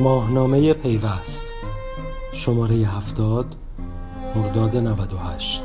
ماهنامه پیوست شماره هفتاد مرداد 98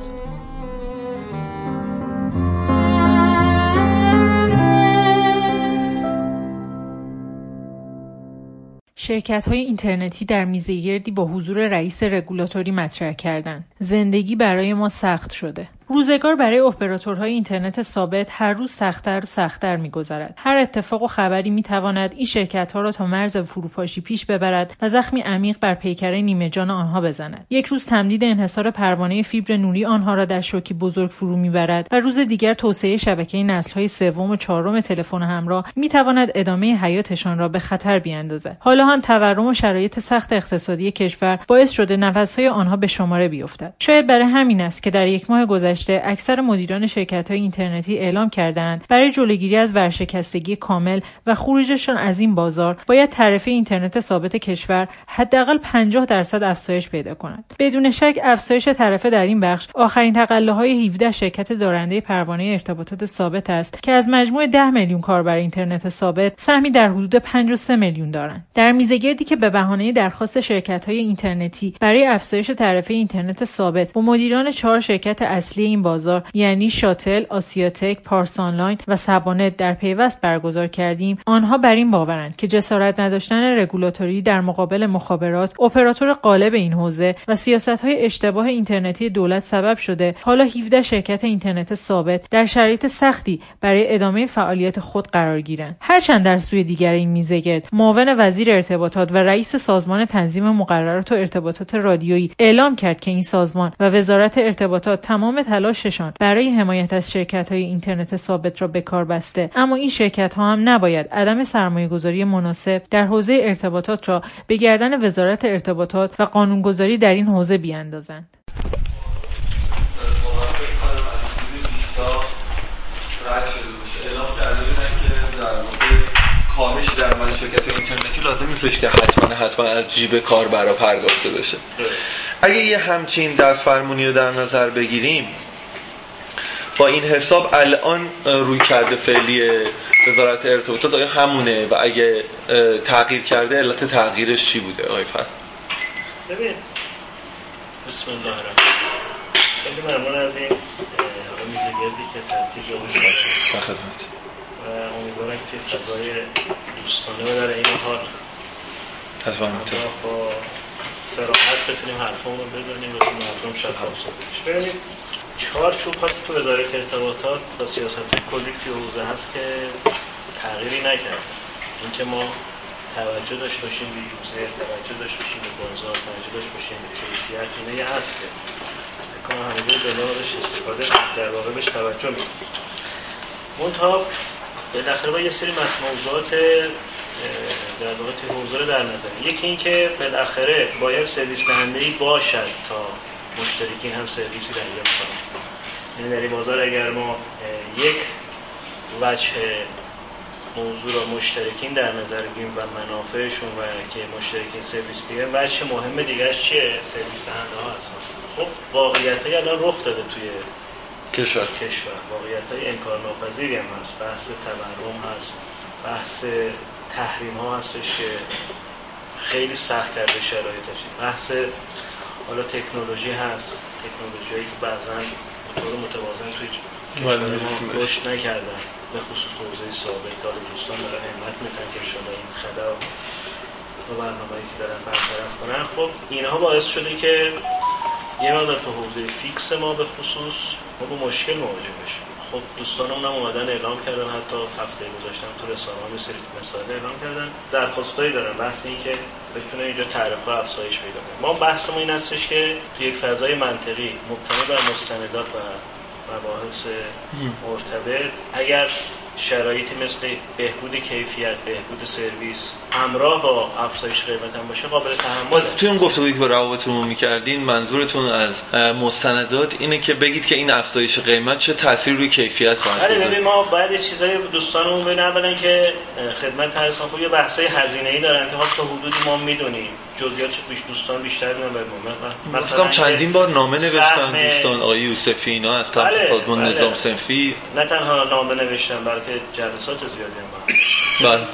شرکت های اینترنتی در میزه گردی با حضور رئیس رگولاتوری مطرح کردند. زندگی برای ما سخت شده. روزگار برای اپراتورهای اینترنت ثابت هر روز سختتر و سختتر میگذرد. هر اتفاق و خبری می‌تواند این شرکت ها را تا مرز فروپاشی پیش ببرد و زخمی عمیق بر پیکره نیمه جان آنها بزند. یک روز تمدید انحصار پروانه فیبر نوری آنها را در شوکی بزرگ فرو می‌برد و روز دیگر توسعه شبکه نسلهای سوم و چهارم تلفن همراه می‌تواند ادامه حیاتشان را به خطر بیاندازد. حالا هم تورم و شرایط سخت اقتصادی کشور باعث شده نفسهای آنها به شماره بیفتد. شاید برای همین است که در یک ماه گذشته اکثر مدیران شرکت های اینترنتی اعلام کردند برای جلوگیری از ورشکستگی کامل و خروجشان از این بازار باید تعرفه اینترنت ثابت کشور حداقل 50 درصد افزایش پیدا کند. بدون شک افزایش تعرفه در این بخش آخرین تقله های 17 شرکت دارنده پروانه ارتباطات ثابت است که از مجموع 10 میلیون کاربر اینترنت ثابت سهمی در حدود 53 میلیون دارند. در میزگردی که به بهانه درخواست شرکت های اینترنتی برای افزایش تعرفه اینترنت ثابت با مدیران چهار شرکت اصلی این بازار یعنی شاتل، آسیاتک، پارس آنلاین و سبانت در پیوست برگزار کردیم. آنها بر این باورند که جسارت نداشتن رگولاتوری در مقابل مخابرات اپراتور غالب این حوزه و سیاست های اشتباه اینترنتی دولت سبب شده. حالا 17 شرکت اینترنت ثابت در شرایط سختی برای ادامه فعالیت خود قرار گیرند. هرچند در سوی دیگر این میزگرد معاون وزیر ارتباطات و رئیس سازمان تنظیم مقررات و ارتباطات رادیویی اعلام کرد که این سازمان و وزارت ارتباطات تمام تلاششان برای حمایت از شرکت های اینترنت ثابت را به کار بسته. اما این شرکت ها هم نباید عدم سرمایه گذاری مناسب در حوزه ارتباطات را به گردن وزارت ارتباطات و قانونگذاری در این حوزه بیاندازند. کاهش در شرکت اینترنتی لازم نیستش که حتما حتما از جیب کاربرا پرداخته بشه اگه یه همچین دست فرمونی رو در نظر بگیریم با این حساب الان روی کرده فعلی وزارت ارتباطات آیا همونه و اگه تغییر کرده علت تغییرش چی بوده آقای فرد ببین. بسم الله الرحمن خیلی ممنون از این میزگردی که ترتیب جامعه باشه خدمت. و امیدوارم که فضای دوستانه و در این حال حتما با سراحت بتونیم حرفمون رو بزنیم و حرفمون شفاف صحبت ببینید چهار چوب تو وزارت ارتباطات و سیاست کلی توی حوزه هست که تغییری نکرد اینکه ما توجه داشت باشیم به یوزر توجه داشت باشیم به بازار توجه داشت باشیم به کیفیت اینه یه هست که بکنم همه دلارش استفاده در واقع بهش توجه می‌کنم منتها بالاخره با یه سری موضوعات در واقع توی حوزه در نظر. یکی اینکه بالاخره باید سرویس دهنده باشد تا مشترکین هم سرویسی دریافت کنن یعنی در این بازار اگر ما یک وجه موضوع را مشترکین در نظر بگیریم و منافعشون و که مشترکین سرویس بگیرن وجه مهم دیگرش چیه؟ سرویس دهنده ها هستن. خب واقعیت های الان رخ داده توی کشور. کشور. واقعیت های انکار ناپذیری هم هست. بحث تورم هست. بحث تحریم ها هستش که خیلی سخت کرده شرایطش. بحث حالا تکنولوژی هست. تکنولوژی که بعضا به طور متوازن توی کشور ما رشد نکردن. به خصوص حوزه ثابت داره دوستان دارن همت می‌کنن که شده این خلا و برنامه‌ای که دارن برطرف کنن. خب اینها باعث شده که یه مقدار تو حوزه فیکس ما به خصوص ما با مشکل مواجه بشیم. خب دوستانمون هم اومدن اعلام کردن حتی هفته گذاشتن تو رسانه ها سری مثال اعلام کردن. درخواستایی دارن بحث این که بتونه اینجا تعرفه افزایش پیدا کنه. ما بحثمون این هستش که تو یک فضای منطقی مبتنی بر مستندات و مباحث مرتبط اگر شرایطی مثل بهبود کیفیت بهبود سرویس همراه با افزایش قیمت هم باشه قابل تحمل توی اون گفتگویی که به روابطتون می‌کردین منظورتون از مستندات اینه که بگید که این افزایش قیمت چه تاثیر روی کیفیت خواهد بله ببین ما باید یه چیزای دوستانمون ببینن اولا که خدمت هرسان خب یه بحثای هزینه ای دارن که تا حدودی ما می‌دونیم جزئیات بیش دوستان بیشتر می‌دونن به مثلا چندین بار نامه نوشتن دوستان آقای یوسفی اینا از طرف بله، سازمان بله. نظام سنفی. نه تنها نامه نوشتن بلکه جلسات زیادی هم بله.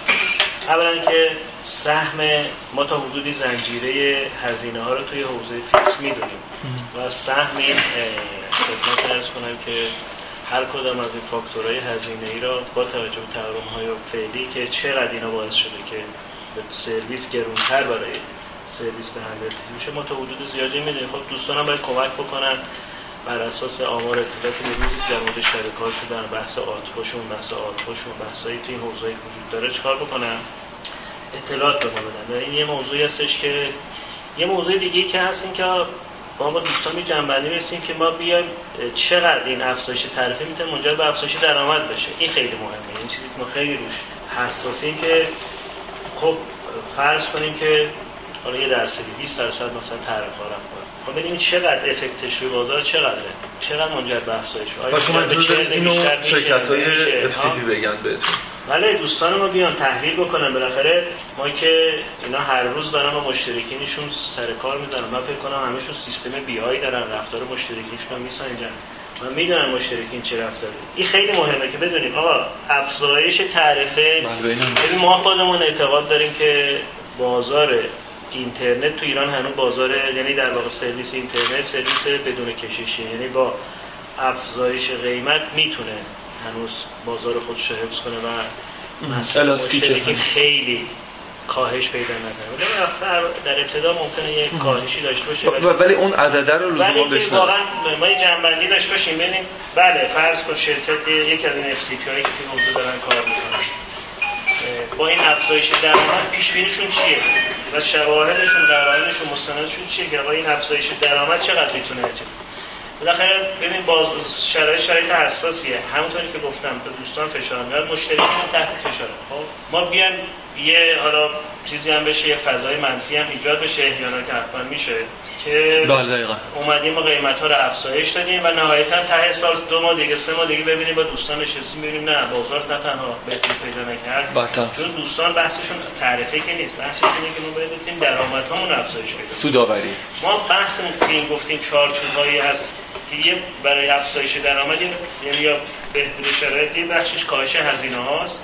اولا که سهم ما تا حدودی زنجیره هزینه ها رو توی حوزه فیکس می‌دونیم. و سهم این خدمت ارز کنم که هر کدام از این فاکتورهای هزینه ای را با توجه به تورم های فعلی که چقدر اینا باعث شده که سرویس گرونتر برای سرویس دهنده میشه ما تا حدود زیادی می‌دونیم. خب دوستانم باید کمک بکنن. بر اساس آمار اطلاعات روزی در مورد شرکات شدن بحث آتپاشون بحث آتپاشون بحثایی توی این حوزه‌ای وجود داره چکار بکنن؟ اطلاعات به ما بدن. این یه موضوعی هستش که یه موضوع دیگه که هست این که با ما دوستان می جنبندی که ما بیایم چقدر این افزایش تعرفه می‌تونه منجر به افزایش درآمد بشه. این خیلی مهمه. این چیزی که ما خیلی روش حساسیم که خب فرض کنیم که حالا یه درصدی 20 درصد مثلا تعرفه ها رفت خب ببینیم چقدر افکتش روی بازار چقدره. چقدر منجر به افزایش؟ آیا شما اینو شرکت های FCP بگن بهتون. بله دوستان ما بیان تحلیل بکنن. بالاخره ما که اینا هر روز دارن با مشترکینشون سر کار می‌ذارن من فکر کنم همشون سیستم بی آی دارن رفتار مشترکینشون میسنجن من می‌دونم مشترکین چه رفتاری. این خیلی مهمه که بدونیم آقا افزایش تعرفه. بله ما خودمون اعتقاد داریم که بازار اینترنت تو ایران هنوز بازار یعنی در واقع سرویس اینترنت سرویس بدون کشیشی یعنی با افزایش قیمت می‌تونه هنوز بازار خودش رو حفظ کنه و مثلا خیلی کاهش پیدا نکنه. در ابتدا ممکنه یک کاهشی داشته باشه ولی اون عدده رو لزوما بشنوه واقعا ما یه جنبندی داشته باشیم. ببینیم. بله فرض کن شرکت یک از این اف سی پی هایی که حوزه دارن کار می‌کنن. با این افزایش درآمد پیش بینیشون چیه؟ و شواهدشون قرائنشون مستندشون چیه که با این افزایش درآمد چقدر می‌تونه بالاخره ببین باز شرایط شرایط حساسیه. همونطوری که گفتم به دوستان فشار میاد مشتریان تحت فشار خب ما بیایم یه حالا چیزی هم بشه یه فضای منفی هم ایجاد بشه احیانا که میشه. که بله اومدیم و قیمت ها رو افزایش دادیم و نهایتا ته سال دو ماه دیگه سه ماه دیگه ببینیم با دوستان نشستیم ببینیم نه بازار نه تنها بهتری پیدا نکرد بطن. چون دوستان بحثشون تعرفه که نیست بحثش اینه که ما بتونیم درآمدهامون افزایش پیدا سودآوری ما بحث که این گفتیم چارچوبایی هست که یه برای افزایش درآمد یعنی یا بهبود شرایط یه بخشش کاهش هزینه هاست.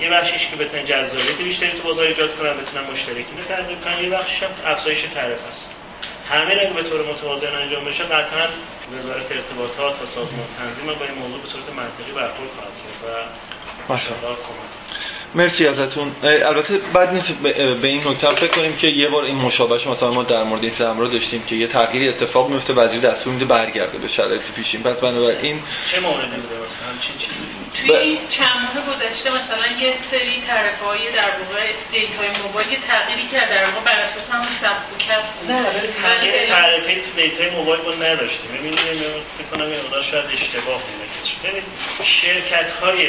یه بخشش که بتونن جذابیت بیشتری تو بازار ایجاد کنن بتونن مشترکین رو ترغیب کنن. یه بخشش هم افزایش تعرفه است. همه اگه به طور متوازن انجام بشه قطعا وزارت ارتباطات و سازمان تنظیم با این موضوع به صورت منطقی برخورد خواهد کرد و کمک مرسی ازتون. البته بعد نیست به این نکته فکر کنیم که یه بار این مشابهش مثلا ما در مورد این رو داشتیم که یه تغییری اتفاق میفته وزیر دستور میده برگرده به شرایط پیشین. پس بنابراین چه موردی بوده مثلا؟ توی این چند ماه گذشته مثلا یه سری تعرفه های در واقع data ی موبایل یه تغییری کرد. در واقع بر اساس همون سقف و کف بود. نه تعرفه تو data ی موبایل رو نداشتیم. ببینید فکر کنم این شاید اشتباه بوده شرکت های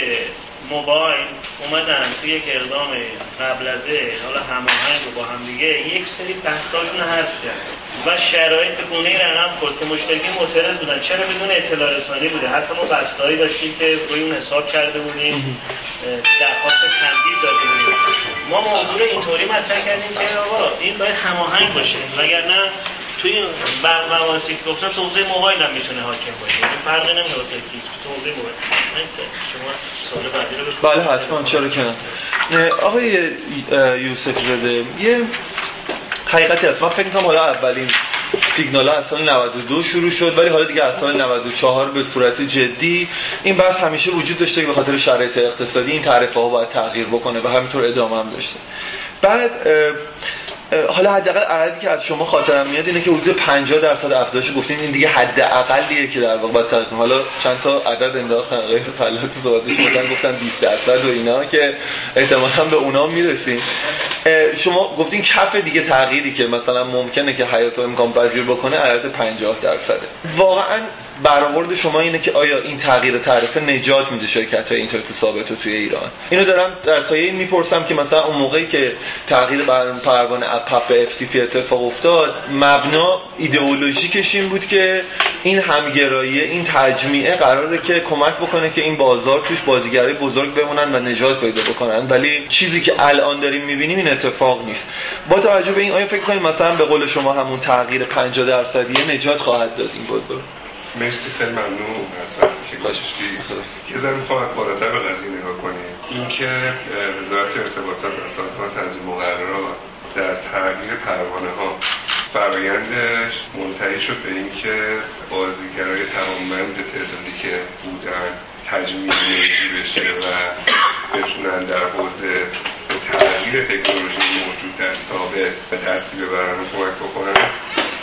موبایل اومدن توی یک اقدام قبل از حالا هماهنگ با هم دیگه یک سری بستاشون حذف کرد و شرایط به گونه رقم خورد که مشترکین معترض بودن. چرا بدون اطلاع رسانی بوده؟ حتی ما بستایی داشتیم که روی اون حساب کرده بودیم. درخواست تمدید داده بودیم. ما موضوع اینطوری مطرح کردیم که آقا این باید هماهنگ باشه. وگرنه توی مواسی که گفتم تو حوزه موبایل هم می‌تونه حاکم باشه. یعنی فرقی نمی‌کنه واسه فیکس تو حوزه موبایل شما سوال بعدی رو بله حتما. چرا که آقای یوسف زاده یه حقیقتی هست. من فکر کنم حالا اولین سیگنال از سال 92 شروع شد ولی حالا دیگه از سال 94 به صورت جدی. این بحث همیشه وجود داشته که به خاطر شرایط اقتصادی این تعرفه ها باید تغییر بکنه و همینطور ادامه هم داشته. بعد حالا حداقل عددی که از شما خاطرم میاد اینه که حدود 50 درصد افزایش گفتین این دیگه حد اقلیه که در واقع باید حالا چند تا عدد انداختن؟ غیر فلات صحبتش مثلا گفتن 20 درصد و اینا که احتمالاً به اونا می‌رسیم. شما گفتین کف دیگه تغییری که مثلا ممکنه که حیات امکان پذیر بکنه عدد 50 درصده. واقعا برآورد شما اینه که آیا این تغییر تعرفه نجات میده شرکت های اینترنت ثابت توی ایران؟ اینو دارم در سایه این می‌پرسم که مثلا اون موقعی که تغییر پروانه اپپ به FTP اتفاق افتاد مبنا ایدئولوژیکش این بود که این همگرایی این تجمیعه قراره که کمک بکنه که این بازار توش بازیگرای بزرگ بمونن و نجات پیدا بکنن. ولی چیزی که الان داریم می‌بینیم این اتفاق نیست. با توجه به این آیا فکر کنید مثلا به قول شما همون تغییر 50 درصدی نجات خواهد داد این بازار؟ مرسی خیلی ممنون از که کاشکی یه ذره می‌خوام بالاتر به قضیه نگاه کنیم اینکه وزارت ارتباطات و سازمان تنظیم مقررات در تغییر پروانه ها فرایندش منتهی شد به اینکه بازیگرای تمامند تعدادی که بودن تجمیل بشه و بتونن در حوزه تغییر تکنولوژی موجود در ثابت به دستی ببرن و کمک بکنن.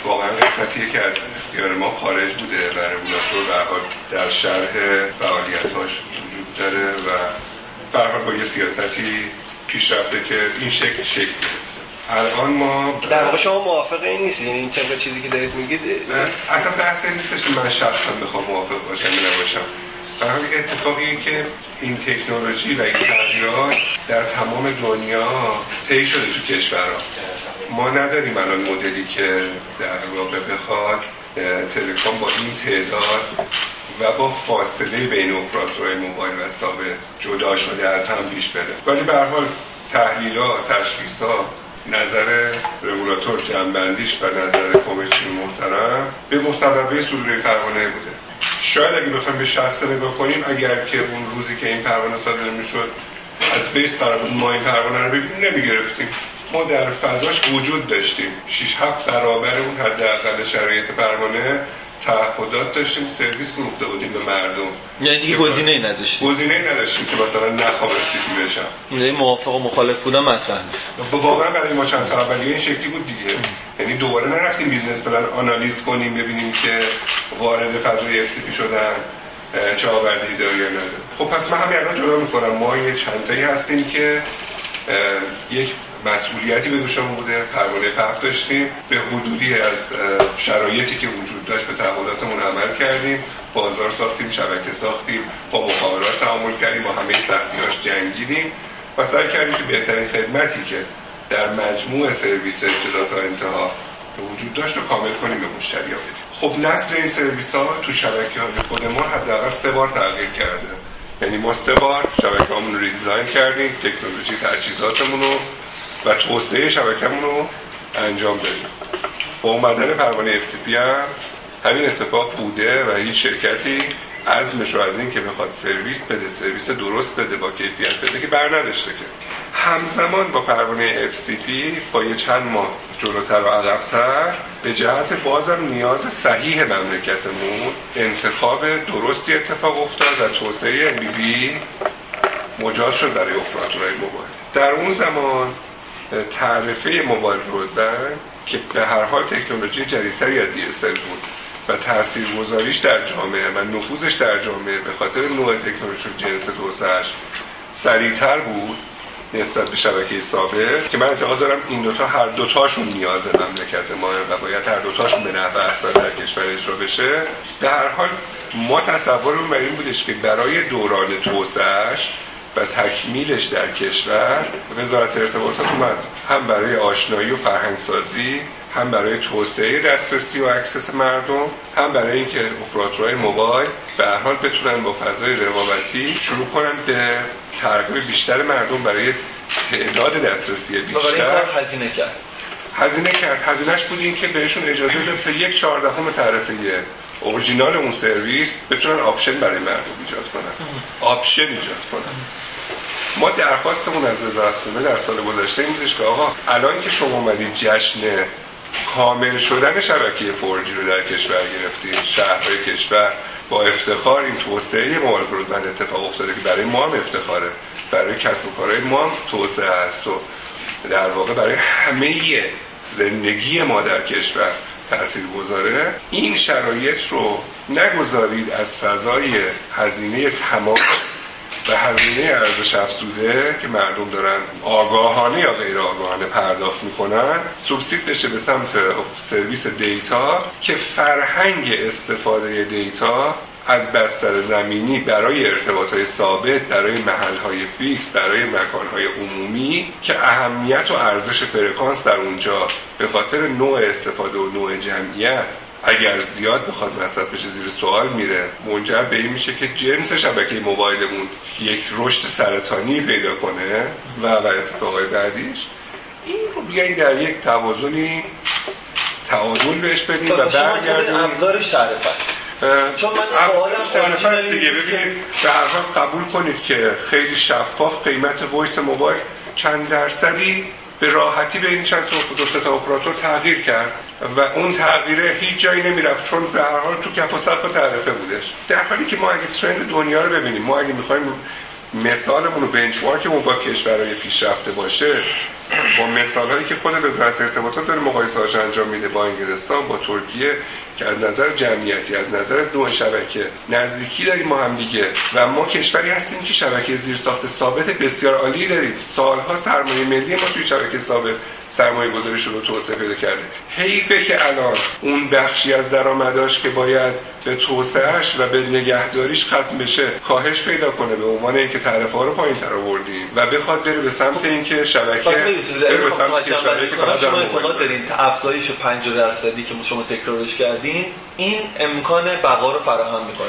واقعا قسمتیه که از اختیار ما خارج بوده و رگولاتور به در شرح فعالیتاش وجود داره و به با یه سیاستی پیش رفته که این شکل شکل الان ما در واقع شما موافق این یعنی این طبق چیزی که دارید میگید؟ اصلا بحث نیستش که من شخصا بخوام موافق باشم یا نباشم. برای اتفاقی که این تکنولوژی و این تغییرات در تمام دنیا طی شده تو کشورها. ما نداریم الان مدلی که در واقع بخواد تلکام با این تعداد و با فاصله بین اپراتورهای موبایل و ثابت جدا شده از هم پیش بره. ولی به حال تحلیل‌ها تشخیص‌ها نظر رگولاتور جنبندیش و نظر کمیسیون محترم به مصوبه صدور پروانه بوده. شاید اگه بخوایم به شخص نگاه کنیم اگر که اون روزی که این پروانه صادر می‌شد از بیس قرار بود ما این پروانه رو بگیریم نمی‌گرفتیم. ما در فضاش وجود داشتیم. 6 7 برابر اون حداقل شرایط پروانه تعهدات داشتیم. سرویس فروخته بودیم به مردم. یعنی دیگه گزینه‌ای نداشتیم. گزینه‌ای نداشتیم که مثلا نخوام سیتی بشم. یعنی موافق و مخالف بودن مطرح نیست. واقعا برای ما چند تا اولیه این شکلی بود دیگه. یعنی دوباره نرفتیم business plan آنالیز کنیم ببینیم که وارد فضای اف شدن چه آوردی داره یا نداره. خب پس من همین الان جدا می‌کنم ما یه چند تایی هستیم که یک مسئولیتی به دوشمون بوده پروانه پخت داشتیم. به حدودی از شرایطی که وجود داشت به تعهداتمون عمل کردیم. بازار ساختیم شبکه ساختیم با مخابرات تعامل کردیم با همه سختیاش جنگیدیم. و سعی کردیم که بهترین خدمتی که در مجموع سرویس ابتدا تا انتها وجود داشت و کامل کنیم به مشتری بدیم. خب نسل این سرویس ها تو شبکه های خود ما حداقل سه بار تغییر کرده. یعنی ما سه بار شبکه رو ریدیزاین کردیم تکنولوژی تجهیزاتمون رو و توسعه شبکمون رو انجام دادیم. با اومدن پروانه FCP هم همین اتفاق بوده و هیچ شرکتی عزمش رو از این که بخواد سرویس بده سرویس درست بده با کیفیت بده که بر نداشته که. همزمان با پروانه FCP با یه چند ماه جلوتر و عقبتر به جهت بازم نیاز صحیح مملکتمون انتخاب درستی اتفاق افتاد و توسعه بی مجاز شد برای اپراتورهای موبایل. در اون زمان تعرفه موبایل برودبند که به هر حال تکنولوژی جدیدتری از DSL بود و تاثیرگذاریش در جامعه و نفوذش در جامعه به خاطر نوع تکنولوژی جنس توسعهش سریعتر بود نسبت به شبکه ثابت که من اعتقاد دارم این دوتا هر دوتاشون نیاز مملکت ما و باید هر دوتاشون به نحو احسن در کشور اجرا بشه. به هر حال ما تصورمون بر این بودش که برای دوران توسعهش و تکمیلش در کشور وزارت ارتباطات اومد. هم برای آشنایی و فرهنگسازی هم برای توسعه دسترسی و access مردم هم برای اینکه اپراتورهای موبایل به هر حال بتونن با فضای رقابتی شروع کنن به ترغیب بیشتر مردم برای تعداد دسترسی بیشتر. این کار هزینه کرد. هزینه کرد. هزینهش بود این که بهشون اجازه داد تا یک چهاردهم تعرفه اورجینال اون سرویس بتونن option برای مردم ایجاد کنن. option ایجاد کنن. ما درخواستمون از وزارت خونه در سال گذشته این بودش که آقا الان که شما اومدید جشن کامل شدن شبکه فورجی رو در کشور گرفتید شهرهای کشور با افتخار این توسعه موبایل برودبند اتفاق افتاده که برای ما هم افتخاره برای کسب و کارهای ما هم توسعه هست و در واقع برای همه زندگی ما در کشور تأثیر گذاره این شرایط رو نگذارید از فضای هزینه تماس و هزینه ارزش افزوده که مردم دارن آگاهانه یا غیر آگاهانه پرداخت می‌کنن سوبسید بشه به سمت سرویس data که فرهنگ استفاده data از بستر زمینی برای ارتباط های ثابت برای محل های fix برای مکان های عمومی که اهمیت و ارزش فرکانس در اونجا به خاطر نوع استفاده و نوع جمعیت اگر زیاد بخواد مصرف بشه زیر سوال میره. منجر به این میشه که جنس شبکه موبایلمون یک رشد سرطانی پیدا کنه و و اتفاقای بعدیش این رو بیایید در یک توازنی تعادل بهش بدیم و برگردیم. ابزارش تعرفه است. چون من سوالم دیگه. ببینید به هر حال قبول کنید که خیلی شفاف قیمت voice موبایل چند درصدی به راحتی بین چند تا دو تا اپراتور تغییر کرد. و اون تغییره هیچ جایی نمی‌رفت چون به هر حال تو کف و سقف تعرفه بودش. در حالی که ما اگه trend دنیا رو ببینیم ما اگه می‌خوایم مثالمون رو بنچمارکمون با کشورهای پیشرفته باشه با مثال هایی که خود وزارت ارتباطات داره مقایسه انجام میده با انگلستان با ترکیه که از نظر جمعیتی از نظر نوع شبکه نزدیکی داریم ما هم دیگه. و ما کشوری هستیم که شبکه زیرساخت ثابت بسیار عالی داریم. سالها سرمایه ملی ما توی شبکه ثابت سرمایه گذاری شده و توسعه پیدا کرده. حیفه که الان اون بخشی از درآمداش که باید به توسعهش و به نگهداریش ختم بشه کاهش پیدا کنه به عنوان اینکه تعرفه ها رو پایین تر آوردیم و بخواد بره به سمت اینکه شبکه بره به سمت کشوری که شما اعتقاد دارین افزایش 50 درصدی که شما تکرارش کردین این امکان بقا رو فراهم می‌کنه.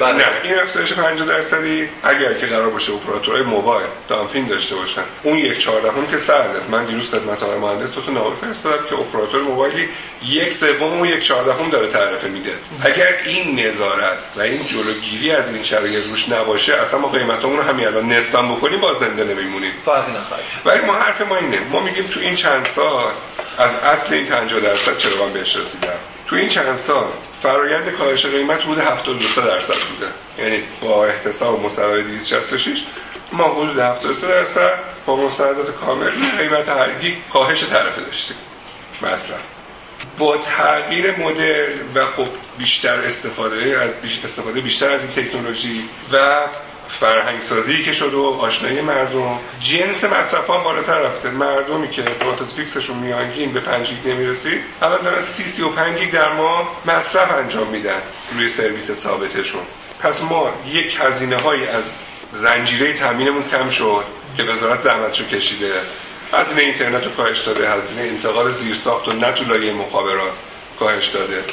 بله. نه این افزایش 50 درصدی اگر که قرار باشه اپراتورهای موبایل دامپینگ داشته باشن. اون یک چهاردهم که سرده من دیروز خدمت آقای مهندس تو نامه فرستادم که اپراتور موبایلی یک سوم و یک چهاردهم داره تعرفه میده. اگر این نظارت و این جلوگیری از این شرایط روش نباشه اصلا ما قیمتمون رو همین الان نصفم بکنیم با زنده نمیمونیم. فرقی نخواهد ولی ما حرف ما اینه. ما میگیم تو این چند سال از اصل این 50 درصد چرا من بهش رسیدم؟ تو این چند سال فرایند کاهش قیمت حدود 73 درصد بوده. یعنی با احتساب مصوبه 266 ما حدود 73 درصد با مستندات کامل قیمت هر گیگ کاهش تعرفه داشتیم. مثلا با تغییر مدل و خب بیشتر استفاده از استفاده بیشتر از این تکنولوژی و فرهنگ سازی که شده و آشنایی مردم. جنس مصرف هم بالاتر رفته. مردمی که ارتباطات fix شون میانگین به 5 گیگ نمی‌رسید. الان دارن 30 35 گیگ در ماه مصرف انجام میدن روی سرویس ثابتشون. پس ما یک هزینه های از زنجیره تامینمون کم شد که وزارت زحمتشو کشیده. هزینه اینترنت رو کاهش داده هزینه انتقال زیرساخت و نه مخابرات کاهش داده.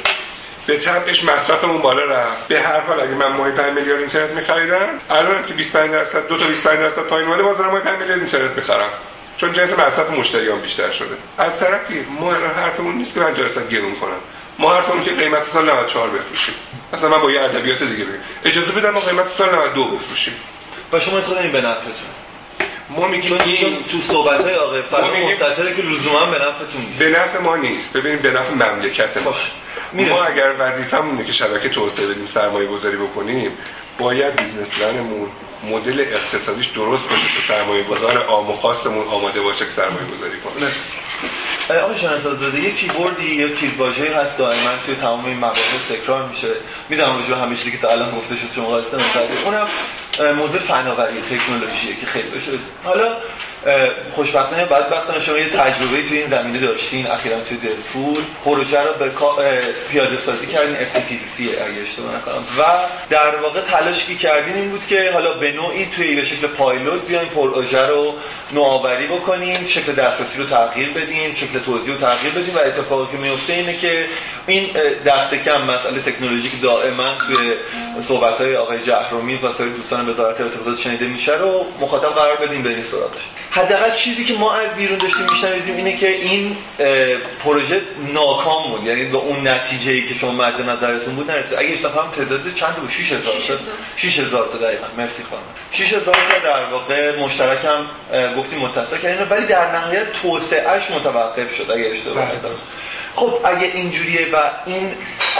به طبعش مصرفمون بالا رفت. به هر حال اگه من ماهی 5 میلیارد اینترنت می‌خریدم الان که 25 درصد دو تا 25 درصد پایین اومده بازار ماهی 5 میلیارد اینترنت می‌خرم. چون جنس مصرف مشتریان بیشتر شده. از طرفی ما الان حرفمون نیست که 5 درصد گرون کنم. ما حرفمون که قیمت سال 94 بفروشیم. مثلا من با یه ادبیات دیگه بگم. اجازه بدم ما قیمت سال 92 بفروشیم. و شما اعتقاد به نفعتون. ما میگیم این تو صحبت های آقای مستتره که لزوما به نفعتون به نفع ما نیست. ببینیم به نفع مملکت ما. ما اگر وظیفمونه که شبکه توسعه بدیم سرمایه گذاری بکنیم باید business plan مون مدل اقتصادیش درست کنیم که سرمایه گذار عام و خاصمون آماده باشه که سرمایه گذاری کنه آقای شناس آزاده یه keyword ی یا کیبواژه‌ای هست دائما توی تمام این مباحث تکرار میشه. می‌دونم وجود همه چیزی که تا الان گفته شد شما قاطی اونم موضوع فناوری تکنولوژیه که خیلی بشه حالا خوشبختانه بدبختانه شما یه تجربه توی این زمینه داشتین. اخیرا توی دزفور پروژه رو به پیاده سازی کردین FTTC اگه اشتباه نکنم. و در واقع تلاش که کردین این بود که حالا به نوعی توی به شکل پایلوت بیاین پروژه رو نوآوری بکنین شکل دسترسی رو تغییر بدین شکل توزیع رو تغییر بدین. و اتفاقی که میفته اینه که این دست کم مسئله تکنولوژیک دائما توی صحبت های آقای جهرومی و سایر دوستان وزارت ارتباطات شنیده میشه رو مخاطب قرار بدیم برین سراغش. حداقل چیزی که ما از بیرون داشتیم میشنویدیم اینه که این پروژه ناکام بود. یعنی به اون نتیجه ای که شما مد نظرتون بود نرسید. اگه اشتباه هم تعداد چند بود؟ 6000 تا. 6000 تا دقیقاً. مرسی خانم. 6000 تا در واقع مشترک هم گفتیم متصل کردین ولی در نهایت توسعهش متوقف شد اگه اشتباه بله. نکنم خب اگه اینجوریه و این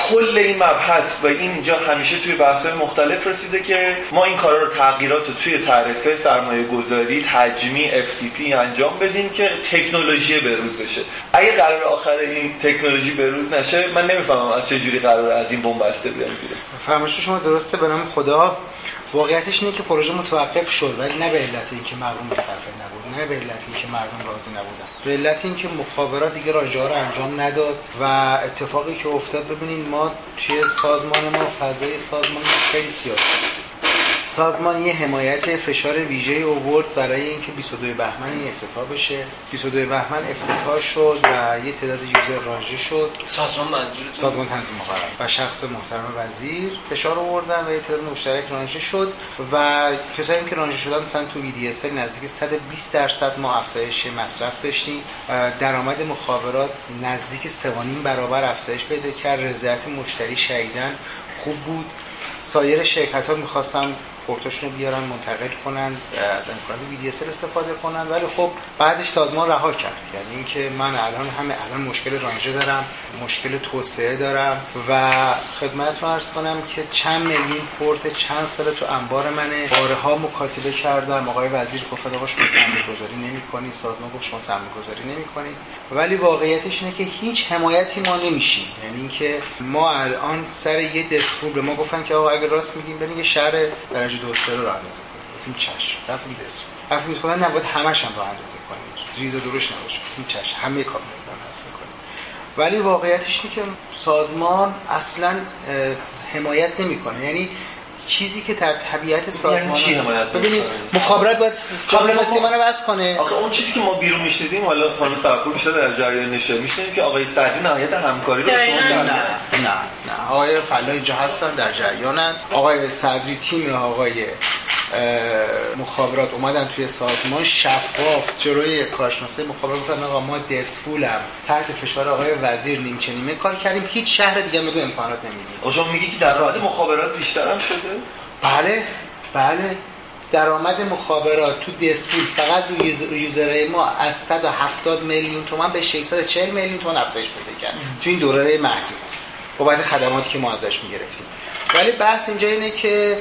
کل این مبحث و اینجا همیشه توی بحث مختلف رسیده که ما این کارا رو تغییرات رو توی تعرفه سرمایه گذاری تجمیع FCP انجام بدیم که تکنولوژی بروز بشه. اگه قرار آخر این تکنولوژی بروز نشه من نمی‌فهمم از چه جوری قرار از این بنبسته بیان بیره فرمایش شما درسته به نام خدا. واقعیتش اینه که پروژه متوقف شد ولی نه به علت اینکه مردم صرفه نبود نه به علت اینکه مردم راضی نبودن. به علت اینکه مخابرات دیگه راجعه رو انجام نداد و اتفاقی که افتاد ببینید ما توی سازمان ما فضای سازمان خیلی سیاسی. سازمان یه حمایت فشار ویژه اوورد برای اینکه 22 بهمن این افتتاح بشه. 22 بهمن افتتاح شد و یه تعداد یوزر راجع شد. سازمان منظور سازمان تنظیم مقرر. و شخص محترم وزیر فشار آوردن و یه تعداد مشترک رانژه شد و کسایی که رانژه شدن مثلا تو VDSL نزدیک 120 درصد ما افزایش مصرف داشتیم. درآمد مخابرات نزدیک 3.5 برابر افزایش پیدا کرد. رضایت مشتری شهیدن خوب بود. سایر شرکت ها می‌خواستن پورتاشون رو بیارن منتقل کنن از امکانات VDSL استفاده کنن. ولی خب بعدش سازمان رها کرد. یعنی اینکه من الان همه الان مشکل رانژه دارم مشکل توسعه دارم و خدمتتون عرض کنم که چند میلیون پورت چند سال تو انبار منه. بارها مکاتبه کردم. آقای وزیر گفت آقا شما سرمایه گذاری نمی‌کنید سازمان گفت شما سرمایه گذاری نمی‌کنید ولی واقعیتش اینه که هیچ حمایتی ما نمیشیم. یعنی اینکه ما الان سر یه دسپول به ما گفتن که آقا اگه راست میگیم برید یه شهر درجه دو سه رو راه اندازی کنید چشم رفتیم دسپول رفتیم گفتن نباید همش هم راه اندازی کنید ریز و درشت نباشه. این چشم همه کار می‌کنیم ولی واقعیتش اینه که سازمان اصلا حمایت نمی‌کنه. یعنی چیزی که در طبیعت سازمان چی حمایت ببینید مخابرات باید قبل منو بس کنه. آخه اون چیزی که ما بیرون میشنیدیم حالا خانم سرپور بیشتر در جریان نشه میشنیدیم که آقای صدری نهایت همکاری رو شما نه کردن نه نه آقای فلا اینجا هستن در جریانن. آقای صدری تیم آقای مخابرات اومدن توی سازمان. شفاف جلوی کارشناسه مخابرات گفتن آقا ما دسفولم تحت فشار آقای وزیر نیمچه نیمه کار کردیم. هیچ شهر دیگه بگو امکانات نمیدیم. شما میگی که درآمد مخابرات بیشتر هم شده؟ بله بله. درآمد مخابرات تو دزفول فقط رو use- user های ما از 170 میلیون تومان به 640 میلیون تومان افزایش پیدا کرد. تو این دوره محدود. بابت خدماتی که ما ازش می‌گرفتیم. ولی بحث اینجا اینه که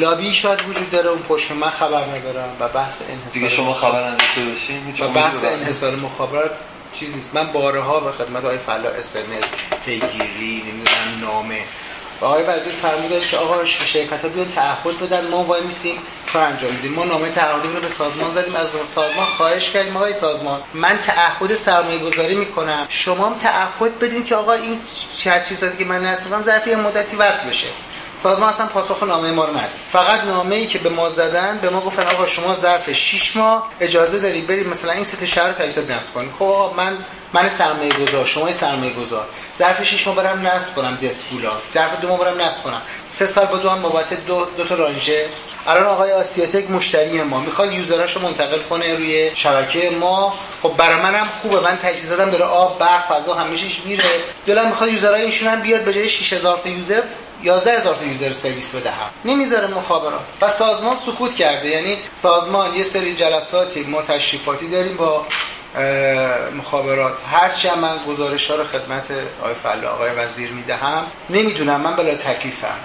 لابی شاید وجود داره اون پشت من خبر ندارم و بحث انحصار دیگه شما خبر نداشته باشین و بحث. انحصار مخابرات چیز نیست. من بارها به خدمت آقای فلا SMS پیگیری نمی‌دونم نامه و آقای وزیر فرمودن که آقا شرکت ها بیان تعهد بدن ما وای میسیم کار انجام میدیم. ما نامه تعهدی رو به سازمان زدیم از سازمان خواهش کردیم. آقای سازمان من تعهد سرمایه گذاری می‌کنم شما هم تعهد بدین که آقا این چه چیزاتی که من نصب می‌کنم ظرف یه مدتی وصل بشه. سازمان اصلا پاسخ نامه ما رو نداد. فقط نامه ای که به ما زدن به ما گفتن آقا شما ظرف 6 ماه اجازه داری برید مثلا این سه شهر تجهیزات نصب کنید. خب من من سرمایه گذار شما سرمایه گذار ظرف 6 ماه برم نصب کنم دسپولا ظرف دو ماه برم نصب کنم. سه سال با دو هم بابت دو, دو تا رانژه. الان آقای آسیاتک مشتری ما. می‌خواد یوزراشو منتقل کنه روی شبکه ما. خب برای منم خوبه. من تجهیزاتم داره آب برق فضا همه چیش میره. دلم می‌خواد یوزرای ایشون هم بیاد به جای 6000 تا یوزر 11 هزار تا یوزر سرویس بدهم. نمی‌ذاره مخابرات و سازمان سکوت کرده. یعنی سازمان یه سری جلساتی ما تشریفاتی داریم با مخابرات. هرچی هم من گزارش ها رو خدمت آقای فلا آقای وزیر می‌دهم نمی‌دونم من بلا تکلیفم.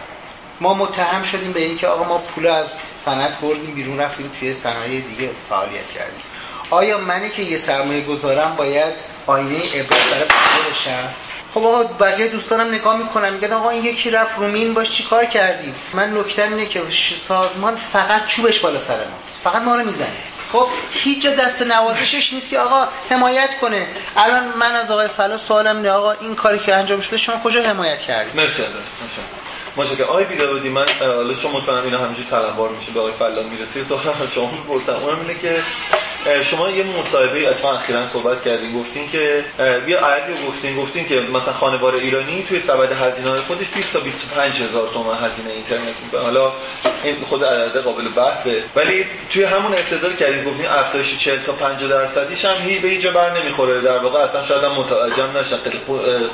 ما متهم شدیم به اینکه آقا ما پول از سند بردیم بیرون رفتیم توی صنایع دیگه فعالیت کردیم. آیا منی که یه سرمایه گذارم باید آینه عبرت برای بقیه بشم؟ خب آقا بقیه دوستانم نگاه می‌کنن میگن آقا این یکی رفت رومین باش چی کار کردی؟ من نکتم اینه که سازمان فقط چوبش بالا سر ماست فقط ما رو می‌زنه. خب هیچ جا دست نوازشش نیست که آقا حمایت کنه. الان من از آقای فلا سوالم اینه آقا این کاری که انجام شده شما کجا حمایت کردید مرسی. ماشاءالله آقای بیداودی من حالا شما مطمئنم اینا همینجوری تلمبار میشه به آقای فلان می‌رسه. یه سوالم از شما می‌پرسم. اونم اینه که شما یه مصاحبه اتفاقا اخیرا صحبت کردین. گفتین که عددی رو گفتین. گفتین که مثلا خانوار ایرانی توی سبد هزینه خودش 20 تا 25 هزار تومان هزینه اینترنت. می‌کنه حالا این خود عدد قابل بحثه. ولی توی همون استدلال کردین گفتین افزایش 40 تا 50 درصدیش هم هی به اینجا بر نمی‌خوره. در واقع اصلا شاید هم مترجم نشن. خیلی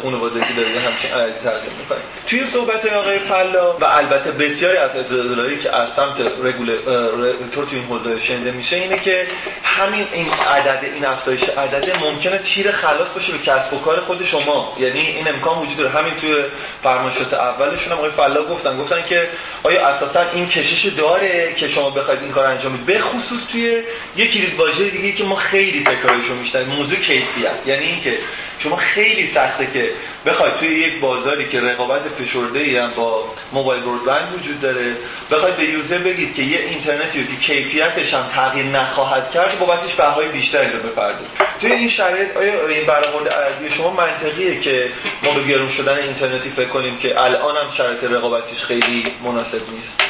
خانوادگی داره. همچین عددی ترجمه می‌کنه. توی صحبت آقای فلا و البته بسیاری از استدلالی که از سمت رگولاتور توی این حوزه شنیده میشه اینه که همین این عدد این افزایش عدد ممکنه تیر خلاص باشه به کسب و کار خود شما. یعنی این امکان وجود داره. همین توی فرمایشات اولشون هم آقای فلا گفتن. گفتن که آیا اساسا این کشش داره که شما بخواید این کار انجام بدید؟ بخصوص توی یک کلید واژه دیگه که ما خیلی تکرارشو میشنیم موضوع کیفیت. یعنی اینکه شما خیلی سخته که بخواید توی یک بازاری که رقابت فشرده ای هم با موبایل برودبند وجود داره بخواید به یوزر بگید که یه اینترنتی که کیفیتش هم تغییر نخواهد کرد بابتش بهای بیشتری رو بپردازید. توی این شرایط آیا این برآورد عددی شما منطقیه که ما به گرون شدن اینترنتی فکر کنیم که الان هم شرایط رقابتیش خیلی مناسب نیست؟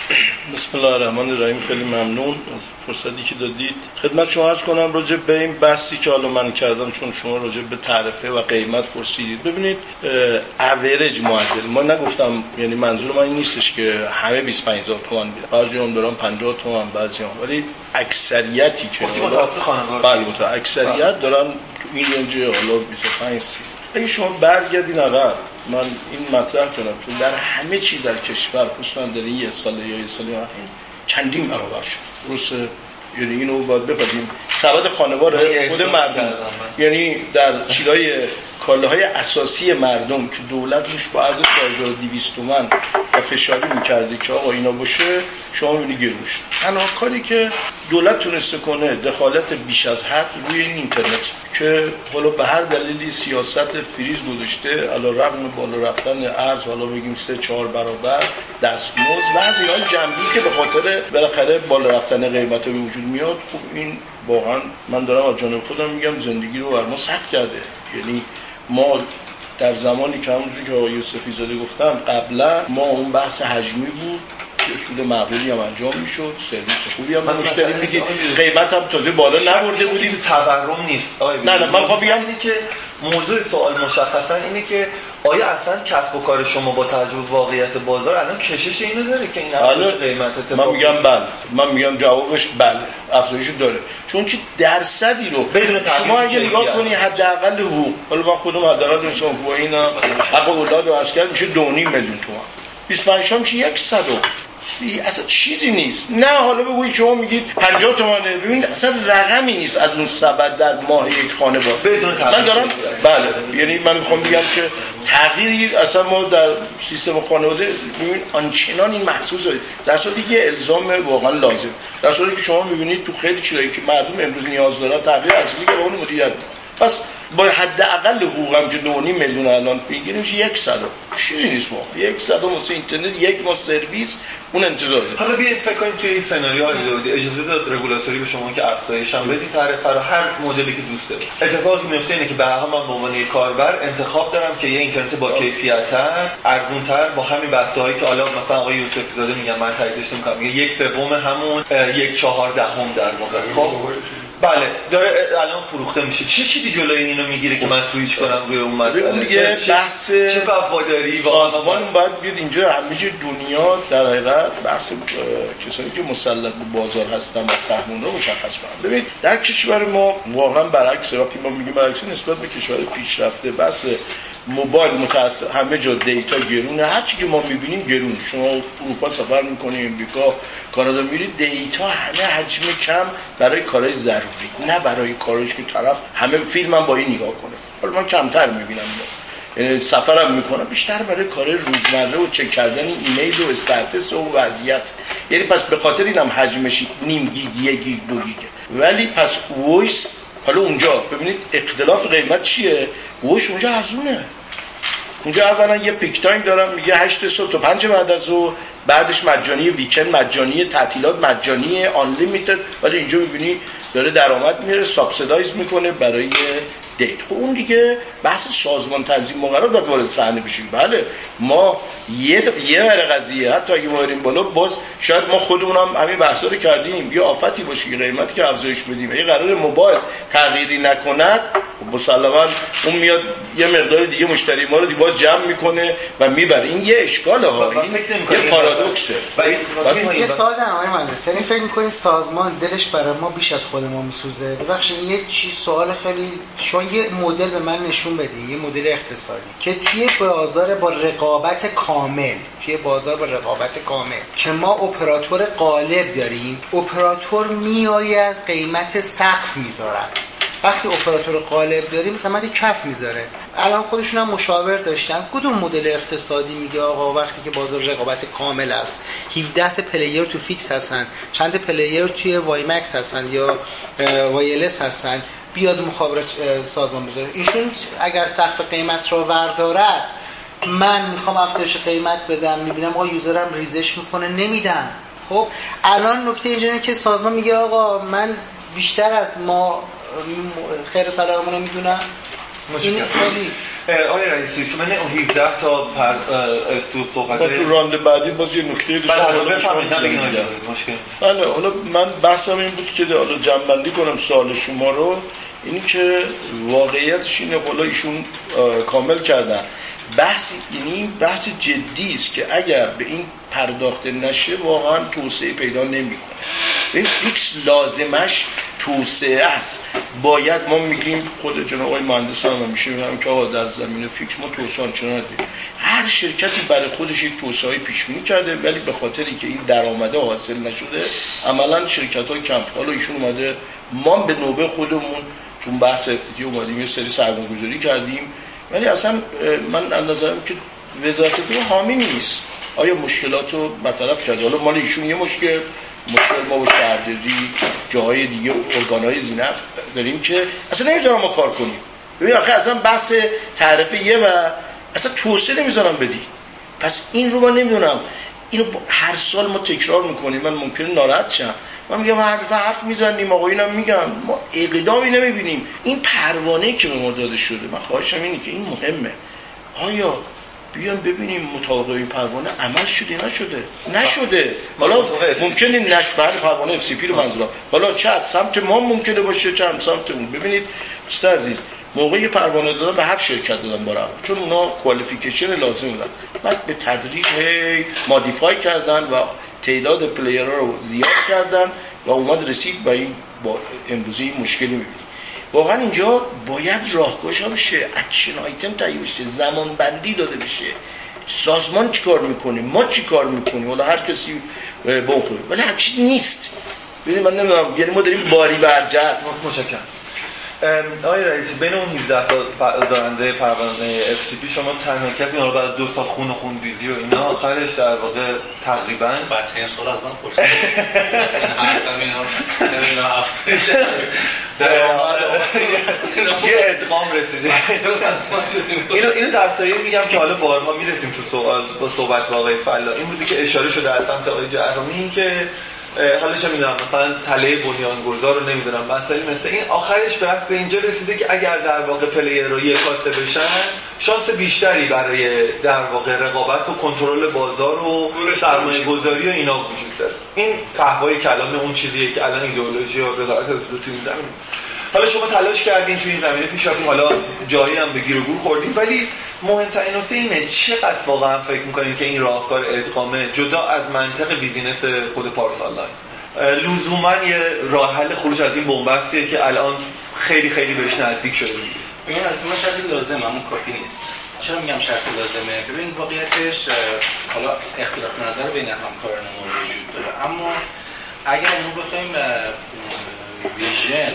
بسم الله الرحمن الرحیم خیلی ممنون از فرصتی که دادید. خدمت شما عرض کنم راجع به این بحثی که حالا من کردم چون شما راجع به تعرفه و قیمت پرسیدید. ببینید اوریج معدل. ما نگفتم یعنی منظور ما این نیستش که همه 25 هزار تومان میده. بعضی هم دارن 50 تومان بعضی هم. ولی اکثریتی که. بله متوسط اکثریت دارن تو این رنج حالا 25 30 اگه شما برگردین عقب من این مطرح کنم چون در همه چی در کشور خصوصا در این یه ساله یا یه ساله چندین برابر شد. روس یعنی اینو باید بپذیم سبد خانوار خود مردم. یعنی در چیلای کالاهای اساسی مردم که دولت روش با از 4200 تومن و فشاری می‌کرده که آقا اینا باشه شما می‌بینی گروش تنها کاری که دولت تونسته کنه دخالت بیش از حد روی این اینترنت که حالا به هر دلیلی سیاست فریز گذاشته علا رقم بالا رفتن ارز حالا بگیم سه چهار برابر دستموز و از اینا جنبی که به خاطر بالاخره بالا رفتن قیمت به وجود میاد خب این واقعا من دارم از جانب خودم میگم زندگی رو بر ما سخت کرده. یعنی ما در زمانی که همونجوری که آقای یوسفی زاده گفتم قبلا ما اون بحث حجمی بود. اصول معقولی هم انجام می‌شد سرویس خوبی هم مشتری میگید قیمت هم تازه بالا نبرده بودیم. تورم نیست. نه نه من خواهم بگم اینه که موضوع سوال مشخصا اینه که آیا اصلا کسب و کار شما با تجربه واقعیت بازار الان کشش اینو داره که این افزایش قیمت اتفاق من میگم بله من میگم جوابش بله افزایش داره. چون که درصدی رو بدون شما اگه نگاه کنی حداقل حقوق حالا من خودم حداقل نشون با اینا حق اولاد و اسکر میشه 2.5 میلیون تومان. 25 میشه یک صدو اصلا چیزی نیست. نه حالا بگویید شما میگید 50 تومانه. ببینید اصلا رقمی نیست از اون سبد در ماه یک خانواده. من دارم بله یعنی من می‌خوام بگم که تغییری اصلا ما در سیستم خانواده ببینید آنچنان این محسوس در صورتی که الزام واقعا لازم. در صورتی که شما می‌بینید تو خیلی چیزایی که مردم امروز نیاز دارن تغییر اصلی که اون مدیریت. پس با حداقل حقوقم که 2.5 میلیون الان بگیریم یک صدم چیزی نیست ما. یک صدم واسه اینترنت یک ما سرویس اون انتظار داره حالا بیاید فکر کنیم توی این سناریو های اجازه داد رگولاتوری به شما که افزایش هم بدین تعرفه رو هر مدلی که دوست دارید. اتفاقی میفته اینه که به هر من به عنوان کاربر انتخاب دارم که یه اینترنت با کیفیت ارزون تر با همین بسته هایی که حالا مثلا آقای یوسفی زاده میگن من تاییدش نمی‌کنم یک سوم همون یک چهاردهم در واقع. خب؟ بله داره الان فروخته میشه. چه چیزی جلوی اینو می‌گیره که من سویچ کنم روی اون مسئله؟ اون دیگه بحث چه وفاداری سازمان باید بیاد اینجا همه دنیا در حقیقت بحث کسانی که مسلط به بازار هستن و سهمون رو مشخص کنن. ببین در کشور ما واقعا برعکس وقتی ما میگیم برعکس نسبت به کشور پیشرفته بحث موبایل متأسفانه همه جا data گرونه. هر چی که ما می‌بینیم گرونه. شما اروپا سفر می‌کنی امریکا کانادا میرید data همه حجم کم برای کارهای ضروری. نه برای کارش که طرف همه فیلم هم با این نگاه کنه. حالا من کمتر می‌بینم. یعنی سفرم می‌کنم بیشتر برای کار روزمره و چک کردن ایمیل و status و وضعیت. یعنی پس به خاطر اینم حجمش نیم گیگ یک گیگ دو گیگه. ولی پس voice حالا اونجا ببینید اختلاف قیمت چیه؟ voice اونجا ارزونه. اونجا اولا یه peak time دارم میگه 8 صبح تا 5 بعد از ظهر بعدش مجانی weekend مجانی تعطیلات مجانی unlimited ولی اینجا می‌بینی داره درآمد میاره subsidize می‌کنه برای data خب اون دیگه بحث سازمان تنظیم مقررات باید وارد صحنه بشیم. بله. ما یه یه قضیه حتی اگه واریم بالا باز شاید ما خودمون هم همین بحثا رو کردیم. یه آفتی باشه قیمتی که افزایش بدیم. اگه قرار موبایل تغییری نکند خب مسلما اون میاد یه مقدار دیگه مشتری ما رو دیگه باز جمع می‌کنه و می‌بره. این یه اشکاله ها. این یه پارادوکسه یه سوال دارم آقای مهندس. یعنی فکر می‌کنید سازمان دلش برای ما بیش از خود ما میسوزه؟ ببخشید یه چیز سوال خیلی شما یه مدل به من نشون بدید یه مدل اقتصادی که توی بازار با رقابت کامل توی بازار با رقابت کامل که ما اپراتور قالب داریم اپراتور میآید قیمت سقف می‌ذارد وقتی اپراتور غالب داریم قیمت کف می‌ذاره. الان خودشون هم مشاور داشتن. کدوم مدل اقتصادی میگه آقا وقتی که بازار رقابت کامل است 17 تا player تو fix هستن چند player توی WiMAX هستن یا wireless هستن. بیاد مخابرات سازمان بذاره ایشون اگر سقف قیمت رو وردارد من می‌خوام افزایش قیمت بدم می‌بینم آقا user م ریزش می‌کنه نمیدم. خب الان نکته اینجا که سازمان میگه آقا من بیشتر از ما خیر صلاحمون رو می‌دونم. این خیلی آقای رئیسی شما نه 17 تا پر تو صحبت تو راند بعدی باز یه نکته بله بفرمایید مشکل بله حالا من بحثم این بود که حالا جنبندی کنم سوال شما رو. اینی که واقعیتش اینه حالا ایشون کامل کردن. بحث این بحث جدی است که اگر به این پرداخته نشه واقعا توسعه پیدا نمی‌کنه. این فیکس لازمش توسعه است. باید ما میگیم خود جناب آقای مهندس هم میشه میگم که آقا در زمینه فیکس ما توسعه چنان ندیم هر شرکتی برای خودش یک توسعه پیش کرده ولی به خاطری که این درآمده حاصل نشده عملا شرکت های کمپ حالا ایشون اومده ما به نوبه خودمون تو بحث افتیتی اومدیم یه سری سرمایه گذاری کردیم. ولی اصلا من نظرم که وزارت حامی نیست. آیا مشکلات رو برطرف کرده؟ حالا مال ایشون یه مشکل مشکل ما با شهرداری جاهای دیگه ارگانهای زینف داریم که اصلا نمی‌ذارم ما کار کنیم. ببین آخه اصلا بحث تعرفه یه و اصلا توسعه نمی‌ذارم بدی. پس این رو من نمی‌دونم. اینو هر سال ما تکرار می‌کنیم. من ممکنه ناراحت شم. من میگم هر دفعه حرف می‌زنیم آقایونم میگم ما اقدامی نمی‌بینیم. این پروانه که به ما داده شده من خواهشم اینه که این مهمه. آیا بیان ببینیم مطابق این پروانه عمل شده نشده؟ نشده. حالا ممکنه نش بعد پروانه FCP رو منظورم. حالا چه از سمت ما ممکنه باشه چه از سمت اون ببینید دوست عزیز موقعی پروانه دادن به هفت شرکت دادن برای چون اونا qualification لازم بودن. بعد به تدریج modify کردن و تعداد player ها رو زیاد کردن و اومد رسید به این با امروزی مشکلی می‌بینید واقعا اینجا باید راهگشا بشه. اکشن آیتم تهیه بشه. زمان بندی داده بشه. سازمان چی کار می‌کنه؟ ما چی کار می‌کنیم؟ حالا هر کسی بون ولی هر چیز نیست. ببینید من نمی‌دونم. یعنی ما داریم باری برجت متشکرم. آقای رئیسی بین اون 17 تا دارنده پروانه پی شما تنها کسی رو بعد دو سال خون و خون ریزی و اینا آخرش در واقع تقریبا بچه سال از من پرسید. افزایش یه ادغام رسیده اینو اینو در سایه میگم که حالا بارها می‌رسیم تو سوال با صحبت با آقای فلا این بودی که اشاره شده از سمت آقای جهرمی این که حالا چه می‌دونم مثلا تله بنیانگذار رو نمی‌دونم مسائل مثل این. آخرش بحث به اینجا رسیده که اگر در واقع پلیر رو یک کاسه بشن شانس بیشتری برای در واقع رقابت و کنترل بازار و سرمایه گذاری و اینا وجود داره. این فهوای کلام اون چیزیه که الان ایدئولوژی و وزارت تو این زمین. حالا شما تلاش کردین توی این زمینه پیش رفتیم حالا جایی هم به گیر و گور خوردیم ولی مهمترین نکته اینه چقدر واقعا فکر می‌کنید که این راهکار ادغامه جدا از منطق business خود پارس آنلاین لزوما یه راه حل خروج از این بنبستیه که الان خیلی خیلی بهش نزدیک شده ببین از من شرط لازمه اما کافی نیست. چرا میگم شرط لازمه؟ ببین واقعیتش حالا اختلاف نظر بین همکاران ما وجود داره. اما اگر ما بخوایم ویژن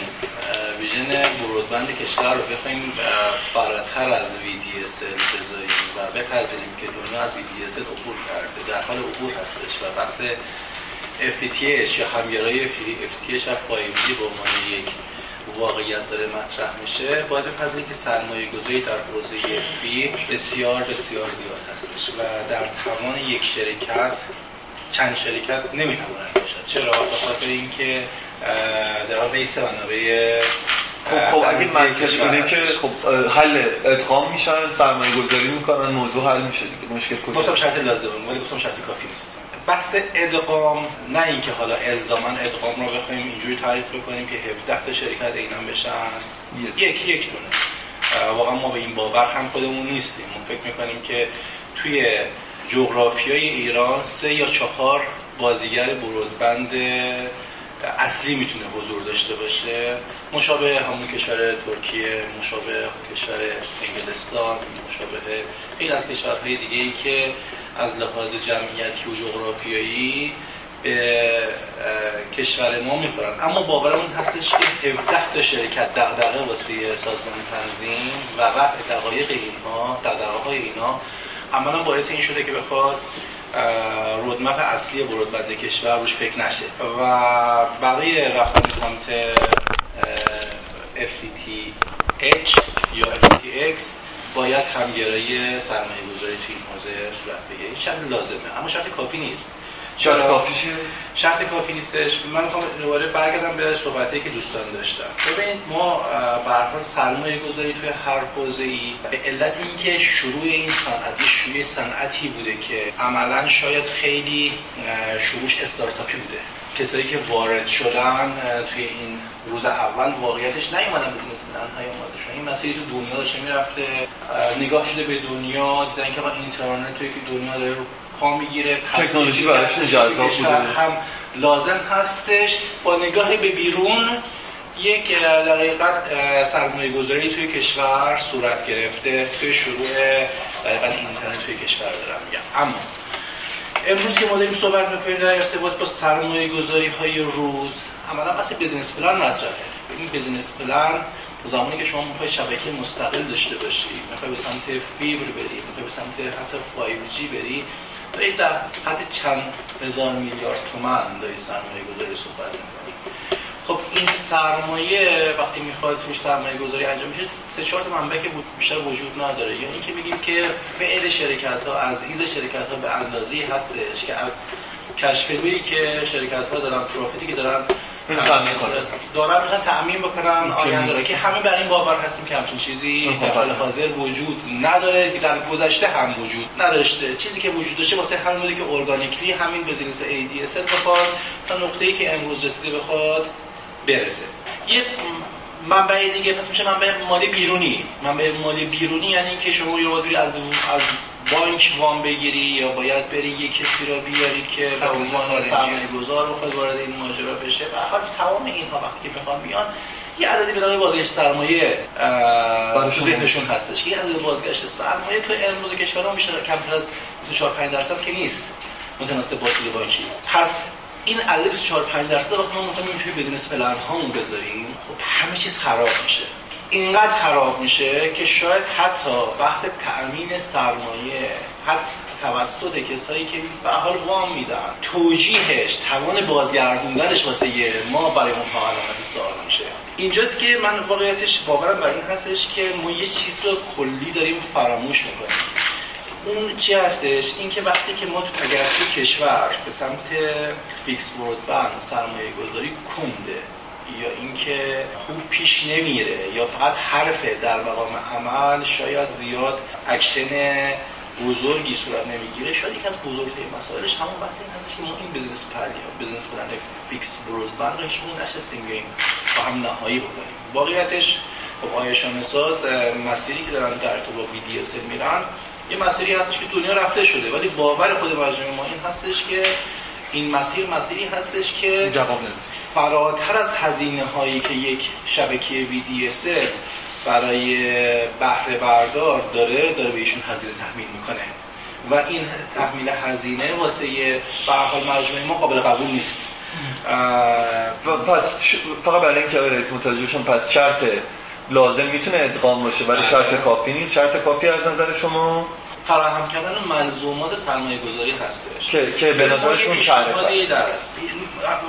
ویژن برودبند کشور رو بخوایم فراتر از VDSL بذاریم و بپذیریم که دنیا از VDSL عبور کرده در حال عبور هستش و بحث FTTH یا همگرای FTTH و 5G به عنوان یک واقعیت داره مطرح میشه. باید بپذیریم که سرمایه گذاری در حوزه فی بسیار بسیار زیاد هستش و در توان یک شرکت چند شرکت نمی‌تواند باشد. چرا؟ به خاطر اینکه در واقع بیست منابع خب خب اگه مرکز اینه که خب حل ادغام میشن سرمایه گذاری می‌کنن موضوع حل میشه دیگه مشکل کجاست؟ گفتم شرط لازمه ولی گفتم شرط کافی نیست. بحث ادغام نه اینکه حالا الزاما ادغام رو بخوایم اینجوری تعریف کنیم که 17 تا شرکت اینا بشن. یکی یک دونه. واقعا ما به این باور هم خودمون نیستیم. ما فکر می‌کنیم که توی جغرافیای ایران سه یا چهار بازیگر برودبند اصلی می‌تونه حضور داشته باشه. مشابه همون کشور ترکیه مشابه کشور انگلستان مشابه خیلی از کشورهای دیگه ای که از لحاظ جمعیتی و جغرافیایی به کشور ما می‌خورن. اما باورم این هستش که 17 تا شرکت دغدغه واسه سازمان تنظیم و رفع دقایق اینها دغدغه های اینا عملا باعث این شده که بخواد رودمپ اصلی برودبند کشور روش فکر نشه. و برای رفتن سمت FTTH یا FTTX باید همگرایی سرمایه گذاری توی این حوزه صورت بگیره. این شرط لازمه اما شرط کافی نیست. شرط کافی؟ شرط کافی نیستش. من می‌خوام دوباره برگردم به صحبتی که دوستان داشتن. ببینید ما به هر سرمایه گذاری توی هر حوزه ای به علت اینکه شروع این صنعت شروع صنعتی بوده که عملا شاید خیلی شروعش استارتاپی بوده. کسایی که وارد شدن توی این روز اول واقعیتش نیومدن business میدن های اومده این مسیری تو دنیا داشته می‌رفته. نگاه شده به دنیا دیدن که اینترنت توی که دنیا داره پا می‌گیره تکنولوژی براش جذاب بوده. هم لازم هستش. با نگاه به بیرون یک در حقیقت سرمایه گذاری توی کشور صورت گرفته. توی شروع در اینترنت توی کشور دارم میگم. اما امروز که ما داریم صحبت می‌کنیم در ارتباط با سرمایه گذاری های روز عملا بحث business plan مطرحه. این business plan زمانی که شما می‌خوای شبکه مستقل داشته باشی می‌خوای به سمت فیبر بری می‌خوای به سمت حتی 5G بری دارید در حد چند هزار میلیارد تومن داری سرمایه گذاری صحبت می‌کنی؟ خب این سرمایه وقتی می‌خواد روش سرمایه گذاری انجام میشه سه چهار منبع که بیشتر وجود نداره. یا اینکه بگیم که فعل شرکت ها از ایز شرکت ها به اندازی هستش که از کشف که شرکت ها دارن پروفیتی که دارن دارن می‌خوان تامین بکنن آینده که همه بر این باور هستیم که همچین چیزی در حال حاضر وجود نداره در گذشته هم وجود نداشته. چیزی که وجود داشته واسه همین بوده که ارگانیکلی همین بزنس ADSL بخواد تا نقطه‌ای که امروز رسیده بخواد برسه. یه منبع دیگه پس میشه منبع مالی بیرونی. منبع مالی بیرونی یعنی که شما یه بری از از بانک وام بگیری یا باید بری یه کسی رو بیاری که به عنوان سرمایه گذار بخواد وارد این ماجرا بشه؟ و حال تمام اینها وقتی که بخوام بیان یه عددی به نام بازگشت سرمایه تو ذهنشون هستش. که یه عدد بازگشت سرمایه تو امروز کشورها میشه کمتر از 24 5 درصد که نیست. متناسب با سود بانکی. پس این عدد 24 5 درصد وقتی ما می‌خوایم توی بیزینس پلن هامون بذاریم خب همه چیز خراب میشه. اینقدر خراب میشه که شاید حتی بحث تأمین سرمایه حتی توسط کسایی که به حال وام میدن توجیهش توان بازگردوندنش واسه ما برای اونها علامت سوال میشه. اینجاست که من واقعیتش باورم بر این هستش که ما یه چیز رو کلی داریم فراموش می‌کنیم. اون چی هستش؟ اینکه وقتی که ما تو اگر کشور به سمت فیکس بند سرمایه گذاری کنده یا اینکه خوب پیش نمیره یا فقط حرفه در مقام عمل شاید زیاد اکشن بزرگی صورت نمی‌گیره. شاید یک از بزرگترین مسائلش همون بحث این هستش که ما این بزنس پلی بزنس پلن فیکس برودبند رو هیچ نشستیم بیایم با هم نهایی بکنیم. واقعیتش خب آیشان ساز مسیری که دارن در تو با بی میرن یه مسیری هستش که دنیا رفته شده ولی باور خود مجموعه ما این هستش که این مسیر مسیری هستش که فراتر از هزینه هایی که یک شبکه VDSL برای بهره بردار داره داره به ایشون هزینه تحمیل می‌کنه. و این تحمیل هزینه واسه به حال مجموعه ما قابل قبول نیست. پس فقط برای اینکه رئیس متوجه بشم پس شرط لازم می‌تونه ادغام باشه ولی شرط کافی نیست. شرط کافی از نظر شما؟ فراهم کردن منظومات سرمایه گذاری هستش. که که به نظرشون تعریف در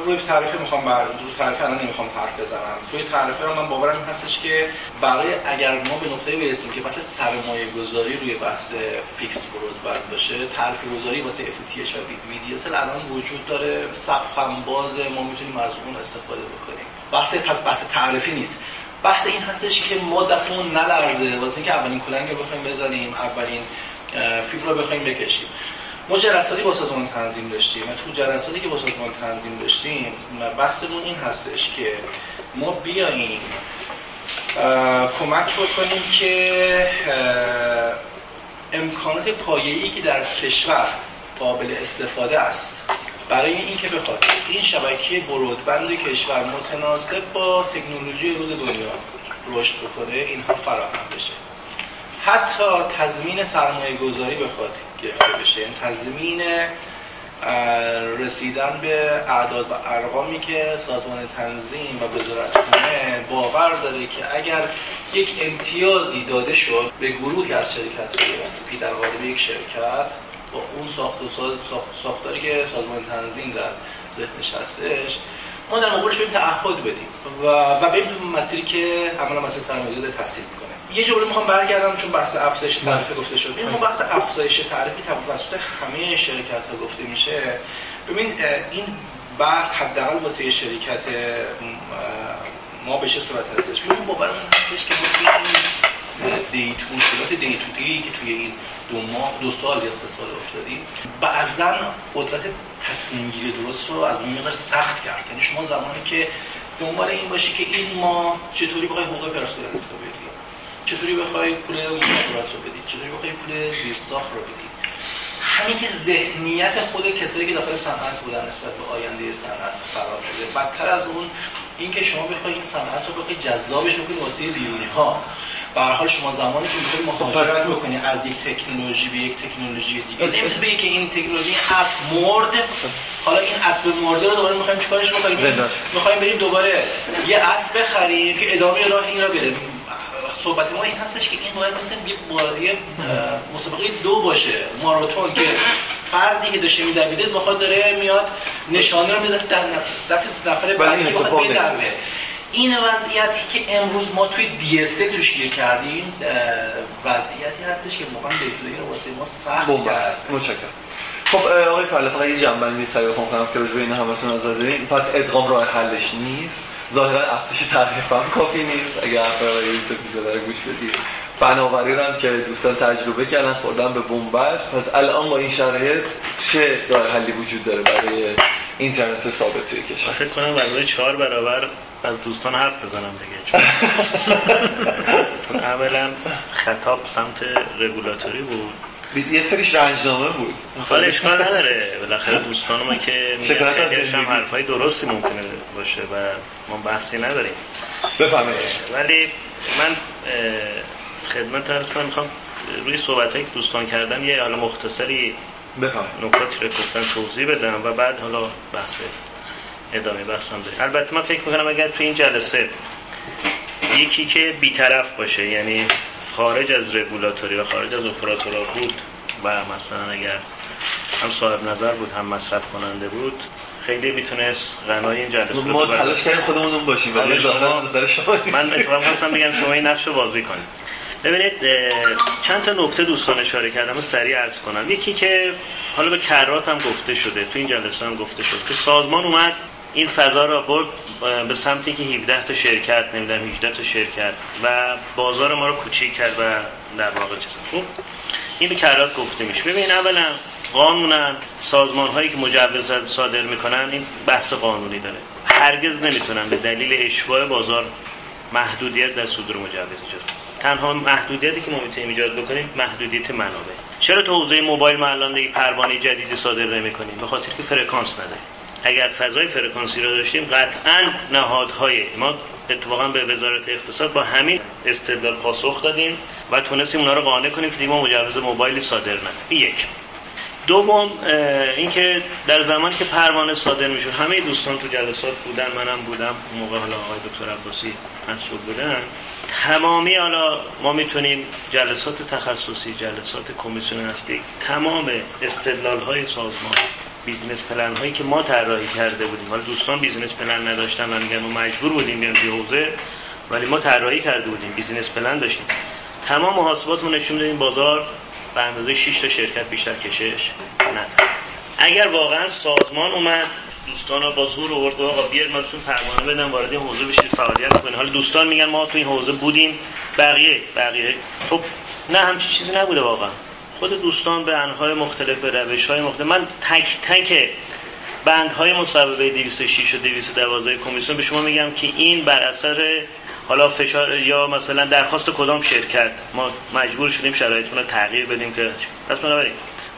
روی تعریف می‌خوام بر روی تعریف الان نمی‌خوام حرف بزنم. روی تعریف رو من باورم هستش که برای اگر ما به نقطه برسیم که بحث سرمایه گذاری روی بحث فیکس برود باشه تعریف گذاری واسه اف تی ویدیو الان وجود داره. سقف هم باز ما می‌تونیم از اون استفاده بکنیم. بحث پس بحث تعریفی نیست. بحث این هستش که ما دستمون نلرزه. واسه اینکه اولین کلنگ رو بخوایم بزنیم اولین فیبر رو بخوایم بکشیم. ما جلساتی با سازمان تنظیم داشتیم و تو جلساتی که با سازمان تنظیم داشتیم بحثمون این هستش که ما بیاییم کمک بکنیم که امکانات پایه‌ای که در کشور قابل استفاده است. برای اینکه بخواد این شبکه برودبند کشور متناسب با تکنولوژی روز دنیا رشد بکنه اینها فراهم بشه. حتی تضمین سرمایه گذاری بخواد گرفته بشه. یعنی تضمین رسیدن به اعداد و ارقامی که سازمان تنظیم و وزارت خونه باور داره که اگر یک امتیازی داده شد به گروهی از شرکت پی در قالب یک شرکت با اون ساخت و ساختاری که سازمان تنظیم در ذهنش هستش ما در مقابلش بریم تعهد بدیم و و بریم مسیری که عملا مسیر سرمایه‌گذاری تسهیل می‌کنه. یه جمله می‌خوام برگردم چون بحث افزایش تعرفه گفته شد. می‌خوام بحث افزایش تعرفه توسط همه شرکت ها گفته میشه. ببین این بحث حداقل واسه شرکت ما بشه صورت هستش؟ ببین باورمون هستش که دیت مشکلات دی تو دی که توی این دو ماه دو سال یا سه سال افتادیم بعضا قدرت تصمیم گیری درست رو از اون سخت کرد. یعنی شما زمانی که دنبال این باشی که این ما چطوری بخوای حقوق پرسنل رو بدی چطوری بخوای پول مطالعات رو بدی؟ چطوری بخوای پول زیرساخت رو بدی همین که ذهنیت خود کسایی که داخل صنعت بودن نسبت به آینده صنعت خراب شده. بدتر از اون اینکه شما بخواید این صنعت رو بخواید جذابش بکنید واسه بیرونی ها به حال شما زمانی که می‌خواید مهاجرت بکنید از یک تکنولوژی به یک تکنولوژی دیگه. نمی‌تونید بگید که این تکنولوژی اسب مرد حالا این اسب مرده رو دوباره می‌خوایم چیکارش بکنیم؟ می‌خوایم بریم دوباره یه اسب بخریم که ادامه راه این رو بریم صحبت ما این هستش که این باید مثل یه مسابقه دو باشه. ماراتون که فردی که داشته میدویده بخواد داره میاد نشانه رو میدست در دست نفر بعدی که بدوه این وضعیتی که امروز ما توی دی اس توش گیر کردیم وضعیتی هستش که واقعا دیفلوی رو واسه ما سخت کرد متشکرم. خب آقای فعلا فقط یه جنبندی سریع کنم که رجوع این همتون نظر دارین پس ادغام راه حلش نیست. ظاهرا افتش تعریف هم کافی نیست. اگر آقای یوسف داره گوش بدید. فناوری هم که دوستان تجربه کردن خوردن به بنبست. پس الان با این شرایط چه راه حلی وجود داره برای اینترنت ثابت توی کشور؟ فکر کنم برای چهار برابر از دوستان حرف بزنم دیگه. چون اولا خطاب سمت رگولاتوری بود. یه سریش رنجنامه بود. حالا اشکال نداره. بالاخره دوستان ما که خیلیش هم حرفای درستی ممکنه باشه و ما بحثی نداریم. بفهمید ولی من خدمت عرض کنم می‌خوام روی صحبت که دوستان کردن یه حالا مختصری بفهم نکاتی رو گفتن توضیح بدم و بعد حالا بحث ادامه بحثم داریم. البته من فکر می‌کنم اگر تو این جلسه یکی که بیطرف باشه یعنی خارج از رگولاتوری و خارج از اپراتورها بود و مثلا اگر هم صاحب نظر بود هم مصرف کننده بود خیلی می‌تونست غنای این جلسه ما تلاش کردیم خودمون باشیم ولی شما من اتفاقا خواستم بگم شما این نقش رو بازی کنید. ببینید چند تا نکته دوستان اشاره کردم و سریع عرض کنم. یکی که حالا به کرات هم گفته شده تو این جلسه هم گفته شد که سازمان اومد این فضا را برد به سمتی که 17 تا شرکت نمی‌دونم 18 تا شرکت و بازار ما رو کوچیک کرد و در واقع چیز خوب این به کرات گفته میشه ببین اولا قانونا سازمان هایی که مجوز صادر می‌کنن این بحث قانونی داره. هرگز نمی‌تونن به دلیل اشباع بازار محدودیت در صدور مجوز ایجاد تنها محدودیتی که ما ایجاد بکنیم محدودیت منابع. چرا تو حوزه موبایل ما الان دیگه پروانه جدیدی صادر نمی‌کنیم؟ به خاطر که فرکانس نداره اگر فضای فرکانسی رو داشتیم قطعا نهادهای ما اتفاقا به وزارت اقتصاد با همین استدلال پاسخ دادیم و تونستیم اونا رو قانع کنیم که دیگه مجوز موبایلی صادر نه یک. دوم اینکه در زمانی که پروانه صادر می‌شد همه دوستان تو جلسات بودن منم بودم موقع حالا آقای دکتر عباسی مسئول بودن. تمامی حالا ما می‌تونیم جلسات تخصصی جلسات کمیسیون اصلی تمام استدلال های سازمان business plan هایی که ما طراحی کرده بودیم. حالا دوستان business plan نداشتن و میگن ما مجبور بودیم بیان توی حوزه ولی ما طراحی کرده بودیم business plan داشتیم. تمام محاسباتمون نشون دادیم بازار به اندازه 6 تا شرکت بیشتر کشش نداره اگر واقعا سازمان اومد دوستان با زور آورد آقا بیاد ما پروانه بدن وارد این حوزه بشید فعالیت کنید. حالا دوستان میگن ما تو این حوزه بودیم بقیه بقیه خب نه همچین چیزی نبوده واقعا. خود دوستان به انهای مختلف به روش های مختلف. من تک تک بندهای مصوبه 206 و 212 کمیسیون به شما میگم که این بر اثر حالا فشار یا مثلا درخواست کدام شرکت. ما مجبور شدیم شرایطمون رو تغییر بدیم که پس بنابراین.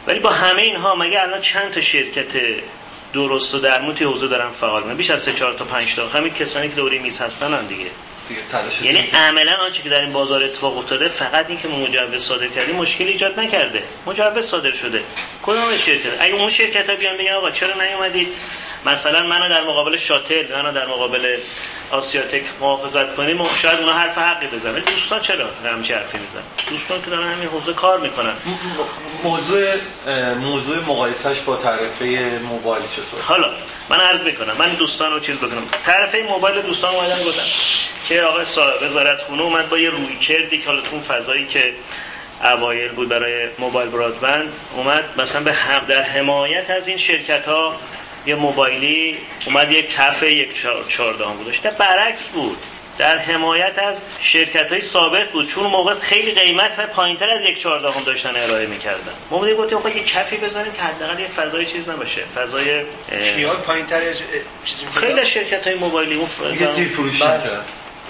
ولی با همه اینها مگه الان چند تا شرکت درست و درمون توی حوزه دارن فعال من بیش از 3 4 تا 5 تا. همین کسانی که دوری میز هستن هم دیگه. یعنی عملا آنچه که در این بازار اتفاق افتاده فقط این که مجوز صادر کردیم مشکل ایجاد نکرده. مجوز صادر شده. کدام شرکت؟ اگه اون شرکت ها بیان بگن آقا چرا نیومدید؟ مثلا منو در مقابل شاتل منو در مقابل آسیاتک محافظت کنیم شاید اونا حرف حقی بزنن دوستان چرا همچی حرفی می‌زنن؟ دوستان که دارن همین حوزه کار می‌کنن. موضوع موضوع مقایسش با تعرفه موبایل چطور؟ حالا من عرض می‌کنم من دوستان رو چیز بکنم تعرفه موبایل دوستان اومدن گفتن که آقای وزارت خونه اومد با یه روی کردی که حالا تو فضایی که اوایل بود برای موبایل برادبند اومد مثلا به هم در حمایت از این شرکت ها یه موبایلی اومد یک کف یک چهاردهم بود در برعکس بود. در حمایت از شرکت های ثابت بود. چون موقع خیلی قیمت و پایینتر از یک چهاردهم داشتن ارائه می‌کردن. ما بودیم گفتیم خب یه کفی بزنیم که حداقل یه فضای چیز نباشه. فضای خیال پایینتر چیزی خیلی شرکت های موبایلی اون فضا فروش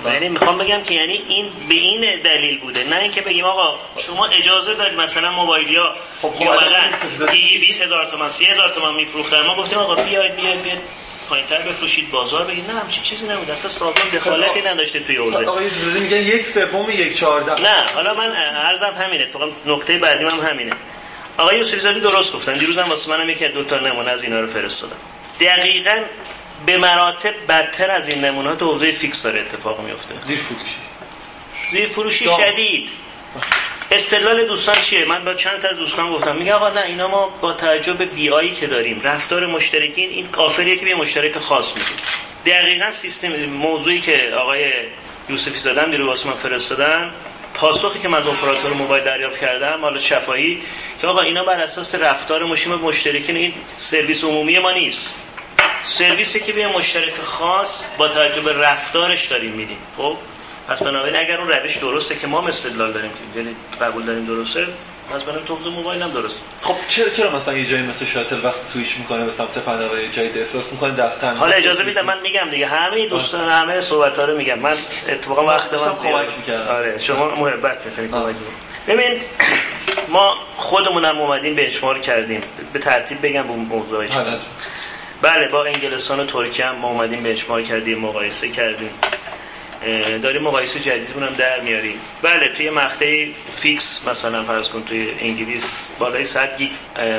یعنی می‌خوام بگم که یعنی این به این دلیل بوده نه اینکه بگیم آقا شما اجازه دارید مثلا موبایل یا خب خب 20 هزار تومان 30 هزار تومان میفروختن. ما گفتیم آقا بیاید بیاید بیاید. پایینتر بفروشید بازار بگید. نه همچین چیزی نبود. اصلا سازمان دخالتی نداشته توی حوزه. آقای زیزی میگن یک سوم یک چهارده. نه حالا من عرضم همینه. تو نکته بعدی هم همینه. آقای یوسف زاده درست گفتن. دیروز هم واسه منم یکی از دو تا نمونه از اینا رو فرستادم. دقیقاً به مراتب بدتر از این نمونه تو حوزه فیکس داره اتفاق میفته زیر فروشی زیر فروشی شدید. استدلال دوستان چیه؟ من با چند تا از دوستان گفتم. میگه آقا نه اینا ما با توجه به بی آیی که داریم رفتار مشترکین این کافریه که به مشترک خاص میدیم دقیقا سیستم موضوعی که آقای یوسفی زدن دیرو واسه من فرستادن پاسخی که من از اپراتور موبایل دریافت کردم مال شفاهی که آقا اینا بر اساس رفتار مشیم مشترکین این سرویس عمومی ما نیست. سرویسی که به مشترک خاص با توجه به رفتارش داریم میدیم. خب؟ پس بنابراین اگر اون روش درسته که ما استدلال داریم یعنی قبول داریم درسته پس بنابراین تو موبایل هم درست خب چرا چرا مثلا یه جایی مثل شاتل وقت سویش می‌کنه به سمت فناوری جای احساس می‌کنه دست حالا اجازه میدم من میگم دیگه. همه دوستان همه صحبت ها رو میگم. من اتفاقا وقت من کمک می‌کردم آره شما محبت می‌کنید کمک ببین ما خودمونم اومدیم بنچمارک کردیم. به ترتیب بگم به موضوعی بله با انگلستان و ترکیه هم ما اومدیم بنچمارک کردیم مقایسه کردیم. داریم مقایسه جدیدمون هم در میاریم. بله توی مقطع fix مثلا فرض کن توی انگلیس بالای 100 گیگ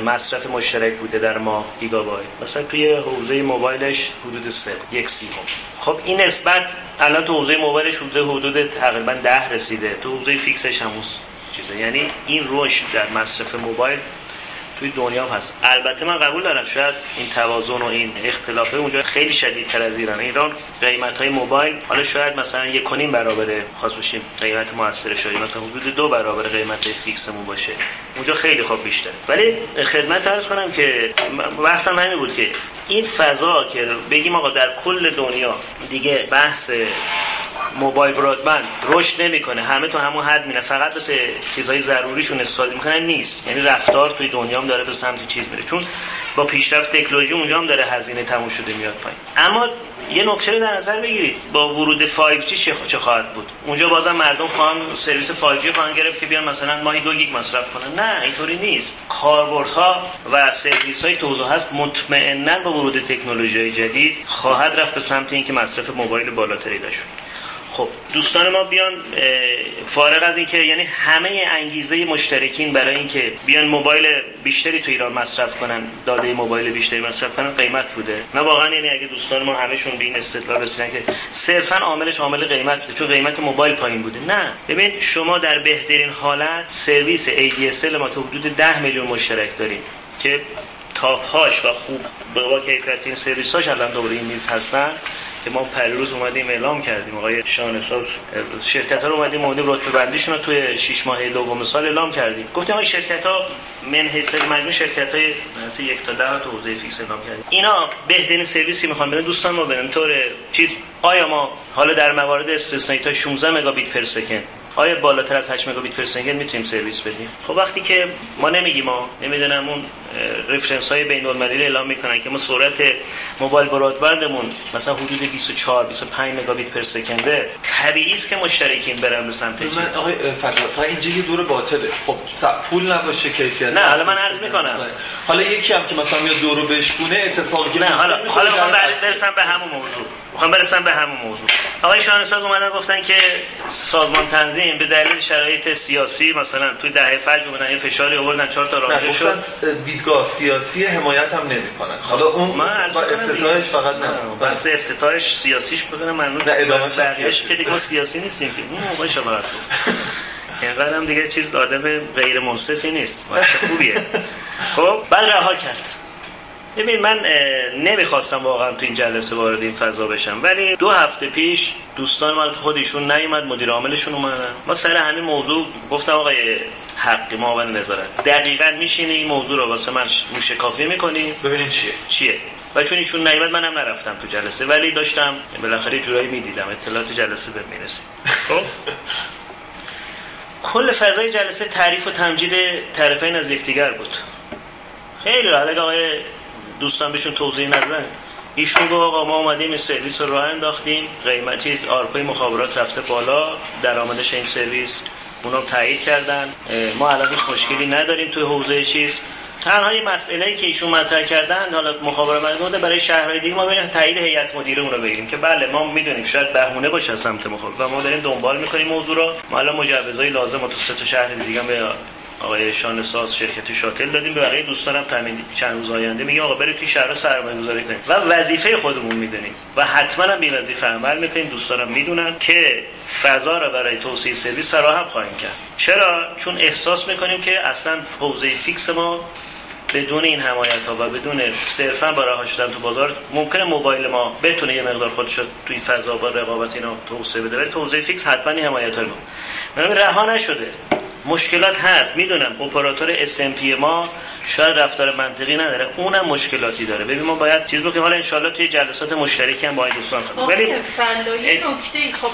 مصرف مشترک بوده در ماه گیگابایت. مثلا توی حوزه موبایلش حدود 3 یک سی‌ام خب این نسبت الان تو حوزه موبایلش حدود حدود تقریبا 10 رسیده. تو حوزه fix ش هم چیزه. یعنی این رشد در مصرف موبایل توی دنیا هست. البته من قبول دارم شاید این توازن و این اختلافه اونجا خیلی شدیدتر از ایران. ایران قیمت های موبایل حالا شاید مثلا یک کنیم برابر خاص باشیم قیمت موثر شده مثلا حدود دو برابر قیمت فیکسمون باشه. اونجا خیلی خوب بیشتر ولی خدمت عرض کنم که بحثم همین بود که این فضا که بگیم آقا در کل دنیا دیگه بحث موبایل برادبند رشد نمی‌کنه. همه تو همون حد میره فقط بس چیزهای ضروریشون استفاده می‌کنن نیست. یعنی رفتار توی دنیا هم داره به سمت چیز میره. چون با پیشرفت تکنولوژی اونجا هم داره هزینه تموم شده میاد پایین. اما یه نکته رو در نظر بگیرید. با ورود 5G چه خواهد بود؟ اونجا بازم مردم خواهن سرویس 5G خواهن گرفت که بیان مثلا ماهی دو گیگ مصرف کنن. نه اینطوری نیست. کاربردها و سرویس های توضیح هست مطمئنا با ورود تکنولوژی جدید خواهد رفت به سمت اینکه مصرف موبایل بالاتری داشت. خب دوستان ما بیان فارغ از اینکه یعنی همه انگیزه مشترکین برای اینکه بیان موبایل بیشتری تو ایران مصرف کنن داده موبایل بیشتری مصرف کنن قیمت بوده. نه واقعا یعنی اگه دوستان ما همهشون به این استدلال رسیدن که صرفا عاملش عامل قیمت بوده چون قیمت موبایل پایین بوده. نه. ببین شما در بهترین حالت سرویس ADSL ما که حدود 10 میلیون مشترک داریم که تاپهاش و خوب با کیفیت این سرویس هاش الان دوباره این میز هستن. که ما پریروز اومدیم اعلام کردیم آقای شانساز شرکت ها رو اومدیم اومدیم رتبه بندیشون رو توی 6 ماه دوم سال اعلام کردیم. گفتیم آقای شرکت ها من حیث مجموع شرکت های مثلا یک تا ده تو حوزه fix اعلام کردیم. اینا بهترین سرویسی می‌خوان بدن دوستان ما بدن. طور چیز آیا ما حالا در موارد استثنایی تا 16 مگابیت per second؟ آیا بالاتر از 8 مگابیت per ثانیه می‌تونیم سرویس بدیم؟ خب وقتی که ما نمیگیم ما نمی‌دونم اون reference های بین المللی اعلام می‌کنن که ما سرعت موبایل broadband مون مثلا حدود 24 25 مگابیت per second ه طبیعی است که مشترکین برن به سمت من آقای فضا اینجا یه دور باطله. خب پول نباشه کیفیت. نه حالا من عرض می‌کنم. حالا یکی هم که مثلا میاد دورو بشکونه اتفاقی نه حالا حالا من برسم به همون موضوع. می‌خوام برسم به همون موضوع. آقای شاهنشاه اومدن گفتن که سازمان تنظیم به دلیل شرایط سیاسی مثلا توی دهه فجر اومدن یه فشاری آوردن چهار تا راه شد. دیدگاه سیاسی حمایت هم نمی‌کنن. حالا اون من افتتاحش فقط نه. بس افتتاحش سیاسیش بدون ممنون بقیه‌اش که دیگه سیاسی نیستیم که. اون موقع شما گفت اینقدر هم دیگه چیز آدم غیر منصفی نیست خوبیه. خب بعد رها کرد. ببین من نمی‌خواستم واقعا تو این جلسه وارد این فضا بشم ولی دو هفته پیش دوستان مال خودشون نیومد مدیر عاملشون اومدن. ما سر همین موضوع گفتم آقای حقی ما نظارت. دقیقا میشینه این موضوع رو واسه من موشکافی می‌کنی؟ ببینین چیه. چیه؟ و چون ایشون نیومد منم نرفتم تو جلسه ولی داشتم بالاخره جورایی می‌دیدم اطلاعات جلسه به می‌رسه خب؟ کل فضای جلسه تعریف و تمجید طرفین از یکدیگر بود. خیلی حالا آقای دوستان بهشون توضیح ندادن. ایشون گفت آقا ما اومدیم این سرویس رو راه انداختیم. قیمتی آرپای مخابرات رفته بالا. درآمدش این سرویس اونا تایید کردن. ما الان مشکلی نداریم توی حوزه چیز. تنها یه مسئله که ایشون مطرح کردن حالا مخابره مورد برای شهرهای دیگه ما ببینیم تایید هیئت مدیره اون رو بگیریم که بله ما می‌دونیم شاید بهونه باشه از سمت مخابره و ما داریم دنبال می‌کنیم موضوع رو. ما الان مجوزهای لازم تو سه تا شهر دیگه به آقای شان ساز شرکت شاتل دادیم. به برای دوستانم تامین چند روز آینده میگیم آقا برید توی شهر سرمایه گذاری کنید. و وظیفه خودمون می‌دونیم. و حتما هم به وظیفه عمل می‌کنیم. دوستانم می‌دونن که فضا را برای توسعه سرویس فراهم خواهیم کرد. چرا؟ چون احساس می‌کنیم که اصلا حوزه fix ما بدون این حمایت ها و بدون صرفا با رها شدن تو بازار ممکنه موبایل ما بتونه یه مقدار خودش رو توی فضا با رقابت اینا توسعه بده. ولی توسعه fix حتما این حمایت ها رو رها نشده. مشکلات هست. می‌دونم اپراتور SMP ما شاید رفتار منطقی نداره اونم مشکلاتی داره. ببین ما باید چیز بکنیم. حالا ان توی جلسات مشترکی هم با این دوستان خب ولی فلایی نکته خب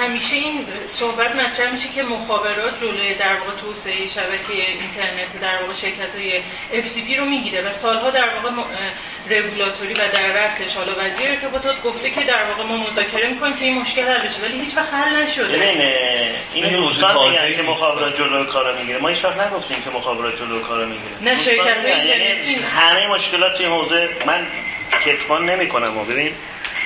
همیشه این صحبت مطرح میشه که مخابرات جلوی در واقع توسعه شبکه اینترنت در واقع شرکت های FCP رو می‌گیره و سالها در واقع رگولاتوری و در رأسش. حالا وزیر ارتباطات گفته که در واقع ما مذاکره می‌کنیم که این مشکل حل بشه ولی هیچ وقت حل نشده. نه این دوستان میگن که مخابرات جلوی کارا می‌گیره. ما هیچ وقت نگفتیم که مخابرات جلوی کارا می‌گیره. نه شرکت یعنی همه مشکلات توی حوزه من کتمان نمی کنم و ببین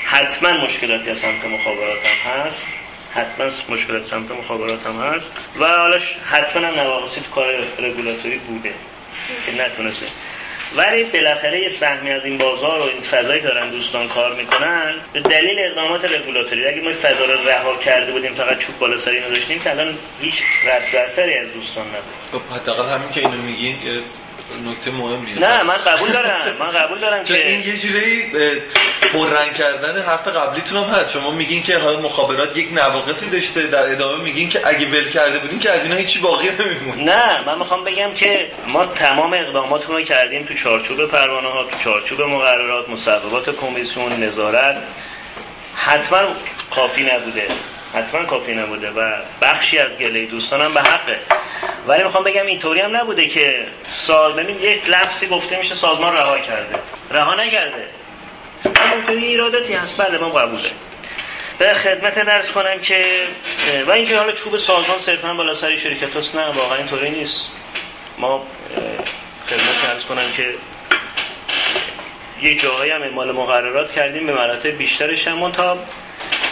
حتما مشکلاتی از سمت مخابرات هم هست. حتما مشکلات سمت مخابرات هم هست. و حالا حتما هم نواقصی تو کار رگولاتوری بوده که نتونسته. ولی بالاخره یه سهمی از این بازار و این فضایی دارن دوستان کار می‌کنن. به دلیل اقدامات رگولاتوری اگه ما فضا رو رها کرده بودیم فقط چوب بالا سری نداشتیم که الان هیچ رد اثری از دوستان نبود. خب حداقل همین که اینو میگین نکته مهمیه نه من قبول دارم من قبول دارم که این یه جوری پررنگ کردن حرف قبلیتون هم هست. شما میگین که حالا مخابرات یک نواقصی داشته در ادامه میگین که اگه ول کرده بودین که از اینا هیچی باقی نمیمون نه من می‌خوام بگم که ما تمام اقداماتمون رو کردیم تو چارچوب پروانه ها تو چارچوب مقررات مصوبات کمیسیون نظارت. حتما کافی نبوده. حتما کافی نبوده و بخشی از گله دوستانم به حقه. ولی می‌خوام بگم اینطوری هم نبوده که سال ببین یک لفظی گفته میشه سازمان رها کرده. رها نکرده همونطوری ایراداتی هست. بله ما قبوله. به خدمت درس کنم که و اینکه حالا چوب سازمان صرفا بالا سری شرکت هست نه واقعا اینطوری نیست. ما خدمت درس کنم که یه جاهایی هم اعمال مقررات کردیم به مراتب بیشترش هم تا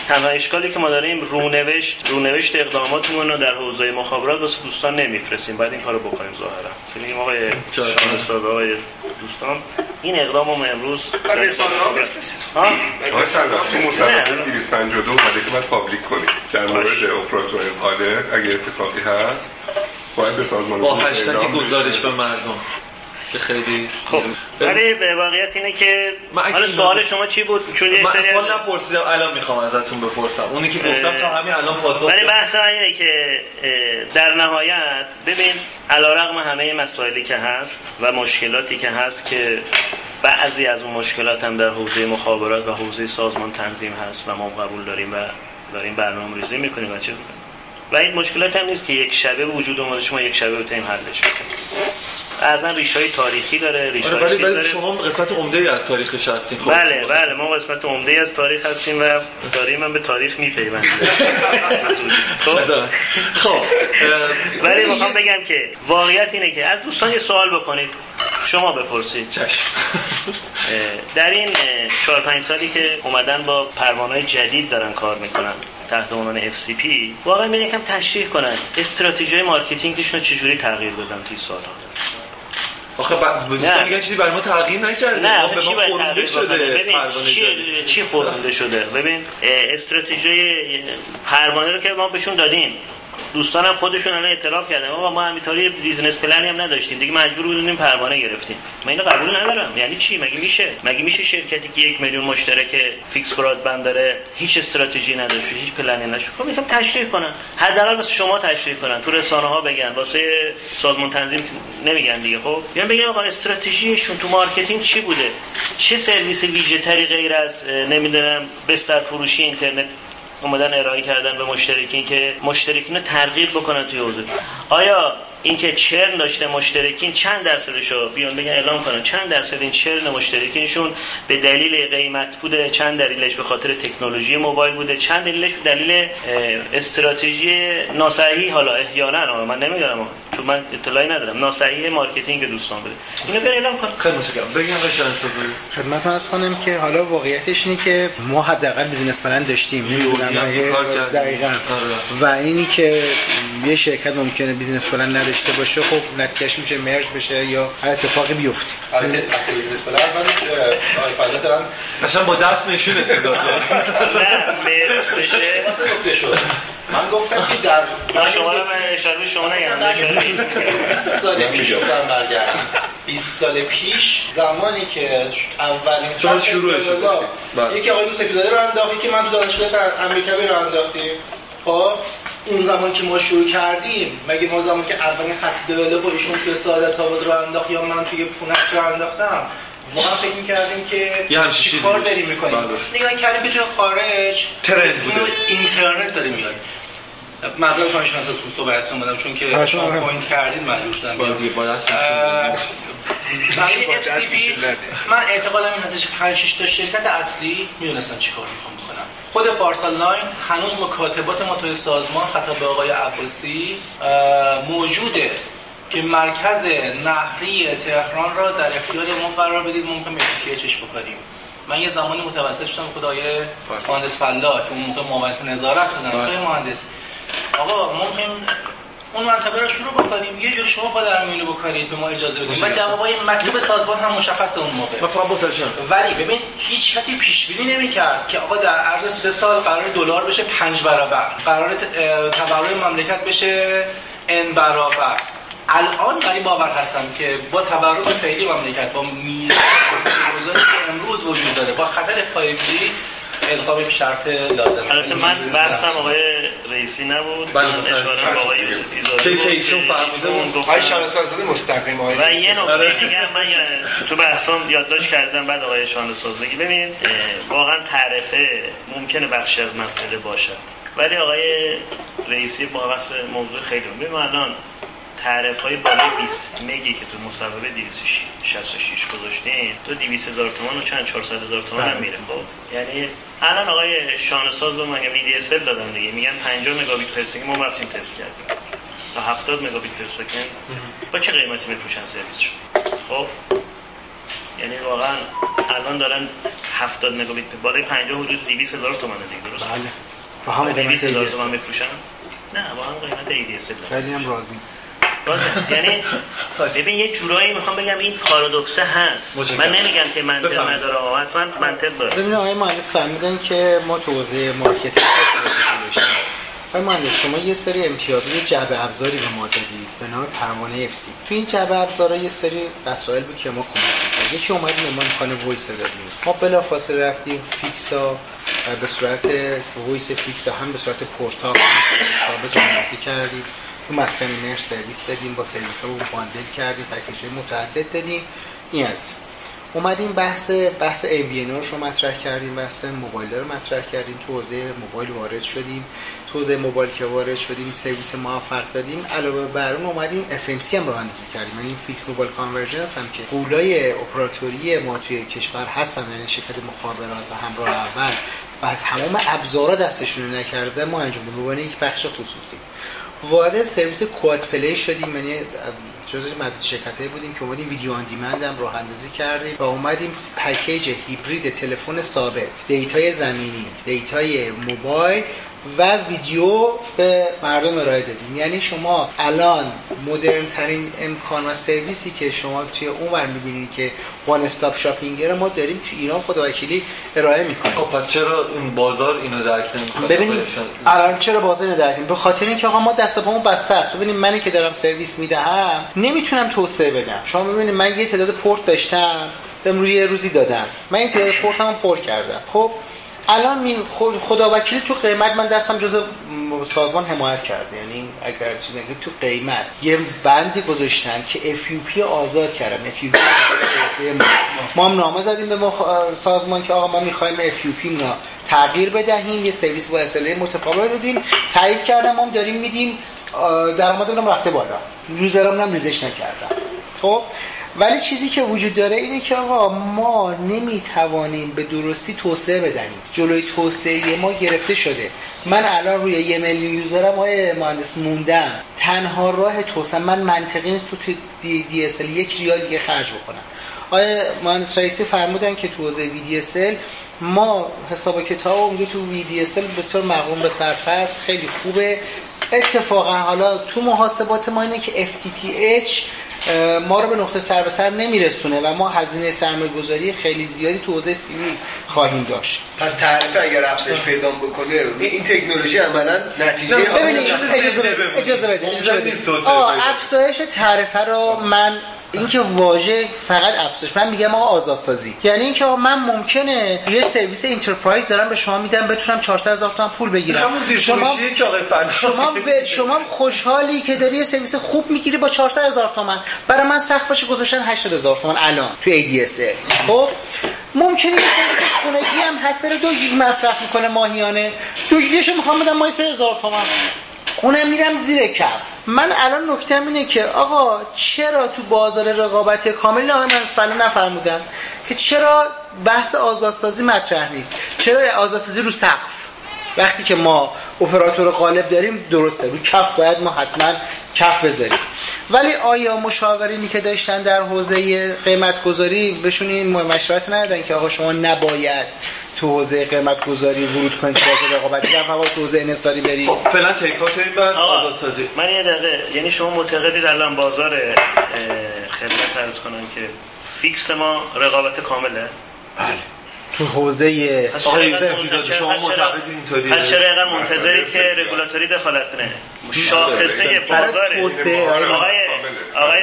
تنها اشکالی که ما داریم رونوشت رونوشت اقداماتمون رو در حوزه مخابرات واسه دوستان نمیفرستیم. بعد این کارو بکنیم ظاهرا. میگیم آقای شانستاد آقای دوستان این اقدام ما امروز ها؟ بفرستید آقای سلام تو مصوبه 252 اومده که باید پابلیک کنید در مورد اپراتور قادر اگه اتفاقی هست باید به سازمان با هشتگ گزارش به مردم. که خیلی خب ولی به واقعیت اینه که حالا سوال شما چی بود؟ چون یه سری سوال نپرسیدم الان می‌خوام ازتون بپرسم. اونی که گفتم تا همین الان پاسخ ولی بحث اینه که در نهایت ببین علیرغم همه مسائلی که هست و مشکلاتی که هست که بعضی از اون مشکلات هم در حوزه مخابرات و حوزه سازمان تنظیم هست و ما قبول داریم و داریم برنامه ریزی می‌کنیم و چه و این مشکلات هم نیست که یک شبه وجود اومده شما یک شبه بتونیم حلش کنیم اصلا ریشه های تاریخی داره ریشه آره ولی داره. شما قسمت عمده ای از تاریخش هستین. خب. بله بله ما قسمت عمده از تاریخ هستیم و داریم هم به تاریخ میپیوندیم. خب؟ خب ولی می‌خوام بگم که واقعیت اینه که از دوستان یه سوال بکنید. شما بپرسید. در این 4 5 سالی که اومدن با پروانه جدید دارن کار می‌کنن تحت عنوان FCP واقعا من یکم تشریح کنن استراتژی مارکتینگشون رو چجوری تغییر دادن توی سالها آخه بعد میگن چیزی برای ما تغییر نکرده. نه به ما خورونده شده ببین چی, چی خورونده شده؟ ببین استراتژی پروانه رو که ما بهشون دادیم. دوستانم خودشون الان اعتراف کردن. آقا ما همینطوری business plan ی هم نداشتیم. دیگه مجبور بودیم پروانه گرفتیم. من اینو قبول ندارم. یعنی چی؟ مگه میشه؟ مگه میشه شرکتی که یک میلیون مشترک fix broadband داره هیچ استراتژی نداشت هیچ پلنی نداشت خب میگم تشریح کنن حداقل واسه شما تشریح کنن تو رسانه ها بگن. واسه سازمان تنظیم نمیگن دیگه خب؟ میگن بگن آقا استراتژیشون تو marketing چی بوده؟ چه سرویس ویژه تری غیر از نمی‌دونم بستر فروشی اینترنت؟ اومدن ارائه کردن به مشترکین که مشترکین رو ترغیب بکنن توی حوزه. آیا اینکه churn داشته مشترکین چند درصدش رو بیان بگن اعلام کنن. چند درصد این churn مشترکینشون به دلیل قیمت بوده چند دلیلش به خاطر تکنولوژی موبایل بوده چند دلیلش به دلیل استراتژی ناصحیح حالا احیانا من نمی‌دونم چون من اطلاعی ندارم. ناصحیح marketing دوستان بده اینو بر اعلام کن. خیلی متشکرم. بگم خدمت عرض کنم که حالا واقعیتش اینه که ما حداقل business plan داشتیم. نمی‌دونم دقیقاً. آره. و اینی که یه شرکت ممکنه business plan نداشته باشه خب نتیجهش میشه merge بشه یا هر اتفاقی بیفته. آره من مثلا با دست نشون داد نه merge بشه. من گفتم که در شما رو من اشاره شما نگم 20 سال پیش بودم برگردم. 20 سال پیش زمانی که اولین شما شروعش. یکی آقای سفیزاده رو انداختی که من تو دانشگاه امریکایی رو انداختیم خب اون زمان که ما شروع کردیم مگه ما زمان که اولین خط دیولپ ایشون توی سعادت آباد رو انداخت یا من توی پونک رو انداختم ما هم فکر می‌کردیم که چی کار داریم می‌کنیم. بله. نگاه کردیم که توی خارج ترنز بوده. اینترنت داره میاد. معذرت خواهش از تو صحبتتون بودم چون که شما point کردین مجبور شدم بازی با دست من اعتقادم این هستش 5 6 تا شرکت اصلی می‌دونستن چیکار می‌خوام بکنن. خود پارس آنلاین هنوز مکاتبات ما توی سازمان خطاب به آقای عباسی موجوده که مرکز نهری تهران را در اختیار ما قرار بدید. ممکن چش بکنیم. من یه زمانی متوسط شدم خود آقای مهندس فلا که اون موقع معاونت نظارت بودن مهندس. آقا ممکن اون منطقه رو شروع بکنیم. یه جوری شما پا در میونه بکنید به ما اجازه بدید. من جوابای مکتوب سازمان هم مشخص اون موقع. ولی ببین هیچ کسی پیش بینی نمی‌کرد که آقا در عرض سه سال قرار دلار بشه پنج برابر. قرار تورم مملکت بشه ان برابر. الان برای باور هستم که با تورم فعلی مملکت با میزان که امروز وجود داره با خطر 5G القا شرط لازم البته من بحثم آقای رئیسی نبود. بله اشاره به آقای یوسفی زاده که که ایشون فرموده بود. آقای شانسازاده مستقیم آقای و یه نکته آره. دیگه من تو بحثام یادداشت کردم بعد آقای شانساز بگی ببین واقعا تعرفه ممکنه بخشی از مسئله باشد. ولی آقای رئیسی با بحث موضوع خیلی ببین الان تعرف های بالای 20 مگی که تو مصوبه 266 گذاشتین تو 200 هزار تومان و چند؟ 400 هزار تومان هم میره. خب یعنی الان آقای شانساز به من اس دادن دیگه. میگن 50 مگابیت پر سکند. ما رفتیم تست کردیم. تا 70 مگابیت پر سکند. با چه قیمتی میفروشن سرویسشون خب یعنی واقعا الان دارن 70 مگابیت بالای 50 حدود 200 هزار تومان دیگه. درست؟ بله. با هم قیمت هزار تومان میفروشن؟ نه با هم قیمت ADS خیلی هم راضی. یعنی ببین یه جورایی می‌خوام بگم این پارادوکسه هست. من نمیگم که منطق نداره. من منطق داره. ببین آقای مهندس فرمودن که ما توزیع marketing آقای مهندس شما یه سری امتیاز یه جعبه ابزاری به ما دادید به نام پروانه FCP تو این جعبه ابزارا یه سری وسایل بود که ما کمک یکی اومدیم ما امکان voice دادیم ما بلافاصله رفتیم fix ا به صورت voice fix هم به صورت portable ثابت کردیم. تو مسکن مهر سرویس دادیم با سرویس ها bundle کردیم پکیج های متعدد دادیم. این از. اومدیم بحث بحث MVNO رو مطرح کردیم بحث موبایل رو مطرح کردیم. تو حوزه موبایل وارد شدیم. تو حوزه موبایل که وارد شدیم سرویس موفق دادیم. علاوه بر اون اومدیم FMC هم راه اندازی کردیم. یعنی fix mobile convergence هم که غولای اپراتوری ما توی کشور هستن یعنی شرکت مخابرات و همراه اول. بعد تمام ابزارا دستشون نکرده ما انجام دادیم. یک بخش خصوصی. وارد سرویس quad play شدیم. یعنی معدود شرکت بودیم که اومدیم video on demand هم راه اندازی کردیم و اومدیم پکیج هیبرید تلفن ثابت. data ی زمینی data ی موبایل و ویدیو به مردم ارائه دادیم. یعنی شما الان مدرن ترین امکان و سرویسی که شما توی اون ور می‌بینید که وان استاپ شاپینگ ما داریم توی ایران خدا وکیلی ارائه می‌کنیم. خب پس چرا این بازار اینو درک نمی‌کنه؟ ببینید الان چرا بازار اینو درک به خاطر اینکه آقا ما دست پامون بسته است. ببینید منی که دارم سرویس می‌دهم نمی‌تونم توسعه بدم. شما ببینید من یه تعداد پورت داشتم بهم روی روزی دادم من این تعداد پورتمو پر کردم. خب الان می خدا وکیلی تو قیمت من دستم جز سازمان حمایت کرده. یعنی اگر چیزی تو قیمت یه بندی گذاشتن که FUP آزاد کردن. FUP ما هم نامه زدیم به سازمان که آقا ما می‌خوایم FUP نا تغییر بدهیم. یه سرویس با اصله متفاوت دادیم تایید کردم. ما داریم میدیم. درآمدم رفته بالا. یوزرام هم ریزش نکردم خب؟ ولی چیزی که وجود داره اینه که آقا ما نمی‌توانیم به درستی توسعه بدهیم. جلوی توسعه ما گرفته شده. من الان روی یه میلیون user م آقای مهندس موندم. تنها راه توسعه من منطقی نیست تو VDSL یک ریال دیگه خرج بکنم. آقای مهندس رئیسی فرمودن که تو حوزه اس ما حساب کتاب میگه تو VDSL بسیار مقرون به صرفه است خیلی خوبه. اتفاقا حالا تو محاسبات ما اینه که FTTH ما رو به نقطه سر به سر نمیرسونه و ما هزینه سرمایه گذاری خیلی زیادی تو حوزه civil خواهیم داشت. پس تعریف اگر افزایش پیدا بکنه این تکنولوژی عملا نتیجه اجازه بده اجازه بده افزایش تعرفه رو من اینکه واژه فقط افزایش. من میگم آقا آزادسازی. یعنی اینکه من ممکنه یه سرویس انترپرایز دارم به شما میدم بتونم 400 هزار تومان پول بگیرم. شما شما شما خوشحالی که داری یه سرویس خوب می‌گیری با 400 هزار تومان. برای من سقفش گذاشتن 80 هزار تومان الان تو ADS خب؟ ممکنه یه سرویس خونگی هم هست دو گیگ مصرف می‌کنه ماهیانه. دو گیگشو می‌خوام بدم ماهی 3000 تومان. اونم میرم زیر کف. من الان نکته اینه که آقا چرا تو بازار رقابت کامل آقای من فلا نفرمودن که چرا بحث آزادسازی مطرح نیست؟ چرا آزادسازی رو سقف؟ وقتی که ما اپراتور غالب داریم درسته رو کف باید ما حتما کف بذاریم. ولی آیا مشاورینی که داشتن در حوزه قیمت گذاری بهشون این مشورت ندادن که آقا شما نباید تو حوزه قیمت گذاری ورود کنید تو بازار رقابتی در واقع تو حوزه انحصاری برید خب فعلا تیکات این بعد سازی من یه دقیقه یعنی شما معتقدید الان بازار خدمت عرض کنم که فیکس ما رقابت کامله؟ بله. تو حوزه آقای شما معتقد اینطوری هر چرا اینقدر منتظری که رگولاتوری دخالت کنه؟ شاخصه بازار آقای آقای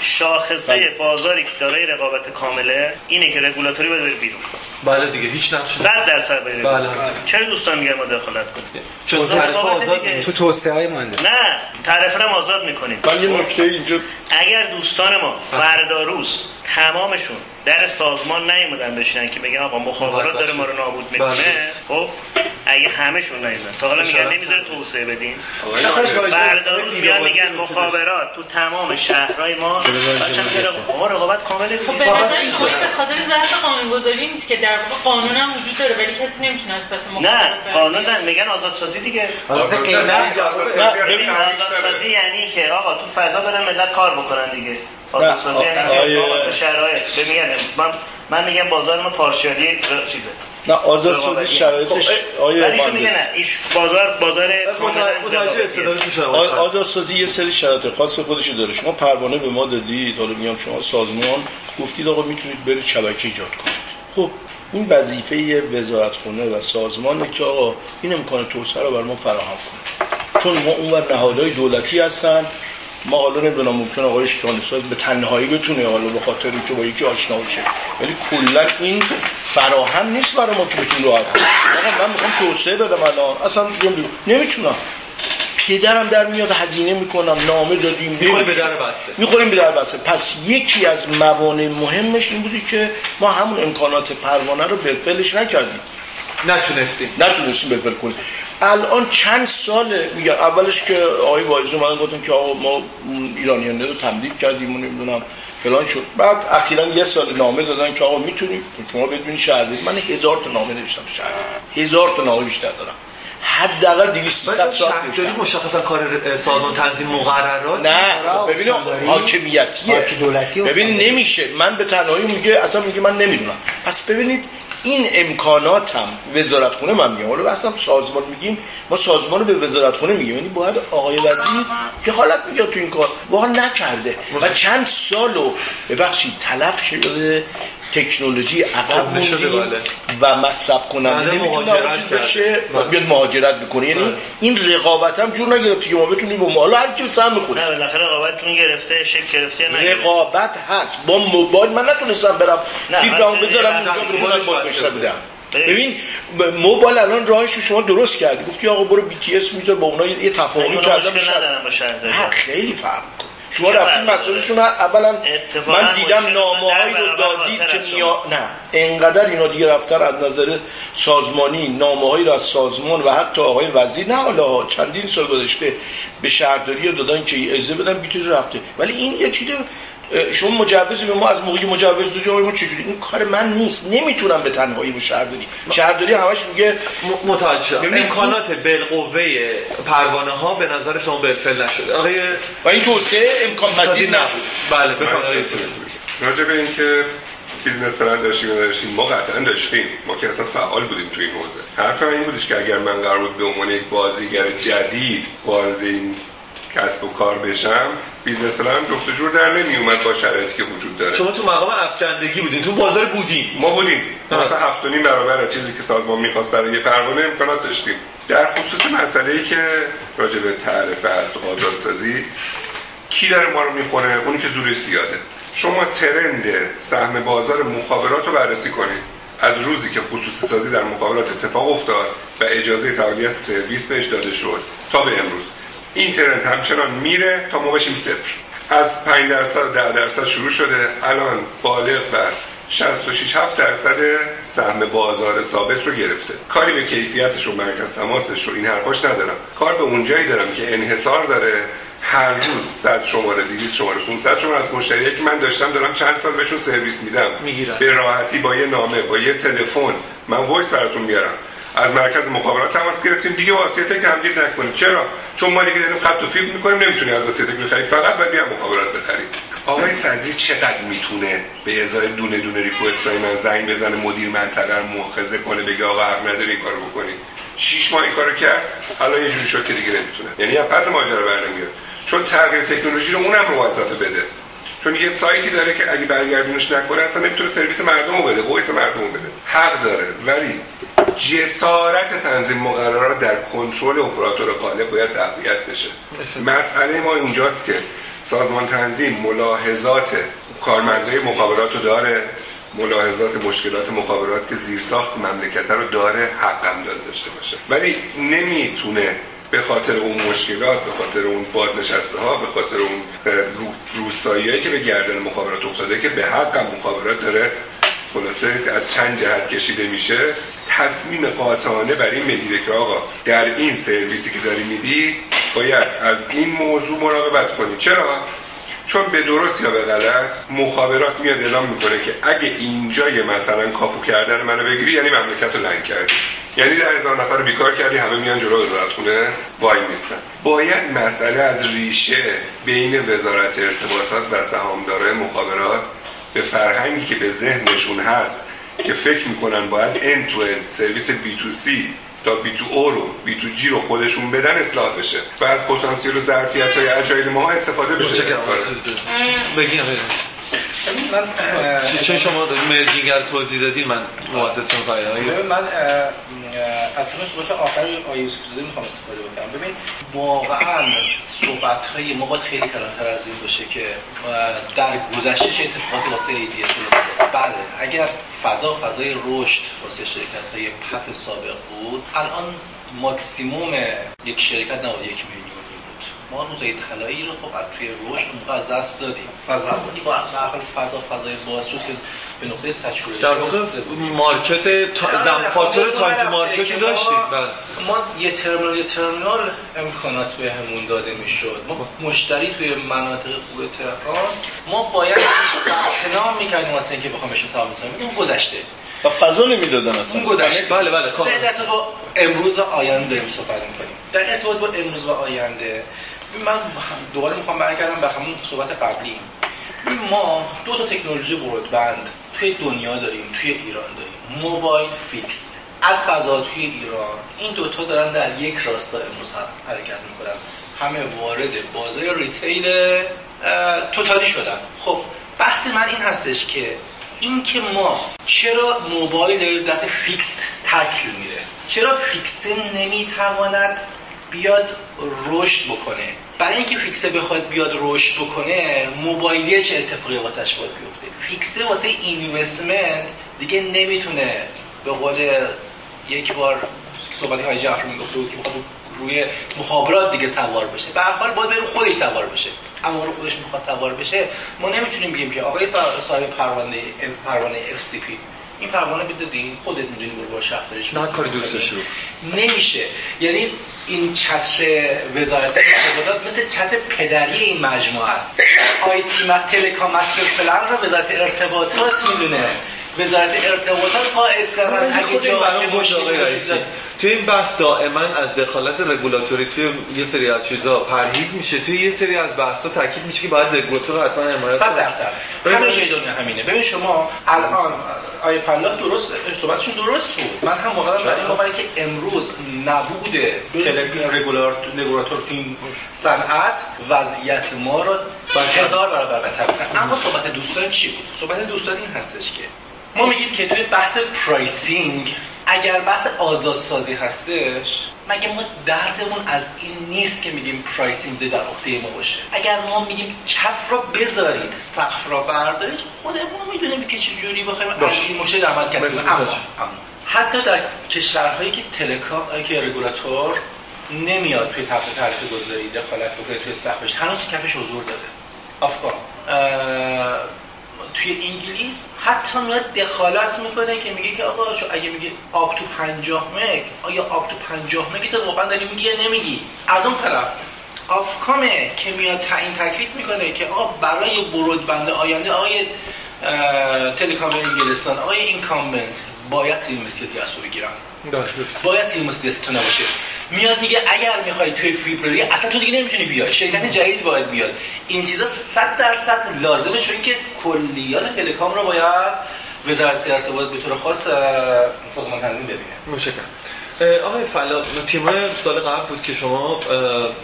شاخصه بازاری که دارای رقابت کامله اینه که رگولاتوری باید بره بیرون. بله دیگه هیچ نقش 100 درصد بره بله. چرا دوستان میگن ما دخالت کنیم؟ چون تعرفه آزاد تو توسعه های مهندس نه تعرفه رو آزاد می‌کنیم. من یه نکته اینجا اگر دوستان ما فردا روز تمامشون در سازمان نیومدن بشینن که بگن آقا مخابرات داره ما رو نابود می‌کنه خب اگه همهشون نیومدن. تا حالا میگن نمی‌ذاره توسعه بدین فردا روز میان میگن مخابرات تو تمام شهرهای ما ما رقابت کامل خب به نظر این به خاطر ضعف قانونگذاری نیست که در واقع قانون هم وجود داره ولی کسی نمی‌تونه از پس نه قانون نه میگن آزادسازی دیگه. آزادسازی یعنی که آقا تو فضا برن ملت کار بکنن دیگه. آزادسازی یعنی شرایط ببینن من من میگم بازار ما پارشالی چیزه. نه آزادسازی شرایطش آیه ولی میگه نه ایش بازار بازار آزادسازی یه سری شرایط خاص خودش داره. شما پروانه به ما دادید. حالا میگم شما سازمان گفتید آقا می‌تونید برید شبکه ایجاد کنید. خب این وظیفه وزارتخونه و سازمانه که آقا این امکان توسعه رو بر ما فراهم کنه. چون ما اونور نهادهای دولتی هستن. ما حالا نمی‌دونم ممکن آقای ساز به تنهایی بتونه حالا به خاطر اینکه با یکی آشنا بشه ولی کلا این فراهم نیست برای ما که بتونیم راحت من می‌خوام توسعه بدم الان. اصلا نمی‌تونم. پدرم در میاد هزینه می‌کنم نامه دادیم. می‌خوریم به در بسته. می‌خوریم به در بسته. پس یکی از موانع مهمش این بودی که ما همون امکانات پروانه رو به فعلش نکردیم. نتونستیم. نتونستیم به فعل کنیم. الان چند ساله میگم اولش که آقای وایز من گفتن که آقا ما ایرانیان رو تمدید کردیم و نمی‌دونم فلان شد. بعد اخیرا یه سال نامه دادن که آقا می‌تونیم شما بدونید شهر من هزار تا نامه نوشتم شهر. هزار تا نامه بیشتر دارم. حداقل 200 ساعت شهرداری مشخصا کار سازمان تنظیم مقررات؟ نه ببین حاکمیتیه. ببین نمیشه. من به تنهایی میگه اصلا میگه من نمی‌دونم. پس ببینید این امکانات هم وزارتخونه من میگم. حالا بحثم سازمان میگیم ما سازمان رو به وزارتخونه میگیم. یعنی باید آقای وزیر که حالت میگه تو این کار واقعا نکرده. و چند سالو ببخشید تلف شده. تکنولوژی عقب مونده بله. و مصرف کننده نمی‌تونه بشه بیاد مهاجرت بکنه. یعنی این رقابت هم جور نگرفته که ما بتونیم با حالا هر کی سهم می‌خوره. نه بالاخره رقابت جون گرفته شکل گرفته نه رقابت هست. با موبایل من نتونستم برم. فیبرامو بذارم اونجا بتونم با بدم ببین. موبایل الان راهش رو شما درست کردی. گفتی آقا برو بی تی اس میذار با اونها یه تفاهمی کردم ندارم با شهر خیلی فرق شما رفتید مسئولشون اولا من دیدم نامه رو دادید که نیا... نه. انقدر اینا دیگه رفتن از نظر سازمانی نامه رو از سازمان و حتی آقای وزیر نه حالا چندین سال گذشته به شهرداری دادن که اجازه بدن بیتوز رفته. ولی این یه چیز شما مجوز به ما از موقعی مجوز دادی ما چجوری؟ این کار من نیست. نمی‌تونم به تنهایی رو شهرداری شهرداری همش میگه متوجه شدم. امکانات بالقوه پروانه ها به نظر شما بالفعل نشده. آقای و این توسعه امکان پذیر نشد بله بفرمایید. راجع به اینکه business plan داشتیم داشتیم ما قطعا داشتیم. ما که اصلا فعال بودیم توی این حوزه. حرف من این بودش که اگر من قرار بود به عنوان یک بازیگر جدید وارد این کسب و کار بشم business plan جفت جور در نمی اومد با شرایطی که وجود داره. شما تو مقام افکندگی بودین تو بازار بودین. ما بودیم. مثلا هفت و نیم برابر چیزی که سازمان می‌خواست برای یه پروانه امکانات داشتیم. در خصوص مسئله ای که راجع به تعرفه هست و آزادسازی کی داره ما رو می‌خوره اونی که زورش زیاده. شما trend سهم بازار مخابرات رو بررسی کنید. از روزی که خصوصی سازی در مخابرات اتفاق افتاد و اجازه فعالیت سرویس بهش داده شد. تا به امروز. این ترند همچنان میره تا ما بشیم صفر. از 5 درصد و 10 درصد شروع شده. الان بالغ بر 66 7 درصد سهم بازار ثابت رو گرفته. کاری به کیفیتش و مرکز تماسش و این حرفاش ندارم. کار به اونجایی دارم که انحصار داره. هر روز 100 شماره 200 شماره 500 شماره از مشتری. که من داشتم دارم چند سال بهشون سرویس میدم. می‌گیرم. به راحتی با یه نامه با یه تلفن. من voice براتون میارم. از مرکز مخابرات تماس گرفتیم. دیگه واسطه تمدید نکنید چرا؟ چون ما دیگه داریم خط و فیبر می‌کنیم نمی‌تونی از واسطه بخرید فقط باید بیا مخابرات بخرید آقای صدری چقدر می‌تونه به ازای دونه دونه request من زنگ بزنه مدیر منطقه رو مؤاخذه کنه بگه آقا حق نداری این کارو بکنی؟ شش ماه این کارو کرد حالا یه جوری شد که دیگه نمی‌تونه. یعنی هم پس ماجرا برنمیاد چون تغییر تکنولوژی رو اونم موظفه بده. چون یه سایتی داره که اگه برگردونش نکنه اصلا نمی‌تونه سرویس مردم رو بده voice مردم رو بده. حق داره ولی جسارت تنظیم مقررات در کنترل اپراتور قالب باید تقویت بشه. مسئله ما اینجاست که سازمان تنظیم ملاحظات کارمنده مخابرات رو داره ملاحظات مشکلات مخابرات که زیرساخت مملکت رو داره حقم داره داشته باشه. ولی نمی‌تونه به خاطر اون مشکلات به خاطر اون بازنشسته ها به خاطر اون روستایی که به گردن مخابرات افتاده که به حق مخابرات داره خلاصه از چند جهت کشیده میشه تصمیم قاطعانه بر این بگیره که آقا در این سرویسی که داری میدی باید از این موضوع مراقبت کنی. چرا؟ چون به درست یا به غلط مخابرات میاد اعلام می‌کنه که اگه اینجای مثلا کافو کردن منو بگیری یعنی مملکت رو لنگ کردی. یعنی در هزار نفر رو بیکار کردی همه میان جلو وزارت خونه وای میستن. باید مسئله از ریشه بین وزارت ارتباطات و سهامدارای مخابرات به فرهنگی که به ذهنشون هست که فکر می‌کنن باید to end سرویس بی تو سی تا بی تو او رو بی تو جی رو خودشون بدن اصلاح بشه و از پتانسیل و ظرفیت های اجایل ما استفاده بشه. بگین من چون شما مرجینگر توضیح دادی من موافقتون خواهیم من از همه صحبت آخر آیه یوسف زاده می‌خوام استفاده بکنم. ببین واقعا صحبت های ما باید خیلی کلانتر از این باشه که در گذشته چه اتفاقاتی واسه ADS بله اگر فضا فضای رشد واسه شرکت های پپ سابق بود الان ماکسیموم یک شرکت نبود یک میلیون. ما روزه طلایی رو خب از توی رشد موقع از دست دادیم. و زمانی با حال فضا فضای باز شد که به نقطه سچورش در واقع مارکت زم فاکتور تایم مارکتی داشتیم. بله. ما یه ترمینال یه ترمینال امکانات به همون داده می‌شد. ما مشتری توی مناطق خوب تهران ما باید نام می‌کردیم واسه اینکه بخوام بهش تمام کنیم گذشته. و فضا نمی‌دادن اصلا. اون گذشته. بله بله در امروز و آینده داریم صحبت می‌کنیم. در ارتباط با امروز و آینده من دوباره می‌خوام برگردم به همون صحبت قبلی. ما دو تا تکنولوژی برودبند توی دنیا داریم توی ایران داریم. موبایل فیکس از قضا توی ایران. این دوتا دارن در یک راستا امروز حرکت می‌کنن. همه وارد بازار retail totally شدن. خب بحث من این هستش که اینکه ما چرا موبایل داریم دست fix تکل میره چرا fix نمی‌تواند بیاد رشد بکنه. برای اینکه fix ه بخواد بیاد رشد بکنه موبایلی چه اتفاقی واسش باید بیفته؟ fix ه واسه investment دیگه نمی‌تونه به قول یک بار صحبتی های جعفر می‌گفته بود که می‌خواد روی مخابرات دیگه سوار بشه. به حال باید بره خودش سوار بشه. اما رو خودش می‌خواد سوار بشه ما نمی‌تونیم بگیم که آقای صاحب پروانه پروانه FCP این پروانه بدادین خودت می‌دونی برو با شهرداریش نه کاری دوستش رو نمیشه. یعنی این چتر وزارت ارتباطات مثل چتر پدری این مجموعه است. آی تی تلکام مستر پلان رو وزارت ارتباطات می‌دونه. وزارت ارتباطات قائد کردن. اگه جا توی این بحث دائما از دخالت رگولاتوری توی یه سری از چیزا پرهیز میشه. توی یه سری از بحثا تاکید میشه که باید رگولاتور حتما حمایت کنه. 100 درصد. همه جای دنیا همینه. ببین شما الان آیه فلاح درست صحبتشون درست بود. من هم واقعا برای این باوری که امروز نبود رگولاتور تیم صنعت وضعیت ما رو هزار برابر بهتر. اما صحبت دوستان چی بود؟ صحبت دوستان این هستش که ما میگیم که توی بحث pricing اگر بحث آزادسازی هستش مگه ما دردمون از این نیست که میگیم pricing در عهده ما باشه؟ اگر ما میگیم کف را بذارید سقف را بردارید خودمون می‌دونیم که چه جوری بخوایم از این مشکل عمل اما حتی در کشورهایی که تلکام که رگولاتور نمیاد توی طرف تعریف گذاری دخالت بکنه توی سقفش هنوز کفش حضور داره. افکار توی انگلیس حتی میاد دخالت می‌کنه که میگه که آقا اگه میگه آب تو 50 مگ آیا آب تو 50 مگ تو واقعا داری میگی یا نمیگی؟ از اون طرف آفکامه که میاد تعیین تکلیف می‌کنه که آقا برای برودبند آینده آقای تلکام انگلستان آقای اینکامبنت باید سیم مثل دیاس رو بگیرن باید سیم مثل دیاس تو نباشه میاد میگه اگر می‌خوای توی فیبرری اصلا تو دیگه نمی‌تونی بیای. شرکت جدید باید بیاد. این چیزا 100 درصد لازمه چون که کلیات تلکام رو باید وزارت ارتباطات به طور خاص سازمان تنظیم ببینه. متشکرم. آقای فلا تیم سال قبل بود که شما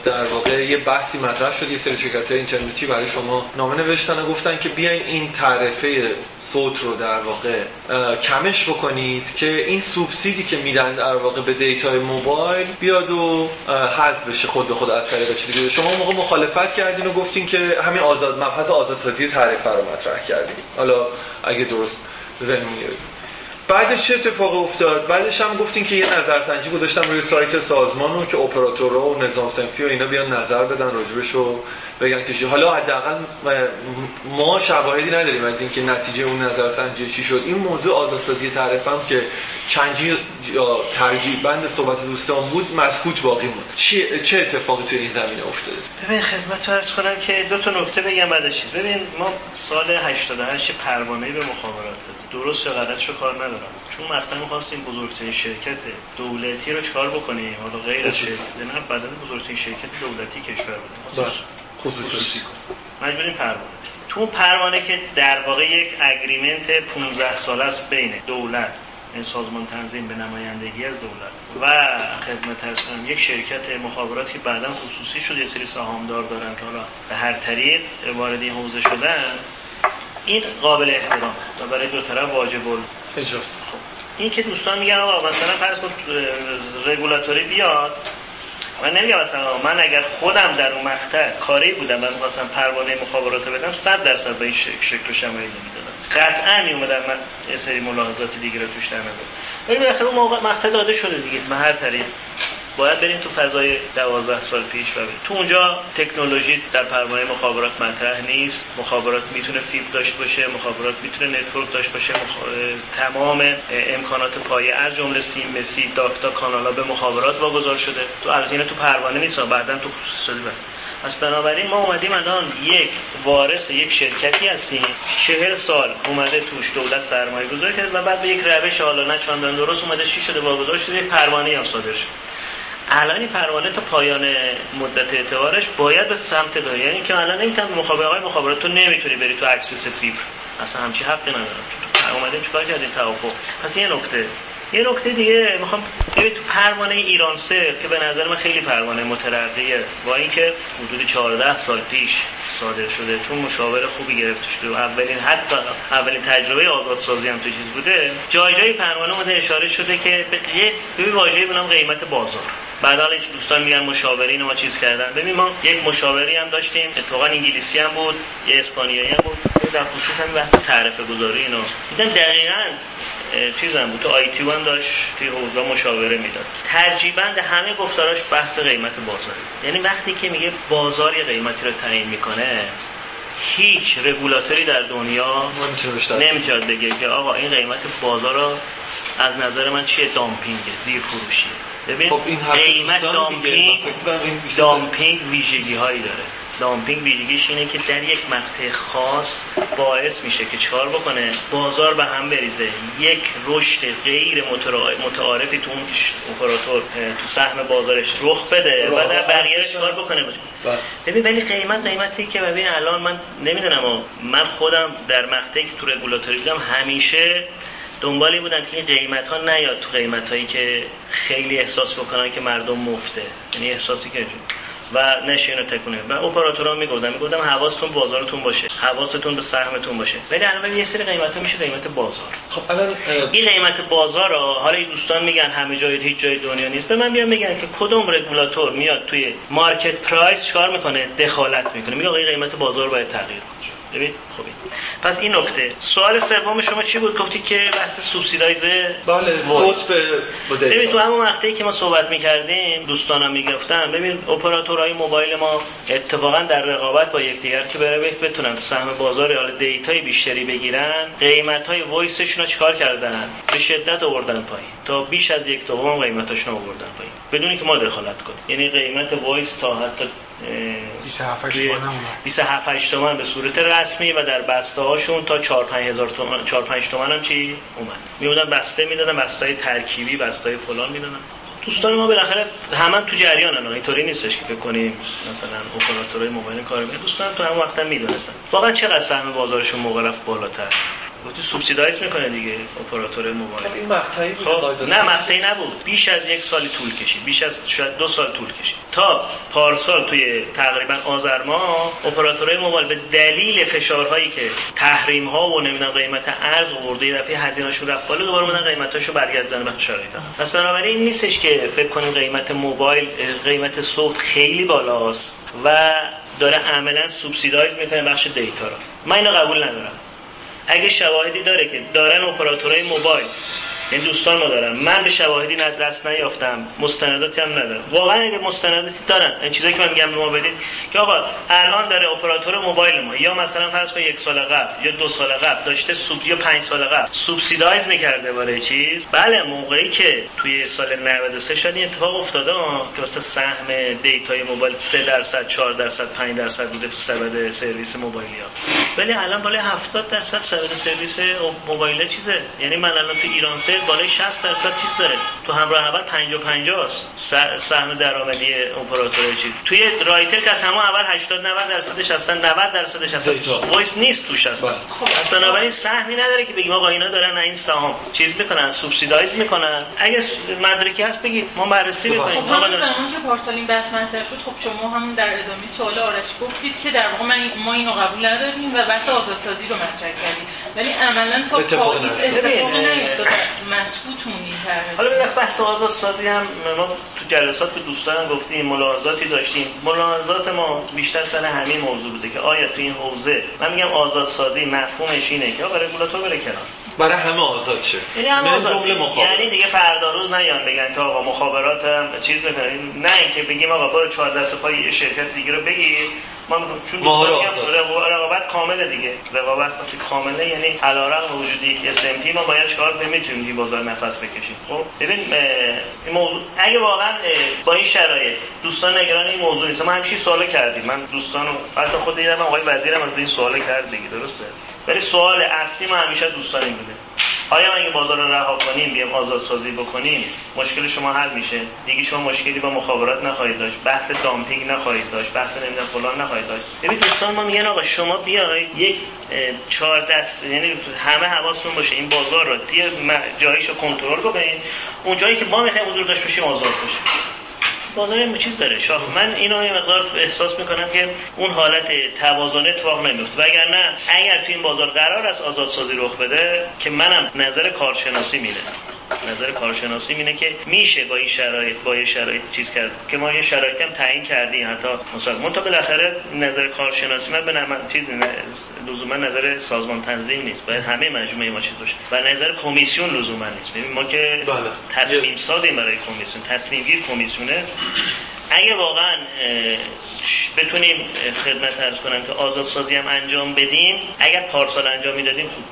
در واقع یه بحثی مطرح شد یه سری شرکت اینترنتی برای شما نامه نوشتن و گفتن که بیاین این تعرفه صوت رو در واقع کمش بکنید که این سوبسیدی که میدن در واقع به دیتای موبایل بیاد و حذف بشه خود به خود از طریق چیزی. شما موقع مخالفت کردین و گفتین که همین آزاد مبحث آزادسازی تعرفه رو مطرح کردین. حالا اگه درست ذهن بعدش چه اتفاق افتاد؟ بعدش هم گفتین که یه نظرسنجی گذاشتم روی سایت سازمان رو که اپراتورها و نظام سنفی و اینا بیان نظر بدن راجبش رو بگن که حالا حداقل ما شواهدی نداریم از اینکه نتیجه اون نظرسنجی چی شد. این موضوع آزادسازی تعریف هم که چنجی ترجیح بند صحبت دوستان بود مسکوت باقی بود چه چه اتفاقی توی این زمینه افتاده؟ ببین خدمت عرض کنم که دو تا نکته بگم بعدش. ببین ما سال 88 پروانه به مخابرات درست یا غلطش رو کار ندارم. چون مقطع می‌خواستیم بزرگترین شرکت دولتی رو چکار بکنیم؟ حالا غیر از شرکت نه بدن بزرگترین شرکت دولتی کشور بود خصوصی مجبوریم پروانه. تو پروانه که در واقع یک اگریمنت 15 ساله است بین دولت این سازمان تنظیم به نمایندگی از دولت و خدمت هستم یک شرکت مخابراتی بعدا خصوصی شد یه سری سهامدار دارن که حالا به هر طریق وارد این حوزه شدن این قابل احترام و برای دو طرف واجب اجراست خب این که دوستان میگن آقا مثلا فرض کن رگولاتوری بیاد. من نمیگم مثلا من اگر خودم در اون مقطع کاری بودم و می‌خواستم پروانه مخابرات بدم 100 درصد به این شکل و شمایل نمی‌دادم. قطعا میومدم من یه سری ملاحظات دیگه رو توش در نظر. ولی بالاخره اون موقع مقطع داده شده دیگه به هر طریق. باید بریم تو فضای 12 سال پیش و تو اونجا تکنولوژی در پروانه مخابرات مطرح نیست. مخابرات می‌تونه فیبر داشته باشه مخابرات می‌تونه network داشته باشه تمام امکانات پایه از جمله سیم مسی duct ا کانالا به مخابرات واگذار شده. تو البته تو پروانه نیست بعدا تو خصوصی پس بنابراین ما اومدیم الان یک وارث یک شرکتی هستیم. چهل سال اومده توش دولت سرمایه گذاری کرد و بعد به یک روش حالا نه چندان درست اومده چی شده واگذار شده یک پروانه هم صادر شد الان این پروانه تا پایان مدت اعتبارش باید به سمت داره. یعنی که الان نمی‌تونم مخابره های مخابرات تو نمی‌تونی بری تو access فیبر. اصلا همچی حقی ندارم. اومدیم چیکار کردیم؟ توافق. پس یه نکته. یه نکته دیگه می‌خوام تو پروانه ایران سه که به نظر من خیلی پروانه مترقیه. با اینکه حدود 14 سال پیش صادر شده. چون مشاور خوبی گرفته شده اولین حتی اولین تجربه آزادسازی هم تو چیز بوده. جای جای پروانه مده اشاره شده که یه ببین واژه‌ای به غیمت بازار. بعد حالا دوستان میگن مشاورین ما چیز کردن. ببین ما یک مشاوری هم داشتیم. اتفاقا انگلیسی هم بود یه اسپانیایی هم بود. در خصوص هم بحث تعرفه گذاری اینا. دیدن دقیقاً چیزم بود. تو آی تی هم داشت توی حوزه مشاوره می‌داد. ترجیبند همه گفتاراش بحث قیمت بازار. یعنی وقتی که میگه بازار یه قیمتی رو تعیین می‌کنه هیچ رگولاتوری در دنیا نمی‌تونه بگه که آقا این قیمت بازار رو از نظر من چیه؟ دامپینگه زیر فروشیه ببین خب این قیمت دامپینگ دامپینگ ویژگی هایی داره. دامپینگ ویژگیش اینه که در یک مقطع خاص باعث میشه که چکار بکنه؟ بازار به هم بریزه. یک رشد غیر متعارفی تو اون اپراتور تو سهم بازارش رخ بده و در بقیه چکار بکنه؟ بله. ببین ولی قیمت قیمتی که ببین الان من نمی‌دونم من خودم در مقطعی که تو رگولاتوری بودم همیشه دنبالی بودم که این قیمت ها نیاد تو قیمت هایی که خیلی احساس بکنن که مردم مفته. یعنی احساسی که و نشه اینو تکونه و اپراتورها می‌گفتن می‌گفتم. حواستون بازارتون باشه. حواستون به سهمتون باشه. ولی الان یه سری قیمت میشه قیمت بازار. خب الان این قیمت بازار رو حالا این دوستان میگن همه جای هیچ جای دنیا نیست. به من بیان میگن که کدوم رگولاتور میاد توی مارکت پرایس چیکار می‌کنه؟ دخالت می‌کنه. میگه این قیمت بازار باید تغییر کنه. ببین خوبی پس این نکته. سوال سوم شما چی بود؟ گفتی که بحث سوبسیدایز بله صوت به ببین تو همون وقتی که ما صحبت می‌کردیم دوستانم می‌گفتن ببین اپراتورهای موبایل ما اتفاقا در رقابت با یکدیگر که برای بتونن سهم بازار حال data ی بیشتری بگیرن قیمت های voice شون رو چیکار کردن؟ به شدت آوردن پایین. تا بیش از یک دوم قیمتاشون آوردن پایین. بدون که ما دخالت کنیم. یعنی قیمت voice تا حتی 27 8 تومن به صورت رسمی و در بسته هاشون تا 4 5 هزار تومن 4 5 تومن هم چی اومد. میودن بسته می‌دادن بسته های ترکیبی بسته های فلان می‌دادن. دوستان ما بالاخره همه تو جریانن. اینطوری نیستش که فکر کنیم مثلا اپراتورهای موبایل کار می‌کنن. دوستان تو هم وقت می‌دونستن. واقعا چقدر سهم بازارشون موقع رفت بالاتر؟ گفتی سوبسیدایز می‌کنه دیگه اپراتور موبایل. خب این مقطعی بود خب نه مقطعی نبود. بیش از یک سال طول کشید. بیش از شاید دو سال طول کشید. تا پارسال توی تقریبا آذر ماه اپراتورهای موبایل به دلیل فشارهایی که تحریم ها و نمی‌دونم قیمت ارز آورده یه دفعه هزینه‌شون رفت بالا دوباره اومدن قیمتاشو برگردوندن به شرایط. پس بنابراین این نیستش که فکر کنیم قیمت موبایل قیمت صوت خیلی بالاست و داره عملا سوبسیدایز می‌کنه بخش دیتا رو. من اینو قبول ندارم. اگه شواهدی داره که دارن اپراتورهای موبایل این دوستان ما دارن من به شواهدی دست نیافتم. مستنداتی هم ندارم. واقعا اگه مستنداتی دارن. این چیزایی که من میگم ما بدید. که آقا الان داره اپراتور موبایل ما. یا مثلا فرض کن یک سال قبل یا دو سال قبل داشته sub یا پنج سال قبل subsidize می‌کرده برای چیز. بله موقعی که توی سال 93 شد این اتفاق افتاده که واسه سهم data ی موبایل 3 درصد 4 درصد 5 درصد بوده تو سبد سرویس موبایلی ها. ولی الان بالای 70 درصد سبد سرویس موبایل چیزه. یعنی من الان تو ایران سه بالای 60 درصد چیز داره. تو همراه اول 50 50 است سهم درآمدی اپراتور چی؟ توی رایتل که از همه اول 80 90 درصدش هستن 90 درصدش هستن. voice نیست توش هستن. بله. خب پس بنابراین سهمی نداره که بگیم آقا اینا دارن این سهام. چیز می‌کنن subsidize می‌کنن. اگه مدرکی هست بگید ما بررسی خب، می‌کنیم. خب زمانی که پارسال این بحث مطرح شد خب شما هم در ادامه سوال آرش گفتید که در واقع من ما اینو قبول نداریم و بحث آزادسازی رو مطرح کردیم. ولی عملا تا پاییز اتفاقی نیفتاد. مسکوت مونید حالا به بحث آزاد سازی هم ما تو جلسات به دوستان گفتیم ملاحظاتی داشتیم. ملاحظات ما بیشتر سر همین موضوع بوده که آیا تو این حوزه من میگم آزاد سازی مفهومش اینه که آقا رگولاتور بره کنار. برای همه آزاد شه. یعنی همه آزاد. جمله مخابرات. یعنی دیگه فردا روز نیان بگن که آقا مخابرات هم چیز بکنن نه اینکه بگیم آقا برو چهار دست پای شرکت دیگه رو بگیر. ما چون رقابت کامله دیگه. رقابت وقتی کامله یعنی علیرغم وجودی یک SMP ما باید چهار می‌تونیم این بازار نفس بکشیم. خب؟ ببین این موضوع اگه واقعا با این شرایط دوستان نگران این موضوع نیست. ما همیشه سوال کردیم. من دوستانو حتی خود دیدم آقای وزیرم از این سوال کرد دیگه درسته؟ ولی سوال اصلی ما همیشه دوستان این بوده. آیا اگه بازار رو رها کنیم بیام آزاد سازی بکنیم مشکل شما حل میشه؟ دیگه شما مشکلی با مخابرات نخواهید داشت بحث دامپینگ نخواهید داشت بحث نمی‌دونم فلان نخواهید داشت. ببین دوستان ما میگن آقا شما بیاید یک چهار دست یعنی همه حواستون باشه این بازار رو دیگه جاییشو کنترل کنید اون جایی که ما می‌خوایم حضور داشت باشیم آزاد باشیم بازار این چیز داره. شاه من اینو یه مقدار احساس می‌کنم که اون حالت توازن اتفاق نمیفته نه اگر تو این بازار قرار است آزادسازی رخ بده که منم نظر کارشناسی میدم نظر کارشناسی اینه که میشه با این شرایط با این شرایط چیز کرد. که ما یه شرایطی هم تعیین کردیم. حتی مثلا تا بالاخره نظر کارشناسی من به چیز لزوما نظر سازمان تنظیم نیست. باید همه مجموعه ما چیز باشه. و نظر کمیسیون لزوما نیست. ببین ما که بله. تصمیم سازیم برای کمیسیون. تصمیم گیر کمیسیونه. اگه واقعا بتونیم خدمت ارز کنم که آزادسازی هم انجام بدیم اگر پارسال انجام می‌دادیم خوب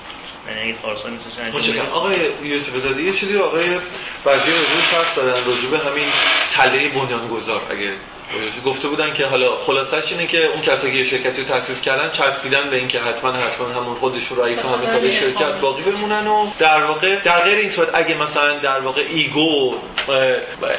یعنی اگه پارسال می‌تونیم آقای یوسف زاده یه چیزی آقای وزیر روش حرف دادن راجع همین تله بنیانگذار اگه گفته بودن که حالا خلاصش اینه که اون کسایی که شرکتی رو تاسیس کردن چسبیدن به اینکه حتما حتما همون خودش رو رئیس همه کار شرکت باقی بمونن و در واقع در غیر این صورت اگه مثلا در واقع ایگو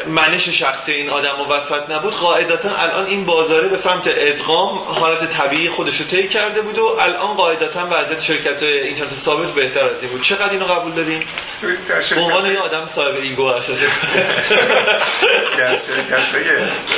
منش شخصی این آدم و وسط نبود قاعدتا الان این بازاره به سمت ادغام حالت طبیعی خودش رو طی کرده بود و الان قاعدتا وضعیت شرکت اینترنت ثابت بهتر از این بود. چقدر اینو قبول دارین؟ به عنوان یه آدم صاحب ایگو هست در شرکت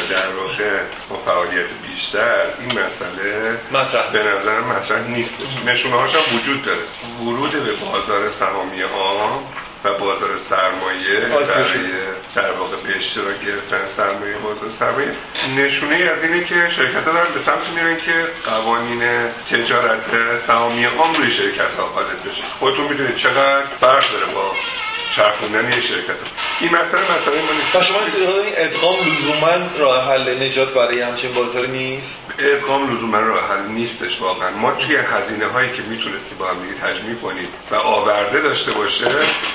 در واقع با فعالیت بیشتر این مسئله مطرح به نظر مطرح نیست. نشونه هاش هم وجود داره. ورود به بازار سهامی ها و بازار سرمایه برای در واقع به اشتراک گرفتن سرمایه بازار سرمایه. نشونه از اینه که شرکت ها دارن به سمت میرن که قوانین تجارت سهامی عام روی شرکت ها غالب بشه. خودتون می‌دونید چقدر فرق داره با چرخوندن یه شرکت. این مسئله مسئله ما نیست. شما این ادغام لزوما راه حل نجات برای همچین بازاری نیست؟ ادغام لزوما راه حل نیستش واقعا. ما توی هزینه هایی که می‌تونستی با هم دیگه تجمیع کنیم و آورده داشته باشه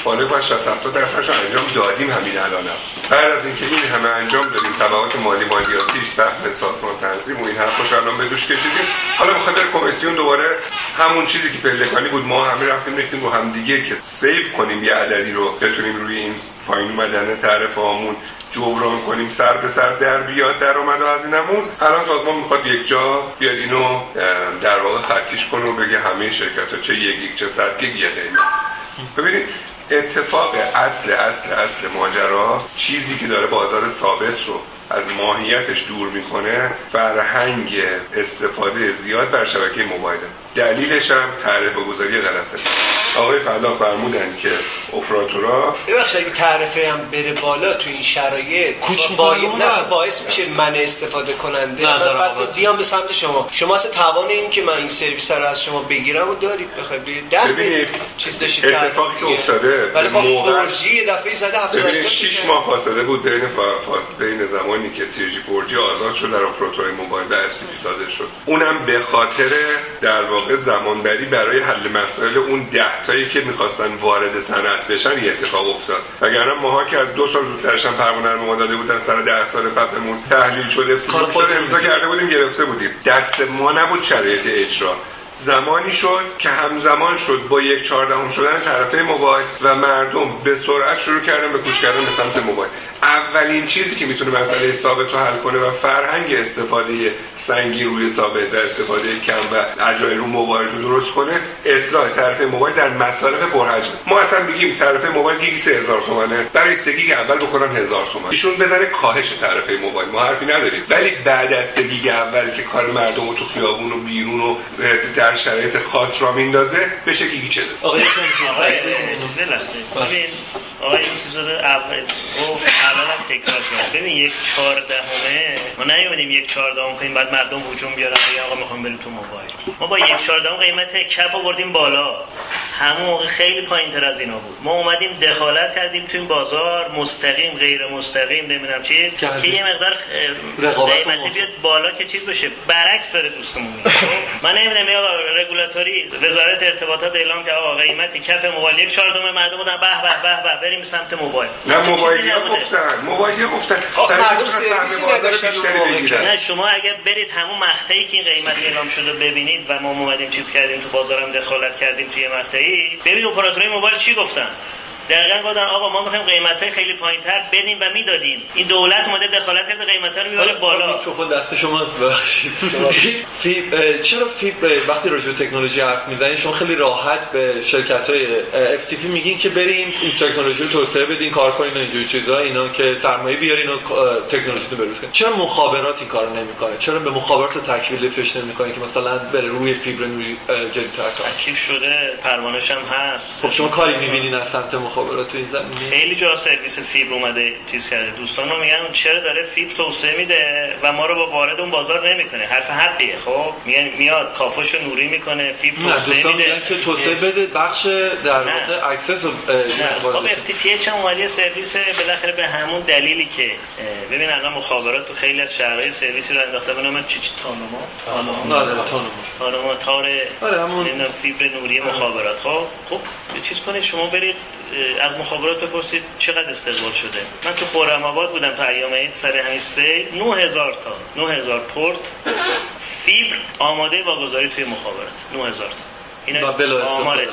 بالا با 60 70 درصدش انجام دادیم همین الانم بعد از اینکه این همه انجام دادیم تبعات مالی مالیاتیش سهم سازمان تنظیم و این حرفا الان به دوش کشیدیم. حالا می‌خواد بر کمیسیون دوباره همون چیزی که پلکانی بود ما همه رفتیم ریختیم رو هم دیگه که سیو کنیم یه عددی رو. بتونیم روی این پایین اومدن تعرفه هامون جبران کنیم سر به سر در بیاد درآمد و هزینه‌مون الان سازمان می‌خواد یک جا بیاد اینو در واقع خطیش کنه و بگه همه شرکت ها چه یک یک چه صد یک یه قیمت. ببینید اتفاق اصل اصل اصل ماجرا چیزی که داره بازار ثابت رو از ماهیتش دور می‌کنه فرهنگ استفاده زیاد بر شبکه موبایل دلیلش هم تعرفه گذاری غلطه. آقای فلا فرمودن که اپراتورا ببخشید اگه تعرفه هم بره بالا تو این شرایط کوچ با... نه باعث میشه من استفاده کننده مثلا بیام به سمت شما. شما اصلا توان این که من این سرویس رو از شما بگیرم و دارید. بخواید ببینید چیز داشتید اتفاقی که افتاده ولی خب فورجی دفعه زده هفته 6 ماه فاصله بود بین فاصله بین زمانی که تیجی فورجی آزاد شد در اپراتورهای موبایل و اف صادر شد. اونم به خاطر در واقع زمانبری برای حل مسائل اون ده تایی که می‌خواستن وارد صنعت بشن یه اتفاق افتاد. وگرنه ماها که از دو سال زودترش هم پروانه رو داده بودن سر ده سال قبلمون تحلیل شده اف شده امضا کرده بودیم گرفته بودیم. دست ما نبود شرایط اجرا. زمانی شد که همزمان شد با یک چهاردهم شدن طرفه موبایل و مردم به سرعت شروع کردن به کوچ کردن به سمت موبایل. اولین چیزی که می‌تونه مسئله ثابت رو حل کنه و فرهنگ استفاده سنگین روی ثابت و استفاده کم و اجای رو موبایل رو درست کنه اصلاح طرف موبایل در مصارف پرحجم. ما اصلا میگیم طرف موبایل گیگی 3000 تومانه برای سگیگ اول بکنن 1000 تومان ایشون بزنه کاهش طرف موبایل. ما حرفی نداریم. ولی بعد از سگیگ اول که کار مردم تو خیابون و بیرون و شرایط خاص را میندازه بشه گیگی 40 آقای آقای اول گفت اول تکرار کنم ببین یک چهاردهمه ما نیومدیم یک چهاردهم کنیم بعد مردم هجوم بیارن بگن آقا می‌خوام بریم تو موبایل. ما با یک چهاردهم قیمت کف آوردیم بالا. همون موقع خیلی پایین تر از اینا بود. ما اومدیم دخالت کردیم تو این بازار مستقیم غیر مستقیم نمی‌دونم چی. که یه مقدار قیمت بیاد بالا که چیز بشه برعکس داره دوستمون من نمی‌دونم یا رگولاتوری وزارت ارتباطات اعلام که آقا قیمت کف موبایل. یک چهاردهم مردم بودن به به به بریم سمت موبایل. نه موبایل گفتن موبایل گفتن مردم سرویسی نداشتن نه شما اگه برید همون مقطعی که این قیمت اعلام شده ببینید و ما اومدیم چیز کردیم تو بازارم دخالت کردیم توی مقطعی ببین اپراتورهای موبایل چی گفتن. دقیقا گفتن آقا ما می‌خوایم قیمت های خیلی پایین تر بدیم و می‌دادیم. این دولت اومده دخالت کرده قیمت ها رو می‌بره بالا. میکروفون دست شما فیب چرا فیب وقتی راجع تکنولوژی حرف می‌زنین شما خیلی راحت به شرکت های FCP میگین که برین این تکنولوژی رو توسعه بدین کار کنین و اینجوری چیزا اینا که سرمایه بیارین و تکنولوژی رو بروز کنین. چرا مخابرات این کارو نمی‌کنه؟ چرا به مخابرات تکمیل فش نمی‌کنه که مثلا بره روی فیبر نوری جدیدتر تکمیل شده پروانه‌ش هم هست. خب شما کاری می‌بینین از سمت مخابرات؟ مخابرات تو این زمینه خیلی جا سرویس فیبر اومده چیز کرده. دوستان میگن چرا داره فیبر توسعه میده و ما رو با وارد اون بازار نمی‌کنه. حرف حقیه. خب میگن میاد کافوش نوری می‌کنه فیبر توسعه میده. که توسعه بده بخش در واقع access خب F TT سرویس بالاخره به همون دلیلی که ببین الان مخابرات تو خیلی از شهرهای سرویسی رو انداخته به نام چی چی تانوما؟ تانوما. تانوما. تار فیبر نوری مخابرات. خب خب چیز کنید شما برید از مخابرات بپرسید چقدر استقبال شده. من تو خورم آباد بودم تا ایام عید سر همین سه 9000 تا 9000 پورت فیبر آماده واگذاری توی مخابرات. 9000 تا. اینا آمار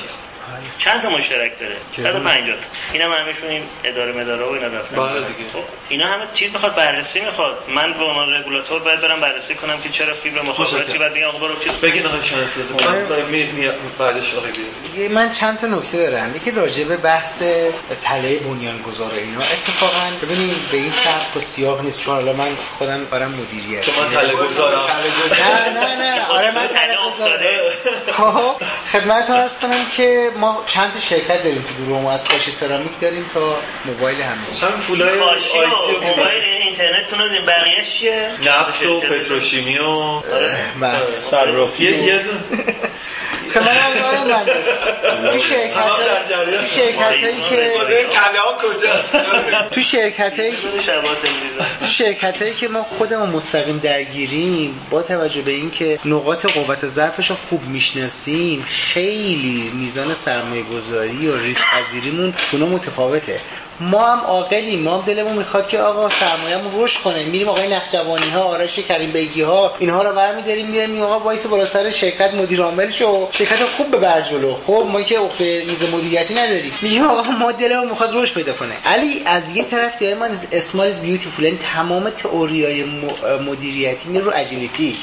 چند تا مشترک داره؟ 150 تا اینا همشون این اداره مداره و اینا رفتن. بله دیگه. خب اینا همه چیز می‌خواد بررسی می‌خواد. من به عنوان رگولاتور باید برم بررسی کنم که چرا فیبر مخابراتی بعد بگم آقا برو چیز بگین آقا می بعدش آقا من چند تا نکته دارم. یکی راجع به بحث تله بنیانگذار اینا. اتفاقا ببینید به این سبک و سیاق نیست. چون حالا من خودم برام مدیریت. شما تله گذارم نه نه. نه آره من تله گذارم خب خدمتتون عرض کنم که ما چند تا شرکت داریم تو گروه ما از کاشی سرامیک داریم تا موبایل همیشه چند پولای کاشی و موبایل اینترنت تون داریم بقیه‌اش چیه؟ نفت و پتروشیمی و صرافی یه هم آقای مهندس تو شرکت تو شرکت هایی که کله ها کجاست؟ تو شرکت هایی تو شرکت هایی که ما خودمون مستقیم درگیریم با توجه به اینکه نقاط قوت ضعفش رو خوب می‌شناسیم خیلی میزان سرمایه گذاری و ریسک پذیریمون اونا متفاوته. ما هم عاقلیم. ما هم دلمون می‌خواد که آقا سرمایه‌مون رشد کنه. میریم آقای نخجوانی ها آرش کریم بیگی ها اینها رو برمی‌داریم میریم آقا وایسا بالا سر شرکت مدیر عامل شو. شرکت خوب ببر جلو خب ما که عقده میز مدیریتی نداریم. میگیم آقا ما دلمون می‌خواد رشد پیدا کنه. علی از یه طرف دیگه small is beautiful یعنی تمام تئوریای مدیریتی رو agility.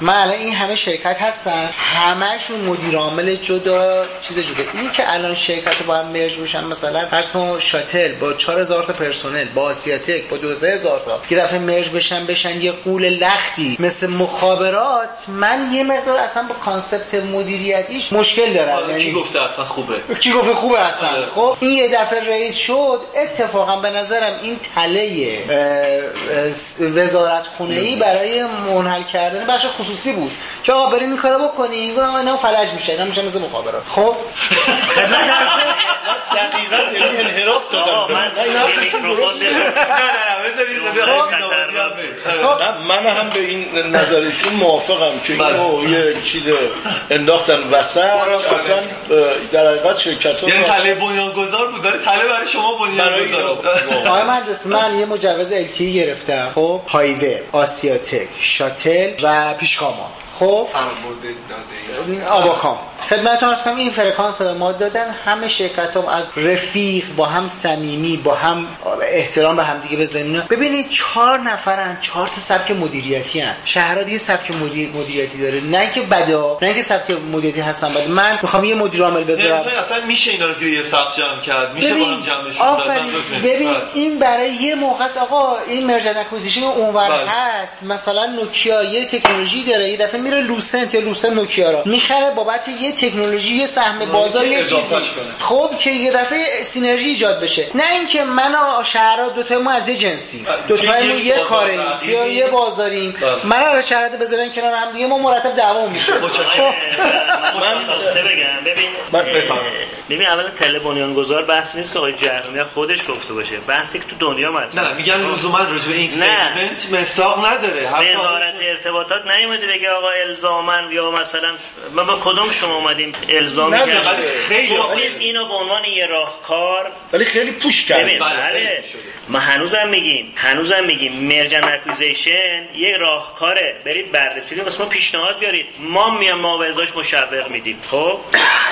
من الان این همه شرکت هستن. همهشون مدیر عامل جدا چیز جدا. اینی که الان شرکت با هم merge بشن مثلا فرض شاتل با 4000 تا پرسنل با آسیاتک با 2000 تا یه دفعه merge بشن بشن یه غول لختی مثل مخابرات. من یه مقدار اصلا با concept مدیریتیش مشکل دارم یعنی کی گفته اصلا خوبه؟ کی گفته خوبه اصلا؟ خب این یه دفعه رئیس شد اتفاقا به نظرم این تله وزارت خونه ای برای منحل کردن بخش خصوصی بود. که آقا بریم این کارو بکنیم گفتم اینا فلج میشه اینا میشه مثل مخابرات. خب؟ من دقیقاً یعنی انحراف دادم. من هم به این نظرشون موافقم که اینو یه چیز انداختن وسط اصلا در حقیقت شرکت ها یعنی تله بنیانگذار بود؟ داره تله برای شما بنیانگذار آقای مهندس من یه مجوز التی گرفتم. خب هایوه آسیاتک شاتل و پیشخاما. خب. آباکام خدمت ارز کنم این فرکانس به ما دادن. همه شرکت هم از رفیق با هم صمیمی با هم احترام به هم دیگه بزنین ببینید چهار نفرن. چهار تا سبک مدیریتی هن. شهرها دیگه سبک مدیر... مدیریتی داره. نه که بدا نه که سبک مدیریتی هستن بد من می‌خوام یه مدیر عامل بذارم. اصلا میشه اینا رو توی یه سبک جمع کرد؟ میشه با هم جمعش ببین این برای یه موقع آقا این merge and acquisition اونور هست. مثلا نوکیا یه تکنولوژی داره یه دفعه میره لوسنت یا لوسنت نوکیا رو. می‌خره بابت یه تکنولوژی یه سهم بازار یه چیزی. خب که یه دفعه synergy ایجاد بشه. نه اینکه من و شهرها دو تا ما از یه جنسی دو تا یه کاریم. یا یه بازاریم. من رو شهرات بذارن کنار هم دیگه ما مرتب دعوا میشه من بگم. ببین ببین اولا تله بنیانگذار بحث نیست که آقای جهرمی خودش گفته باشه. بحثی که تو دنیا مطرحه نه میگن لزوما راجع به این segment مصداق نداره. وزارت ارتباطات نیومده بگه آقا الزاما یا مثلا ما با کدوم شما اومدیم الزام کردیم خیلی اینو به عنوان یه راهکار ولی خیلی push کردیم. بله ما هنوزم میگیم هنوزم میگیم merge and acquisition یه راهکاره. برید بررسی کنید. واسه ما پیشنهاد بیارید. ما میام ما به ازاش مشوق میدیم. خب؟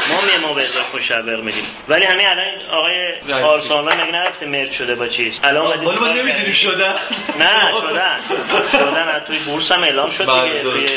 ما میام ما به ازاش مشوق میدیم. ولی همین الان آقای آرسالان مگه نرفته مرج شده با چیز؟ الان ولی ما نمی‌دونیم شده نه شدن. شدن. توی بورس هم اعلام شد دیگه. توی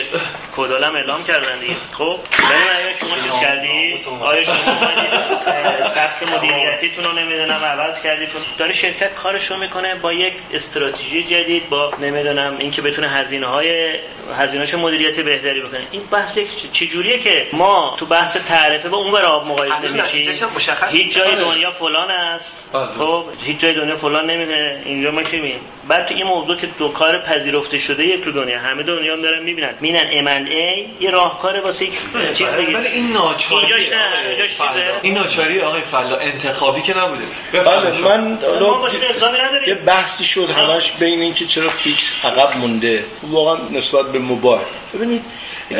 کدال هم اعلام کردن دیگه. خب؟ ولی شما چیز کردی؟ آیا شما سبک مدیریتیتون رو نمی‌دونم عوض کردی؟ داره شرکت کارش رو می‌کنه با یک استراتژی جدید با نمی‌دونم اینکه بتونه هزینه های هزینه‌اش مدیریت بهتری بکنه. این بحث چجوریه که ما تو بحث تعرفه با اون بر آب مقایسه میشیم؟ هیچ جای دنیا فلان است. خب هیچ جای دنیا فلان نمیده. اینجا ما که بعد تو این موضوع که دو کار پذیرفته شده تو دنیا همه دنیا هم دارن می‌بینن. مینن ام ای یه راهکار واسه یک چیز دیگه. ولی این ناچاری اینجاش نه اینجاش این ناچاری آقای فلا انتخابی که نبوده. بله من یه بحثی شد همش بین اینکه چرا فیکس عقب مونده. واقعا نسبت به موبایل. ببینید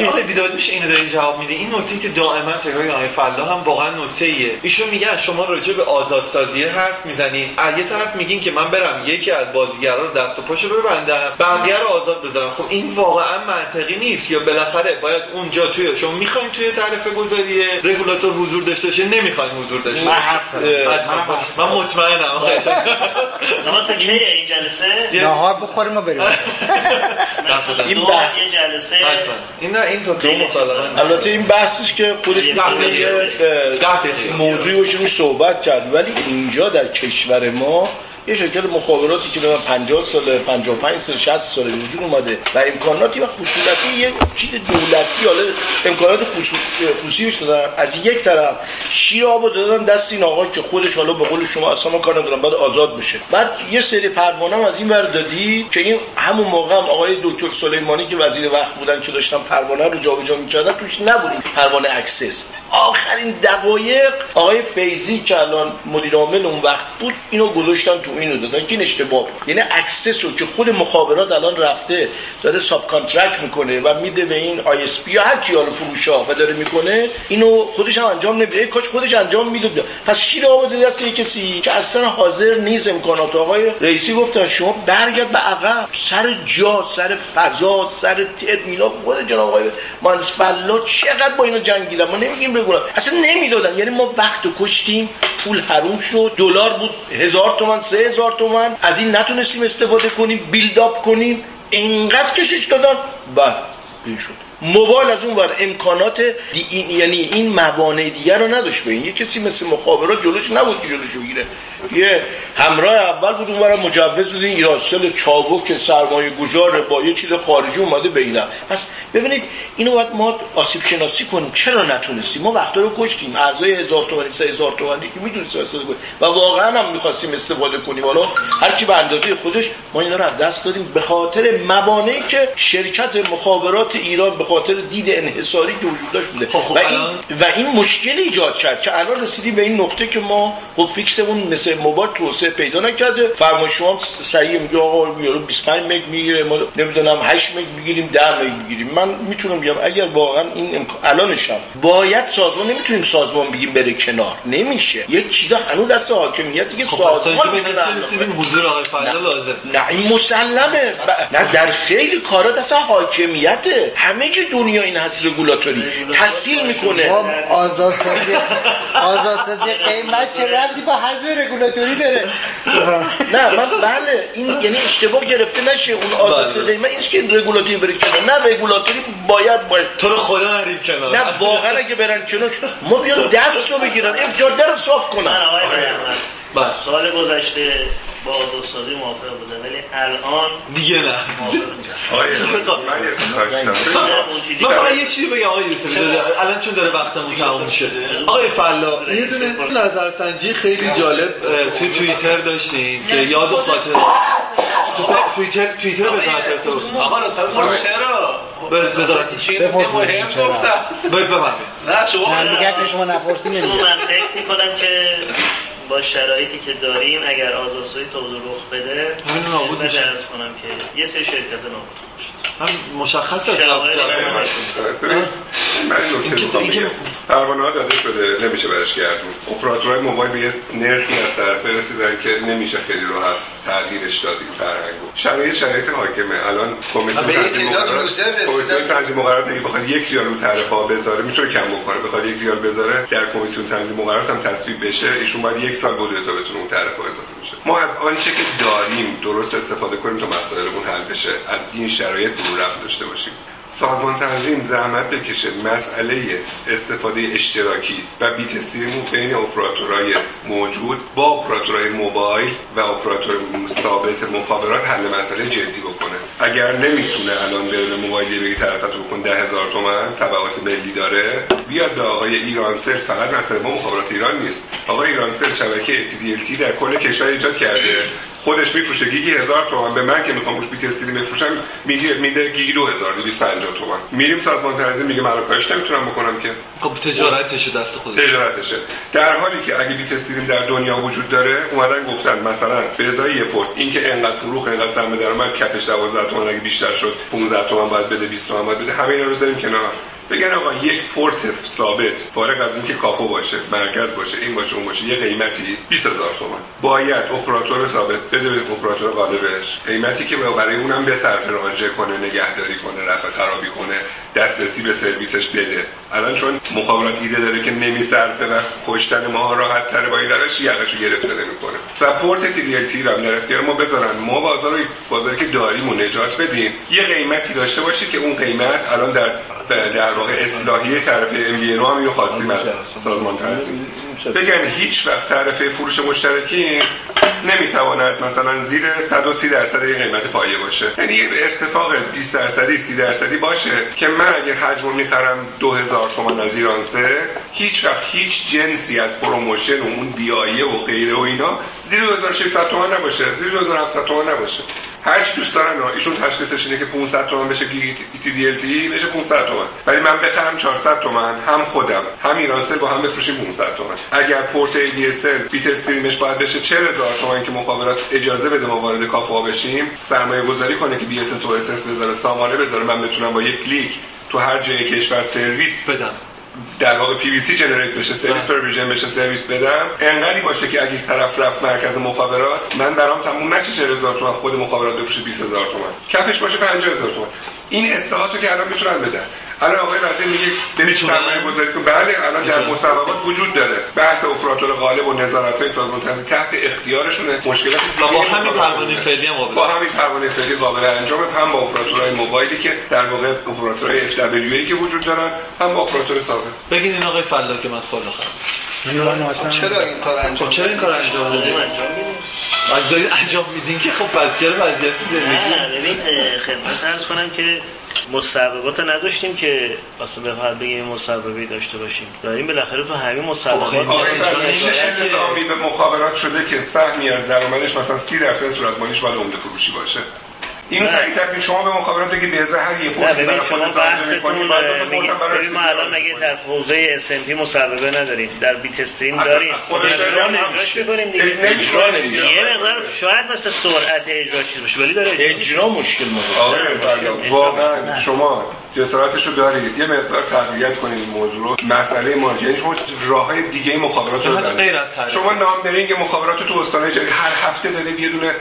آقای بیداد میشه اینو داری جواب میده. این نکته که دائما تکرار آقای فلا هم واقعا نکته ایه ایشون میگه شما راجع به آزادسازی حرف می‌زنین از یه طرف میگین که من برم یکی از بازیگرا رو دست و پاشو ببندم بقیه رو آزاد بذارم. خب این واقعا منطقی نیست یا بالاخره باید اونجا توی شما می‌خواین توی تعرفه گذاری رگولاتور حضور داشته باشه؟ نمی‌خواین حضور داشته باشه. من مطمئنم. ما تا کی این جلسه؟ نهار بخوریم و بریم. این جلسه. این نه این تو دو مسابقه البته این بحثش که خودش موضوعی رو صحبت کرد. ولی اینجا در کشور ما یه شرکت مخابراتی که 50 سال 55 سال 60 سال وجود اومده و امکاناتی و خصوصیتی یه چیز دولتی حالا امکانات خصوصی دادن از یک طرف شیر آب دادن دست این آقا که خودش حالا به قول شما اصلا کار ندارم بعد آزاد بشه. بعد یه سری پروانه از این ور دادی که این همون موقع هم آقای دکتر سلیمانی که وزیر وقت بودن که داشتن پروانه رو جابجا می‌کردن توش نبود پروانه access. آخرین دقایق آقای فیزی که الان مدیر عامل اون وقت بود اینو گذاشتن تو اینو دادن که این اشتباه یعنی access رو که خود مخابرات الان رفته داره subcontract می‌کنه و میده به این ISP هر کی حالا فروشا و داره می‌کنه اینو خودش هم انجام نمیده. کاش خودش انجام می‌داد. پس شیر آب دست یه کسی؟ که اصلا حاضر نیست امکانات. آقای رئیسی گفتن شما برگرد به عقب. سر جا سر فضا سر ترمینال خود جناب آقای مهندس فلا چقدر با اینا جنگیدن؟ ما نمیگیم بگم اصلا نمی‌دادن. یعنی ما وقت کشتیم پول حروم شد دلار بود هزار تومن سه هزار تومن. از این نتونستیم استفاده کنیم build up کنیم. اینقدر کشش دادن. بعد این شد. موبایل از اون ور امکانات دی این یعنی این موانع دیگر رو نداشت به این. یه کسی مثل مخابرات جلوش نبود که جلوش بگیره. یه همراه اول بود اون مجوز بود ایراسل چابک سرمایه گذار با یه چیز خارجی اومده بینم پس ببینید اینو باید ما آسیب شناسی کنیم. چرا نتونستیم؟ ما وقتا رو کشتیم. اعضای هزار تومانی سه هزار تومانی که می‌دونستیم استفاده کنیم و واقعا هم می‌خواستیم استفاده کنیم. حالا هر کی به اندازه خودش ما اینا رو دست دادیم. به خاطر موانعی که شرکت مخابرات ایران به خاطر دید انحصاری که وجود داشت بوده. خب، خب، و این و این مشکل ایجاد کرد که الان رسیدیم به این نقطه که ما خب فیکسمون مثل موبایل توسعه پیدا نکرده. فرمایش شما سریع میگه آقا یارو 25 مگ می‌گیره ما نمی‌دونم 8 مگ می‌گیریم 10 مگ می‌گیریم. من می‌تونم بگم اگر واقعا این امکان الانش هم باید سازمان نمی‌تونیم سازمان بگیم بره کنار. نمیشه. یک چیزا هنوز دست حاکمیتی که خب سازمان می‌تونه حضور آقای لازم. نه این مسلمه. نه در خیلی کارا دست حاکمیته. همه جا دنیا این هست رگولاتوری؟ تسهیل می‌کنه. آزادسازی آزادسازی قیمت چه ربطی با حذف رگولاتوری داره؟ نه من بله این یعنی اشتباه گرفته نشه. اون آزادسازی من اینش که رگولاتوری بره کنار. نه رگولاتوری باید باید تو رو خدا نریم کنار. نه واقعا اگه برن کنار ما بیان دست رو بگیرن. این جاده رو صاف کنن. بله. سال گذشته با آزادسازی موافق بوده ولی الان دیگه نه. من فقط یه چیزی بگم آقای یوسفی الان چون داره وقتمون تموم میشه آقای فلا یه دونه نظرسنجی خیلی جالب تو توییتر داشتین که یاد خاطر توییتر توییتر وزارت تو. آقا لطفا چرا؟ وزارت چی مهم گفتم بفرمایید نه شما من فکر می‌کنم که با شرایطی که داریم اگر آزادسازی تا رخ بده همین نابود میشه. کنم که یه سه شرکت نابود. هم مشخص من پروانه ها داده شده نمیشه برش گردون اپراتورهای موبایل به یه نرخی از طرف رسیدن که نمیشه خیلی راحت تغییرش دادیم فرهنگو شرایط شرایط حاکمه. الان کمیسیون تنظیم مقررات تنظیم مقررات اگه بخواد یک ریال رو طرف ها بذاره می‌تونه کم بکنه بخواد یک ریال بذاره در کمیسیون تنظیم مقررات هم تصویب بشه. ایشون باید یک سال بوده تا بتونه اون طرف ها اضافه بشه ما از آنچه که داریم درست استفاده کنیم تا مسائلمون حل بشه. از این شرایط دور رفت داشته باشیم. سازمان تنظیم زحمت بکشه مسئله استفاده اشتراکی و بیت استریم بین اپراتورهای موجود با اپراتورهای موبایل و اپراتور ثابت مخابرات حل مسئله جدی بکنه. اگر نمی‌تونه الان به موبایلی بگی طرفتو بکن ده هزار تومن تبعات ملی داره بیاد به آقای ایرانسل فقط مسئله ما مخابرات ایران نیست. آقای ایرانسل شبکه تی در کل کشور ایجاد کرده. خودش میفروشه گیگی هزار تومن. به من که می‌خوام روش بیت استریم بفروشم میگه میده گیگی دو هزار پنجاه تومن میریم سازمان تنظیم میگه من کارش نمی‌تونم بکنم که. خب تجارتشه دست خودش تجارتشه. در حالی که اگه بیت استریم در دنیا وجود داره اومدن گفتن مثلا به ازای یه پورت اینکه انقدر فروخ انقدر سهم درآمد کفش 12 تومن اگه بیشتر شد 15 تومن باید بده 20 تومن باید بده همه اینا رو بذاریم کنار بگن آقا یک پورت ثابت فارغ از اینکه کافو باشه مرکز باشه این باشه اون باشه یه قیمتی 20000 تومان. باید اپراتور ثابت بده به اپراتور غالبش قیمتی که برای اونم به صرف رانجه کنه نگهداری کنه رفع خرابی کنه دسترسی به سرویسش بده. الان چون مخابرات ایده داره که نمیصرفه و کشتن ما راحت تره با این روش یقشو گرفته نمی‌کنه. و پورت TD-LTE رو در اختیار ما بذارن. ما بازار بازاری که داریم و نجات بدیم. یه قیمتی داشته باشه که اون قیمت الان در در واقع اصلاحی طرف ام رو هم اینو خواستیم از سازمان تنظیم بگن هیچ وقت طرف فروش مشترکی نمی‌تواند مثلا زیر 130 درصد قیمت پایه باشه. یعنی یه اختلاف 20 درصدی 30 درصدی باشه که من اگه حجم می‌خرم 2000 تومان از ایرانسل هیچ وقت هیچ جنسی از promotion و اون بیایه و غیره و اینا زیر 2600 تومان نباشه. زیر 2700 تومان نباشه. هر چی دوست دارن ایشون تشخیصش اینه که 500 تومن بشه گیگ TD-LTE بشه 500 تومن. ولی من بخرم 400 تومن هم خودم هم ایرانسل با هم بفروشیم 500 تومن. اگر پورت ADSL bitstream ش باید بشه 40000 تومن که مخابرات اجازه بده ما وارد کافو بشیم سرمایه گذاری کنه که BSS و OSS بذاره سامانه بذاره من بتونم با یک کلیک تو هر جای کشور سرویس بدم. در واقع PVC generate بشه سرویس provision بشه سرویس بدم. انقدری باشه که اگه طرف رفت مرکز مخابرات من برام تموم نشه 40000 تومان خود مخابرات بفروشه 20000 تومان کفش باشه 50000 تومان این اصلاحاتو که الان می‌تونن بدن الان آقای وزیر میگه برید سرمایه گذاری کن. بله الان در مسابقات وجود داره. بحث اپراتور غالب و نظارت های سازمان تحصیل تحت اختیارشونه. مشکلات با همین پروانه فعلی هم با همین پروانه فعلی قابل انجام هم با اپراتورهای موبایلی که در واقع اپراتورهای اف دبلیو ای که وجود دارن هم با اپراتور ثابت بگین این آقای فلا که من سوال خب چرا این کار انجام خب چرا این کار انجام میدین دارین انجام میدین که خب بازیگر وضعیت زندگی نه ببین خدمت عرض کنم که مصوبات نداشتیم که واسه بخواد بگیم مصوبه داشته باشیم. داریم بالاخره تو همین مصوبات نظامی به مخابرات شده که سهمی از درآمدش مثلا 30 درصد صورت مالیش باید عمده فروشی باشه؟ این تعیین تکلیف شما به مخابرات بگید به ازای هر یه پورت برای شما بحثتون ببین ما الان مگه در حوزه SMP مصوبه نداریم؟ در bitstream داریم. خودش اجراش می‌کنیم دیگه. اجرا نمیشه. یه مقدار شاید مثل سرعت اجرا چیز باشه ولی داره اجرا مشکل آره واقعا شما جسارتش رو دارید. یه مقدار تقویت کنید این موضوع رو. مسئله ما یعنی شما راه های دیگه مخابرات رو شما numbering مخابرات تو استان جدید هر هفته دارید یه دونه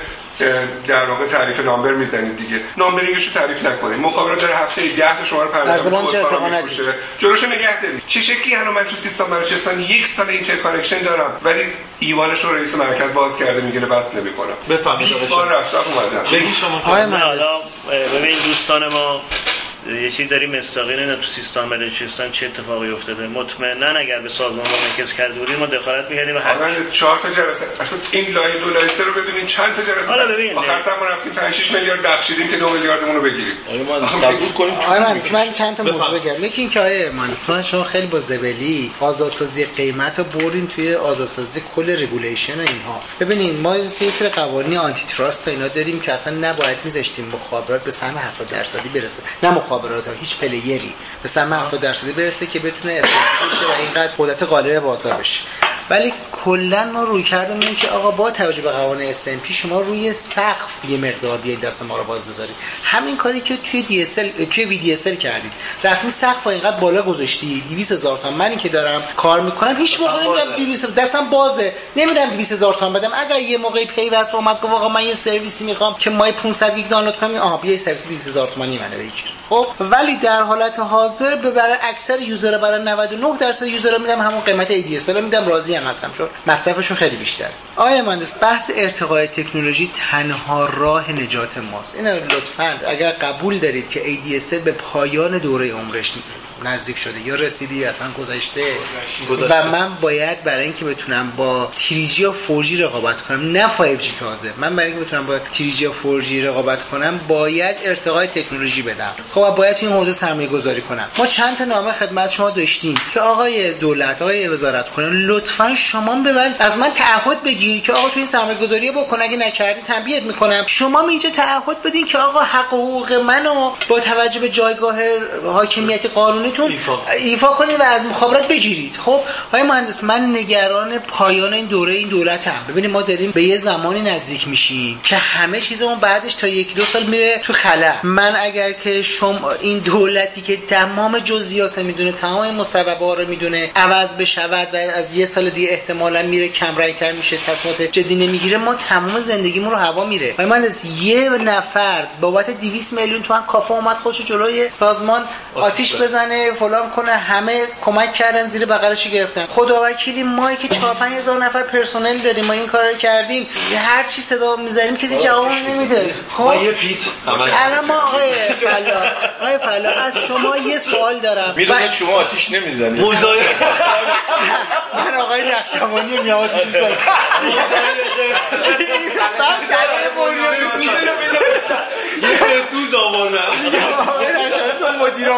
در واقع تعریف number می‌زنید دیگه. numbering ش رو تعریف نکنید. مخابرات در هفته 10 تا شما رو پرداخت جلوش نگه دارید. چه شکلی؟ الان من تو سیستان بلوچستان یک سال interconnection دارم. ولی ایوانش رو رئیس مرکز باز کرده میگه بس نمی‌کنم. بفهمید 20 بار رفتم اومدم. بگید شما ببین دوستان ما یه چیزی داریم مستقین نه تو سیستان بلوچستان چه اتفاقی افتاده. مطمئنا اگر به سازمان مرکز کرده بودیم ما دخالت می‌کردیم و حالا چهار تا جلسه. اصلا این لایه دو لایه سه رو ببینین. چند تا جلسه؟ حالا ببین آخر سر ما رفتیم 5 6 میلیارد بخشیدیم که 2 میلیاردمون رو بگیریم. قبول کنیم؟ مهندس من چند تا موضوع بگم. یکی اینکه مهندس من شما خیلی با زبلی آزادسازی قیمت رو برین توی آزادسازی کل رگولیشن اینها. ببینین ما یه سری قوانین آنتی تراست اینا داریم که اصلا نباید میذاشتیم مخابرات به سهم 70 درصدی برسه. نه مخابرات ها هیچ player ی. به سهم 70 درصدی برسه که بتونه استفاده بشه و اینقدر قدرت غالب بازار بشه. ولی کلا ما روی کردیم این که آقا با توجه به قوانین اس شما روی سقف یه مقدار بیاید دست ما رو باز بذارید. همین کاری که توی DSL توی VDSL کردید. رفتین سقف اینقدر بالا گذاشتی 200 هزار تومان. منی که دارم کار می‌کنم هیچ موقع نمیرم 200 دستم بازه. نمیرم 200 هزار تومان بدم. اگر یه موقعی پیوست اومد گفت آقا من یه سرویسی می‌خوام که ماهی 500 گیگ دانلود کنم آها بیا سرویس 200 هزار تومانی منو بگیر خب ولی در حالت حاضر به برای اکثر user برای 99 درصد user میدم همون قیمت ADSL میدم راضی هم هستم چون مصرفشون خیلی بیشتره. آیا مهندس بحث ارتقای تکنولوژی تنها راه نجات ماست. این لطفا اگر قبول دارید که ADSL به پایان دوره عمرش نزدیک شده. یا رسیدی اصلا گذشته. و من باید برای اینکه بتونم با تریجی یا فورجی رقابت کنم نه 5G تازه. من برای اینکه بتونم با تریجی یا فورجی رقابت کنم باید ارتقای تکنولوژی بدم. خب باید توی این حوزه سرمایه گذاری کنم. ما چند تا نامه خدمت شما داشتیم که آقای دولت آقای وزارت خونه لطفا شما به از من تعهد بگیر که آقا توی این سرمایه گذاری بکن. اگه نکردی تنبیهت می‌کنم. شما اینجا تعهد بدین که آقا حق حقوق منو با توجه به جایگاه حاکمیت قانونی خودتون ایفا. کنید و از مخابرات بگیرید. خب های مهندس من نگران پایان این دوره این دولتم. ببینید ما داریم به یه زمانی نزدیک میشیم که همه چیزمون بعدش تا یک دو سال میره تو خلا. من اگر که شما این دولتی که تمام جزئیات می‌دونه تمام این ها رو می‌دونه عوض بشود و از یه سال دیگه احتمالا میره کم تر میشه تصمیمات جدی نمی‌گیره ما تمام زندگیمون رو هوا میره. های مهندس یه نفر بابت 200 میلیون تومن کافه اومد خودش جلوی سازمان آتیش بزنه. فلان کنه همه کمک کردن زیر بغلش گرفتن خدا وکیلی ما که 4 هزار نفر پرسنل داریم ما این کار رو کردیم هر چی صدا می‌ذاریم کسی جواب نمیده خب یه پیت الان ما آقای فلا آقای فلا از شما یه سوال دارم می‌دونید شما آتیش نمی‌زنید من آقای نقشبانی میام آتیش می‌زنم یه سوز آوردم. تو مدیر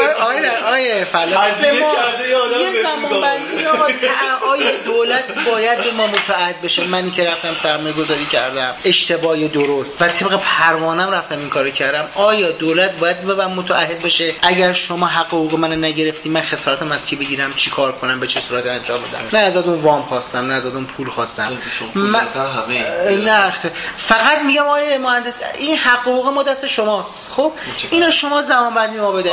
عاملی آیه آیه فلا یه زمان بندی آیه دولت باید به ما متعهد بشه. منی که رفتم سرمایه گذاری کردم. اشتباهی درست. و طبق پروانم رفتم این کارو کردم. آیا دولت باید به من متعهد بشه؟ اگر شما حق حقوق من نگرفتی من خسارتم از کی بگیرم؟ چی کار کنم؟ به چه صورت انجام بدم؟ نه از اون وام خواستم نه از اون پول خواستم. نه فقط میگم آیه مهندس این حق حقوق ما دست شماست. خب؟ اینو شما زمان بندی ما بده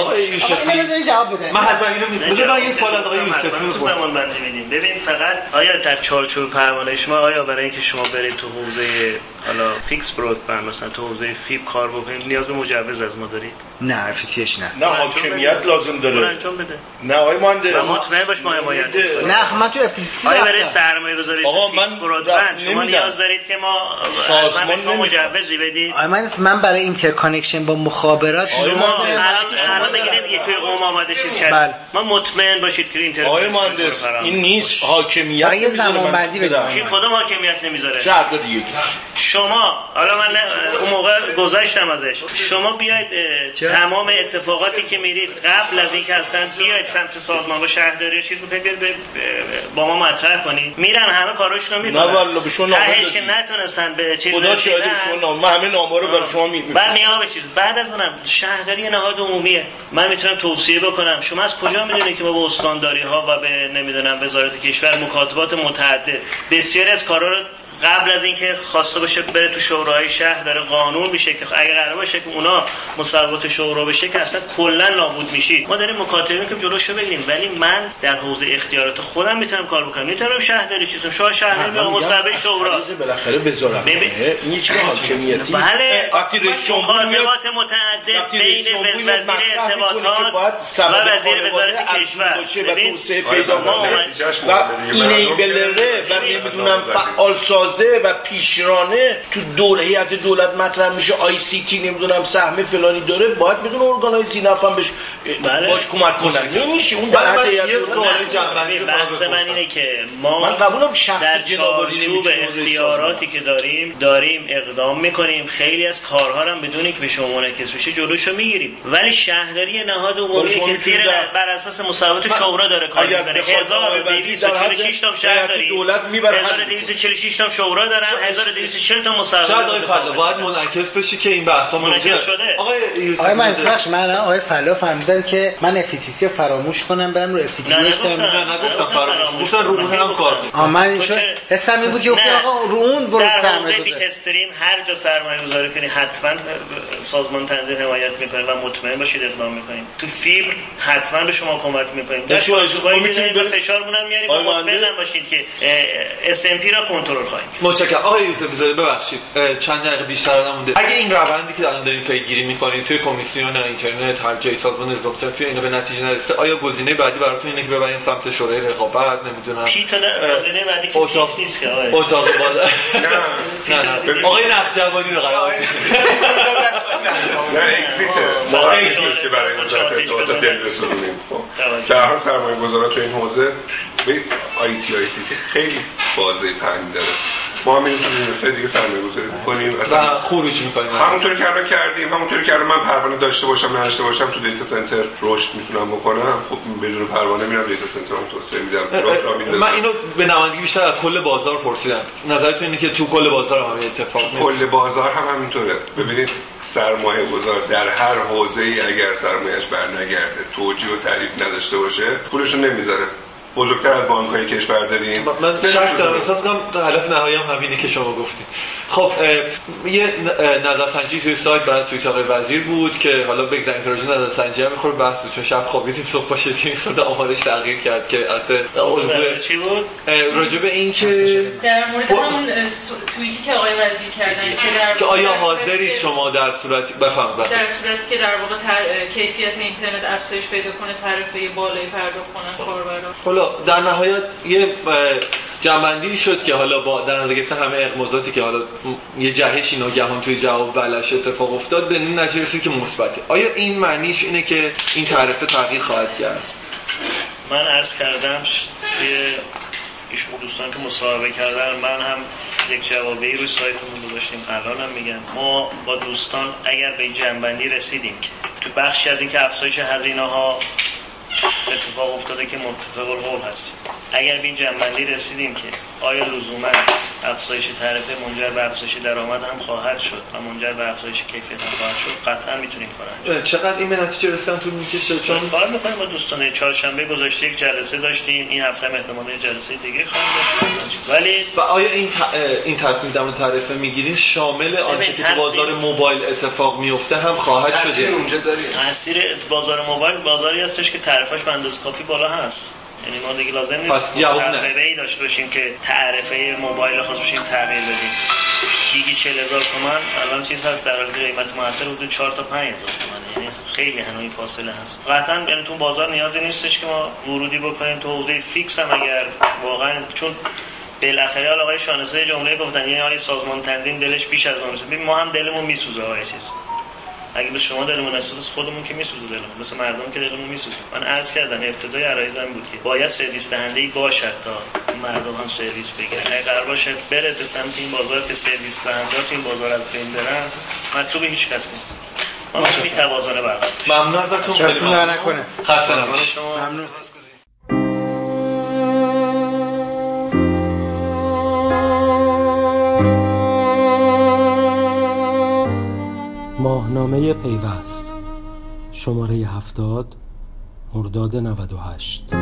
اینو جواب بده. من حتما اینو میگم من یه سوال از آقای یوسفی تو زمان بندی میدیم ببین فقط آیا در چارچوب پروانه شما آیا برای اینکه شما برید تو حوزه حالا فیکس برودبند مثلا تو حوزه فیب کار بکنید نیاز به مجوز از ما دارید؟ نه افیکیش نه. نه حاکمیت لازم داره. انجام بده. نه آقای مهندس. مطمئن باش ما حمایت نه من تو افیسی آیا برای سرمایه گذاری آقا من شما نیاز دارید که ما سازمان شما مجوزی بدید؟ آقای مهندس من برای اینترکانکشن با مخابرات شما الان دیگه نمیگه توی قوم آماده چیز کرد. بله. ما مطمئن باشید که اینتر آقای مهندس این نیست حاکمیت یه زمان بندی کی خودم حاکمیت نمی‌ذاره. شهر دیگه. شما حالا من اون موقع گذاشتم ازش. شما بیاید تمام اتفاقاتی که میرید قبل از اینکه اصلا بیاید سمت سازمان و شهرداری و چیز می‌خواید با ما مطرح کنید. میرن همه کاراشونو رو می‌کنن. نه والله به شما تهش که نتونستن به چیز خدا شاهد شما من همه نامه رو برای شما میفرستم بعد نیا بشید. بعد از اونم شهرداری نهاد عمومیه. من می‌تونم توصیه بکنم. شما از کجا می‌دونید که ما به استانداری ها و به نمی‌دونم وزارت کشور مکاتبات متعدد بسیاری از کارا رو قبل از اینکه خواسته باشه بره تو شورای شهر داره قانون میشه که اگه قرار باشه که اونا مصوبات شورا بشه که اصلا کلا نابود میشید ما داریم مکاتبه می‌کنیم جلوشو بگیریم. ولی من در حوزه اختیارات خودم می‌تونم کار بکنم. می‌تونم شهرداری چیتون شاه شهری به مصوبه شورا. بالاخره وزارت این هیچ حاکمیتی؟ بله. وقتی رئیس جمهور متعدد بین وزیر ارتباطات و وزیر وزارت کشور. و اینیبلره و نمی‌دونم فعال ساز و پیشرانه تو دور هیئت دولت مطرح میشه آی سی تی نمی‌دونم سهم فلانی داره باید بدون ارگانای زینف هم بهش بله. باش کمک کنن. نمیشه. اون در حد هیئت بحث من اینه که ما من قبولم شخص در چارچوب اختیاراتی که داریم داریم اقدام می‌کنیم. خیلی از کارها هم بدون که به شما منعکس بشه جلوشو می‌گیریم. ولی شهرداری نهاد عمومی که زیر بر اساس مصوبات شورا داره کار می‌کنه. 1246 تا شهر داریم دولت می‌بره 1246 تا شورا دارن 1240 تا مصوبه شاید آقای فلا باید منعکس بشه که این بحثا منعکس شده. آقای آقای من بخش من آقای فلا فهمیدن که من اف تی فراموش کنم برم رو اف تی نه نگفتم فراموش. رو اون هم کار آ من حسم این بود که آقا رو اون برو سرمایه گذاری استریم هر جا سرمایه گذاری کنی حتما سازمان تنظیم حمایت می‌کنه و مطمئن باشید اقدام می‌کنیم. تو فیبر حتما به شما کمک می‌کنیم. در شما می‌تونید فشارمون هم میاریم مطمئن باشید که SMP را کنترل متشکرم. آقای یوسف بذارید ببخشید. چند دقیقه بیشتر نمونده اگه این روندی که الان دارید پیگیری می‌کنید توی کمیسیون اینترنت هر جای سازمان نظام صنفی اینو به نتیجه نرسه آیا گزینه بعدی براتون اینه که ببرین سمت شورای رقابت؟ نمی‌دونم. پیت گزینه بعدی که اتاق نیست که آقای. اتاق بالا. نه. نه آقای نقشبانی رو قرار نه اکزیت ما که برای اطلاعات دل بسونیم در حال سرمایه گذارات تو این حوزه به آی تی آی سی خیلی بازه پنگ داره. ما هم می‌تونیم دیگه سرمایه گذاری کنیم اصلا خروج می‌کنیم. همونطوری که الان کردیم همونطوری که الان من پروانه داشته باشم نداشته باشم تو دیتا سنتر رشد می‌تونم بکنم. خب بدون پروانه میرم دیتا سنتر هم توسعه میدم. من اینو به نمایندگی بیشتر از کل بازار پرسیدم. نظرتون اینه که تو کل بازار هم اتفاق کل بازار هم همینطوره. ببینید سرمایه گذار در هر حوزه ای اگر سرمایهش برنگرده توجیه و تعریف نداشته باشه پولشو نمی‌ذاره. بزرگتر از بانک های کشور داریم. من شک دارم. احساس کنم هدف نهایی هم همینه که شما گفتید. خب یه نظرسنجی توی سایت برای توییت آقای وزیر بود که حالا بگذاریم که راجع نظرسنجی هم می‌خوره بحث بود چون شب خوابیدیم صبح باشه که خود آمارش تغییر کرد که البته چی بود؟ راجع به این که در مورد همون توییتی که آقای وزیر کردن که آیا حاضرید شما در صورت بفهمید در صورتی که در واقع کیفیت اینترنت افزایش پیدا کنه تعرفه بالایی پرداخت کنن کاربران در نهایت یه جنبندی شد که حالا با در نظر گرفتن همه اقمازاتی که حالا یه جهشی ناگهان توی جواب بلش اتفاق افتاد به این نتیجه که مثبته. آیا این معنیش اینه که این تعرفه تغییر خواهد کرد؟ من عرض کردم توی ایشون دوستان که مصاحبه کردن من هم یک جوابی روی سایتمون گذاشتیم. الان هم میگم ما با دوستان اگر به این جنبندی رسیدیم تو بخشی از اینکه افزایش هزینه ها اتفاق افتاده که متفق القول هستیم. اگر به این جنبندی رسیدیم که آیا لزوما افزایش تعرفه منجر به افزایش درآمد هم خواهد شد و منجر به افزایش کیفیت هم خواهد شد قطعا می‌تونیم کارن چقدر این به نتیجه رسیدن طول می‌کشه؟ چون کار می‌کنیم. با دوستان چهارشنبه گذاشته یک جلسه داشتیم. این هفته هم احتمال جلسه دیگه خواهیم داشت. ولی و آیا این ت... این تصمیم در تعرفه می‌گیرین شامل آنچه که تو بازار موبایل اتفاق میفته هم خواهد شده. اونجا داریم. تاثیر بازار موبایل بازاری هستش که تعرفش به اندازه کافی بالا هست. یعنی ما دیگه لازم نیست ای داشته باشیم که تعرفه موبایل خاص باشیم تغییر بدیم. گیگی 40 هزار تومن الان چیز هست در حالی قیمت موثر حدود 4 تا 5 هزار تومن یعنی خیلی هنوی فاصله هست. قطعا یعنی تو بازار نیازی نیستش که ما ورودی بکنیم تو حوزه فیکس هم اگر واقعا چون بالاخره حالا آقای شانسه جمله گفتن یعنی آقای سازمان تنظیم دلش بیش از اون ما هم دلمون میسوزه آقای چیز. اگه به شما دلمون نسوز خودمون که میسوزه دلمون مثل مردم که دلمون میسوزه. من عرض کردم ابتدای عرایزم بود که باید سرویس دهنده ای باشد تا مردم هم سرویس بگیرن. اگه قرار باشه بره به سمت این بازار که سرویس دهنده این بازار از بین برن مطلوب هیچ کس نیست. ما می توازنه برقرار ممنون ازتون. خیلی ممنون. خسته نباشید. ممنون. ماهنامه پیوست. شماره هفتاد مرداد 98